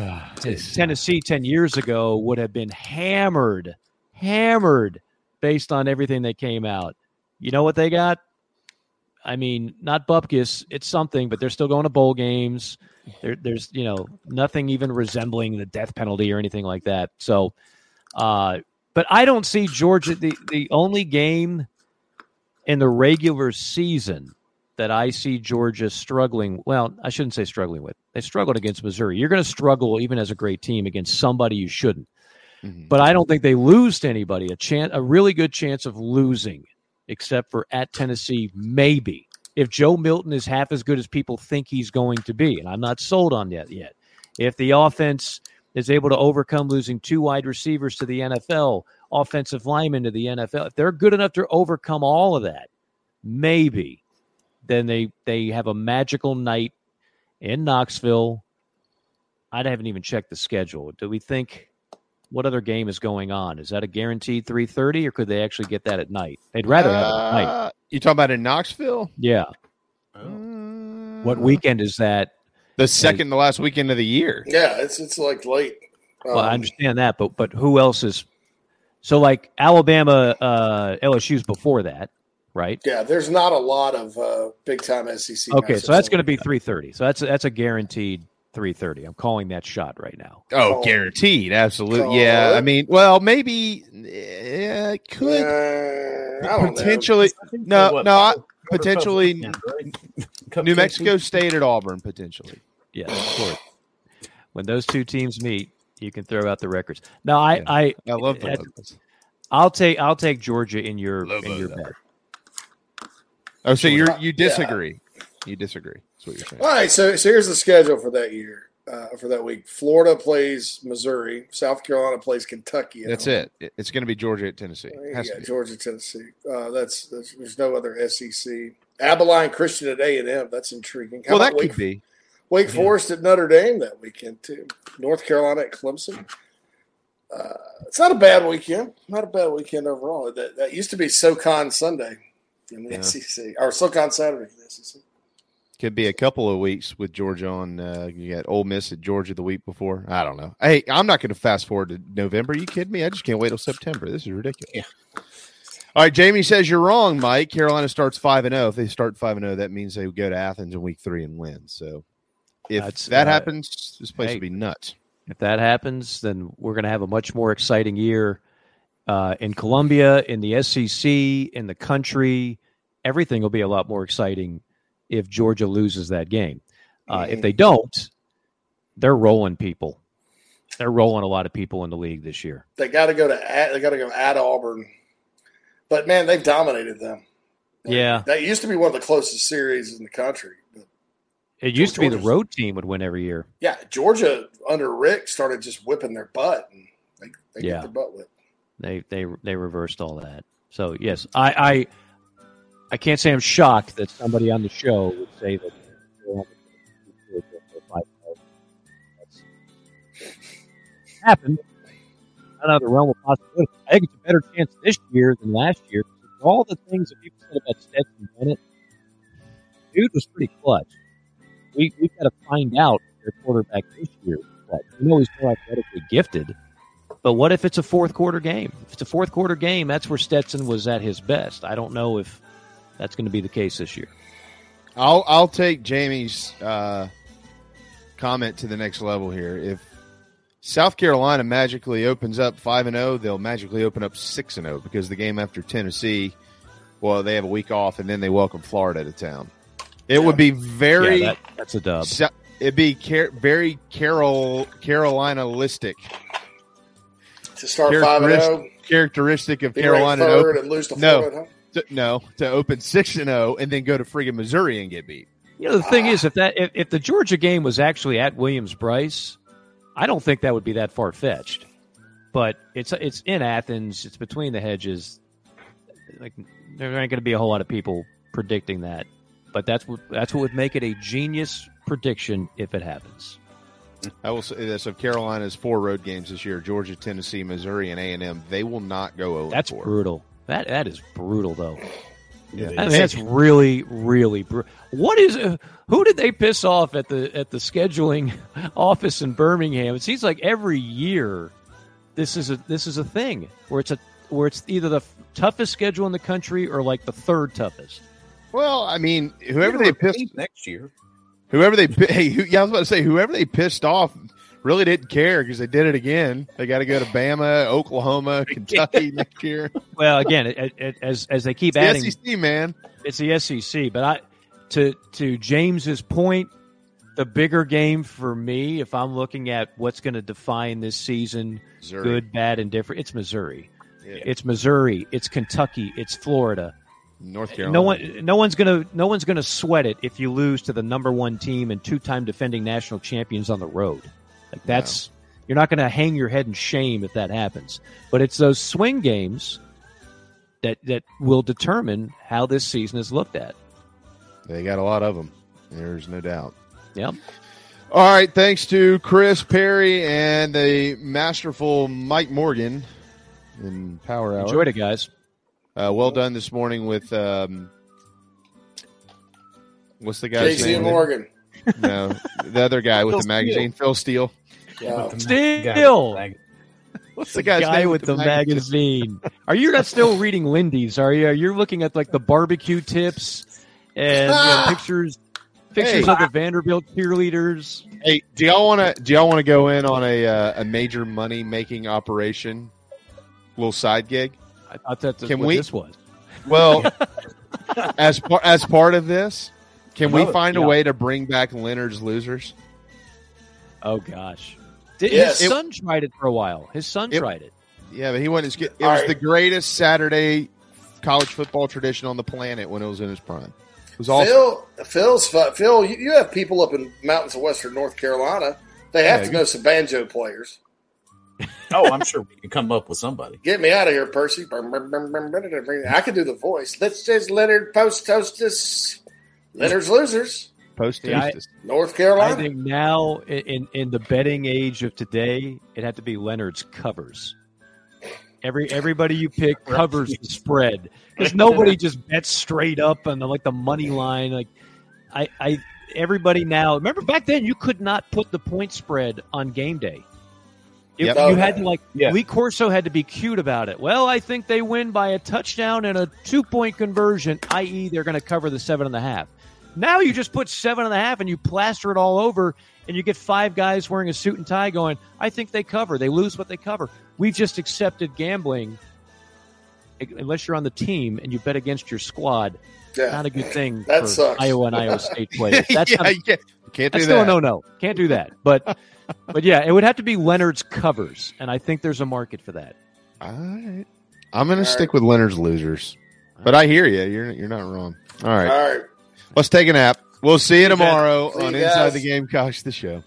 Tennessee ten years ago would have been hammered, hammered based on everything that came out. You know what they got? I mean, not Bupkis. It's something, but they're still going to bowl games. There, there's you know nothing even resembling the death penalty or anything like that. So, uh, but I don't see Georgia. The the only game in the regular season that I see Georgia struggling. Well, I shouldn't say struggling with. They struggled against Missouri. You're going to struggle even as a great team against somebody you shouldn't. But I don't think they lose to anybody. A chance, a really good chance of losing, except for at Tennessee, maybe if Joe Milton is half as good as people think he's going to be, and I'm not sold on that yet. If the offense is able to overcome losing two wide receivers to the NFL, offensive linemen to the NFL, if they're good enough to overcome all of that, maybe then they they have a magical night in Knoxville. I haven't even checked the schedule. Do we think what other game is going on? Is that a guaranteed 3:30 or could they actually get that at night? They'd rather have it at night. Uh, you talking about in Knoxville? Yeah. What weekend is that? The second the last weekend of the year. Yeah, it's it's like late. Well, I Um, understand that, but but who else is? So like Alabama, uh, LSU's before that, right? Yeah, there's not a lot of uh, big time SEC. Okay, so that's going to be three thirty. So that's that's a guaranteed three thirty. I'm calling that shot right now. Oh, guaranteed, absolutely. Call Yeah. I mean, well, maybe yeah, it could Uh, I don't know. potentially. think No, they what, no, I, potentially quarter cup right? New Mexico week? State at Auburn, potentially. Yeah, of course. When those two teams meet, you can throw out the records. No, I I I love the at- logos. I'll take I'll take Georgia in your Logo, in your though. bet. Oh, so you're you disagree? You disagree? What you're saying. All right, so so here's the schedule for that year. Uh, for that week, Florida plays Missouri. South Carolina plays Kentucky. That's home. it. It- It's going to be Georgia at Tennessee. Yeah. Georgia, Tennessee. Uh, that's, that's there's no other SEC. Abilene Christian at A and M. That's intriguing. How Well, that about could Wake, be. Wake Forest at Notre Dame that weekend too. North Carolina at Clemson. Uh, it's not a bad weekend. Not a bad weekend overall. That, that used to be SoCon Sunday in the Yeah. SEC or SoCon Saturday in the SEC. Could be a couple of weeks with Georgia on. Uh, you got Ole Miss at Georgia the week before. I don't know. Hey, I'm not going to fast forward to November. you kidding me? I just can't wait till September. This is ridiculous. Yeah. All right, Jamie says you're wrong, Mike. Carolina starts five and zero. If they start five and zero, that means they go to Athens in week three and win. So, if That's, that uh, happens, this place hey. will be nuts. If that happens, then we're going to have a much more exciting year uh, in Columbia, in the SEC, in the country. Everything will be a lot more exciting if Georgia loses that game. Uh, If they don't, they're rolling people. They're rolling a lot of people in the league this year. They got to go to they got to go at Auburn, but man, they've dominated them. Yeah, That used to be one of the closest series in the country. But it used to be the road team would win every year. yeah, Georgia under Richt started just whipping their butt, and they, they Yeah. get their butt whipped. They they they reversed all that. So yes, I I I can't say I'm shocked that somebody on the show would say that. Happened. Not out of the realm of possibility. I think it's a better chance this year than last year. All the things that people said about Stetson Bennett, dude was pretty clutch. We we've got to find out their quarterback this year clutch. We know he's more athletically gifted, but what if it's a fourth quarter game? If it's a fourth quarter game, that's where Stetson was at his best. I don't know if that's going to be the case this year. I'll I'll take Jamie's uh, comment to the next level here. If South Carolina magically opens up five and zero, they'll magically open up six and zero because the game after Tennessee, well, they have a week off and then they welcome Florida to town. It would be very Yeah, that- that's a dub. So- it'd be car- very Carol Carolina-listic. To start five and Characteris- zero. Characteristic of Be Carolina. ranked to third open- and lose to no, Florida, to, no, to open six and zero and then go to friggin' Missouri and get beat. You know, the thing is, if that if, if the Georgia game was actually at Williams-Brice, I don't think that would be that far fetched. But it's it's in Athens. It's between the hedges. Like there ain't going to be a whole lot of people predicting that. But that's what that's what would make it a genius prediction if it happens. I will say this: of Carolina's four road games this year, Georgia, Tennessee, Missouri, and A and M, they will not go oh over. That's brutal. That that is brutal, though. Yeah, I mean, that's really, really brutal. What is? Uh, who did they piss off at the at the scheduling office in Birmingham? It seems like every year, this is a this is a thing where it's a where it's either the toughest schedule in the country or like the third toughest. Well, I mean, whoever they pissed next year, whoever they hey, who, yeah, I was about to say whoever they pissed off really didn't care because they did it again. They got to go to Bama, Oklahoma, Kentucky next year. Well, again, it, it, as as they keep It's the adding, SEC, man. It's the SEC, but I to to James's point, the bigger game for me, if I'm looking at what's going to define this season, Missouri. good, bad, and different, it's Missouri. Yeah. It's Missouri. It's Kentucky. It's Florida. North Carolina. No one, no one's gonna, no one's gonna sweat it if you lose to the number one team and two-time defending national champions on the road. Like that's, you're not gonna hang your head in shame if that happens. But it's those swing games that that will determine how this season is looked at. They got a lot of them. There's no doubt. Yep. All right. Thanks to Chris Perry and the masterful Mike Morgan in Power Hour. Enjoyed it, guys. Uh, well done this morning with um, what's the guy's Casey name? Morgan. No, the other guy with the magazine, Phil Steele. Yeah. Still, What's the guy's guy name with the magazine? Are you not still reading Lindy's? Are you? You're looking at like the barbecue tips and you know, pictures, pictures Hey. of the Vanderbilt cheerleaders. Hey, do y'all want to do y'all want to go in on a uh, a major money making operation, little side gig? I thought that's Can what we- this was. Well, as par- as part of this, can we Love it, find a yeah. way to bring back Leonard's losers? Oh gosh, Did, Yes. his It- son tried it for a while. His son It- tried it. Yeah, but he went as good. It All was right. the greatest Saturday college football tradition on the planet when it was in its prime. It was awesome. Phil, Phil's fu- Phil. You, you have people up in mountains of Western North Carolina. They have Yeah, to know some banjo players. Oh, I'm sure we can come up with somebody. Get me out of here, Percy. I can do the voice. This is Leonard Post Hostess. Leonard's losers. Post See, I- North I think now in, in in the betting age of today, it had to be Leonard's covers. Every everybody you pick covers the spread because nobody just bets straight up on the, like the money line. Like I, I everybody now remember back then you could not put the point spread on game day. It- Yep. You had to like Yeah. Lee Corso had to be cute about it. Well, I think they win by a touchdown and a two point conversion, i.e., they're going to cover the seven and a half. Now you just put seven and a half and you plaster it all over, and you get five guys wearing a suit and tie going, I think they cover. They lose what they cover. We've just accepted gambling unless you're on the team and you bet against your squad. Yeah. Not a good thing That for sucks. Iowa and Iowa State players. That's yeah, not a- you can't, do that's still that. a no no. Can't do that. But but yeah, it would have to be Leonard's covers, and I think there's a market for that. All right. I'm going to stick with Leonard's losers, but I hear you. You're you're not wrong. All right, All right. Let's take a nap. We'll see you tomorrow See you on guys. Inside the Gamecocks, the show.